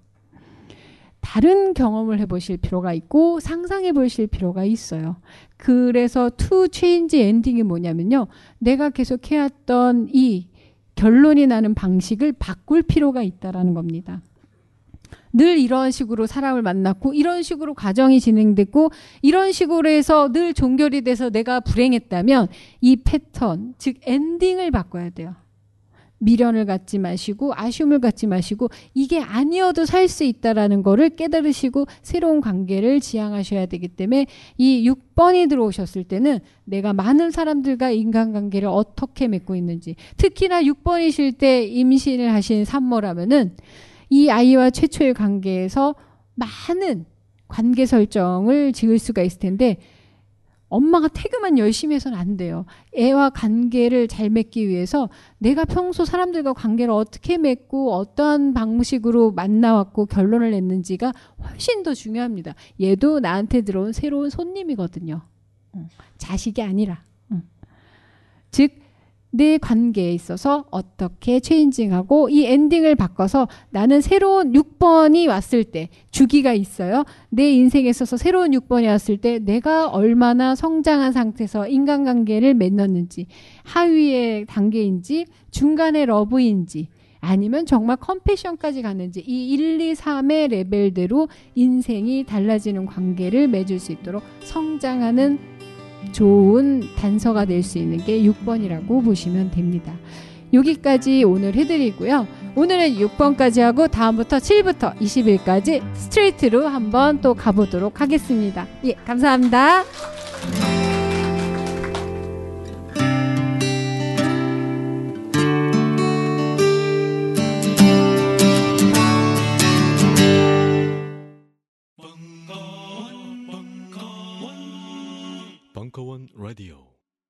다른 경험을 해보실 필요가 있고 상상해 보실 필요가 있어요. 그래서 to change ending이 뭐냐면요. 내가 계속 해왔던 이 결론이 나는 방식을 바꿀 필요가 있다라는 겁니다. 늘 이런 식으로 사람을 만났고 이런 식으로 가정이 진행됐고 이런 식으로 해서 늘 종결이 돼서 내가 불행했다면 이 패턴 즉 엔딩을 바꿔야 돼요. 미련을 갖지 마시고 아쉬움을 갖지 마시고 이게 아니어도 살 수 있다라는 거를 깨달으시고 새로운 관계를 지향하셔야 되기 때문에 이 6번이 들어오셨을 때는 내가 많은 사람들과 인간관계를 어떻게 맺고 있는지 특히나 6번이실 때 임신을 하신 산모라면은 이 아이와 최초의 관계에서 많은 관계 설정을 지을 수가 있을 텐데 엄마가 태그만 열심히 해서는 안 돼요. 애와 관계를 잘 맺기 위해서 내가 평소 사람들과 관계를 어떻게 맺고 어떠한 방식으로 만나왔고 결론을 냈는지가 훨씬 더 중요합니다. 얘도 나한테 들어온 새로운 손님이거든요. 어, 자식이 아니라. 음. 즉, 내 관계에 있어서 어떻게 체인징하고 이 엔딩을 바꿔서 나는 새로운 6번이 왔을 때 주기가 있어요. 내 인생에 있어서 새로운 6번이 왔을 때 내가 얼마나 성장한 상태에서 인간관계를 맺었는지 하위의 단계인지 중간의 러브인지 아니면 정말 컴패션까지 갔는지 이 1, 2, 3의 레벨대로 인생이 달라지는 관계를 맺을 수 있도록 성장하는 좋은 단서가 될 수 있는 게 6번이라고 보시면 됩니다. 여기까지 오늘 해드리고요. 오늘은 6번까지 하고 다음부터 7부터 20일까지 스트레이트로 한번 또 가보도록 하겠습니다. 예, 감사합니다. Radio.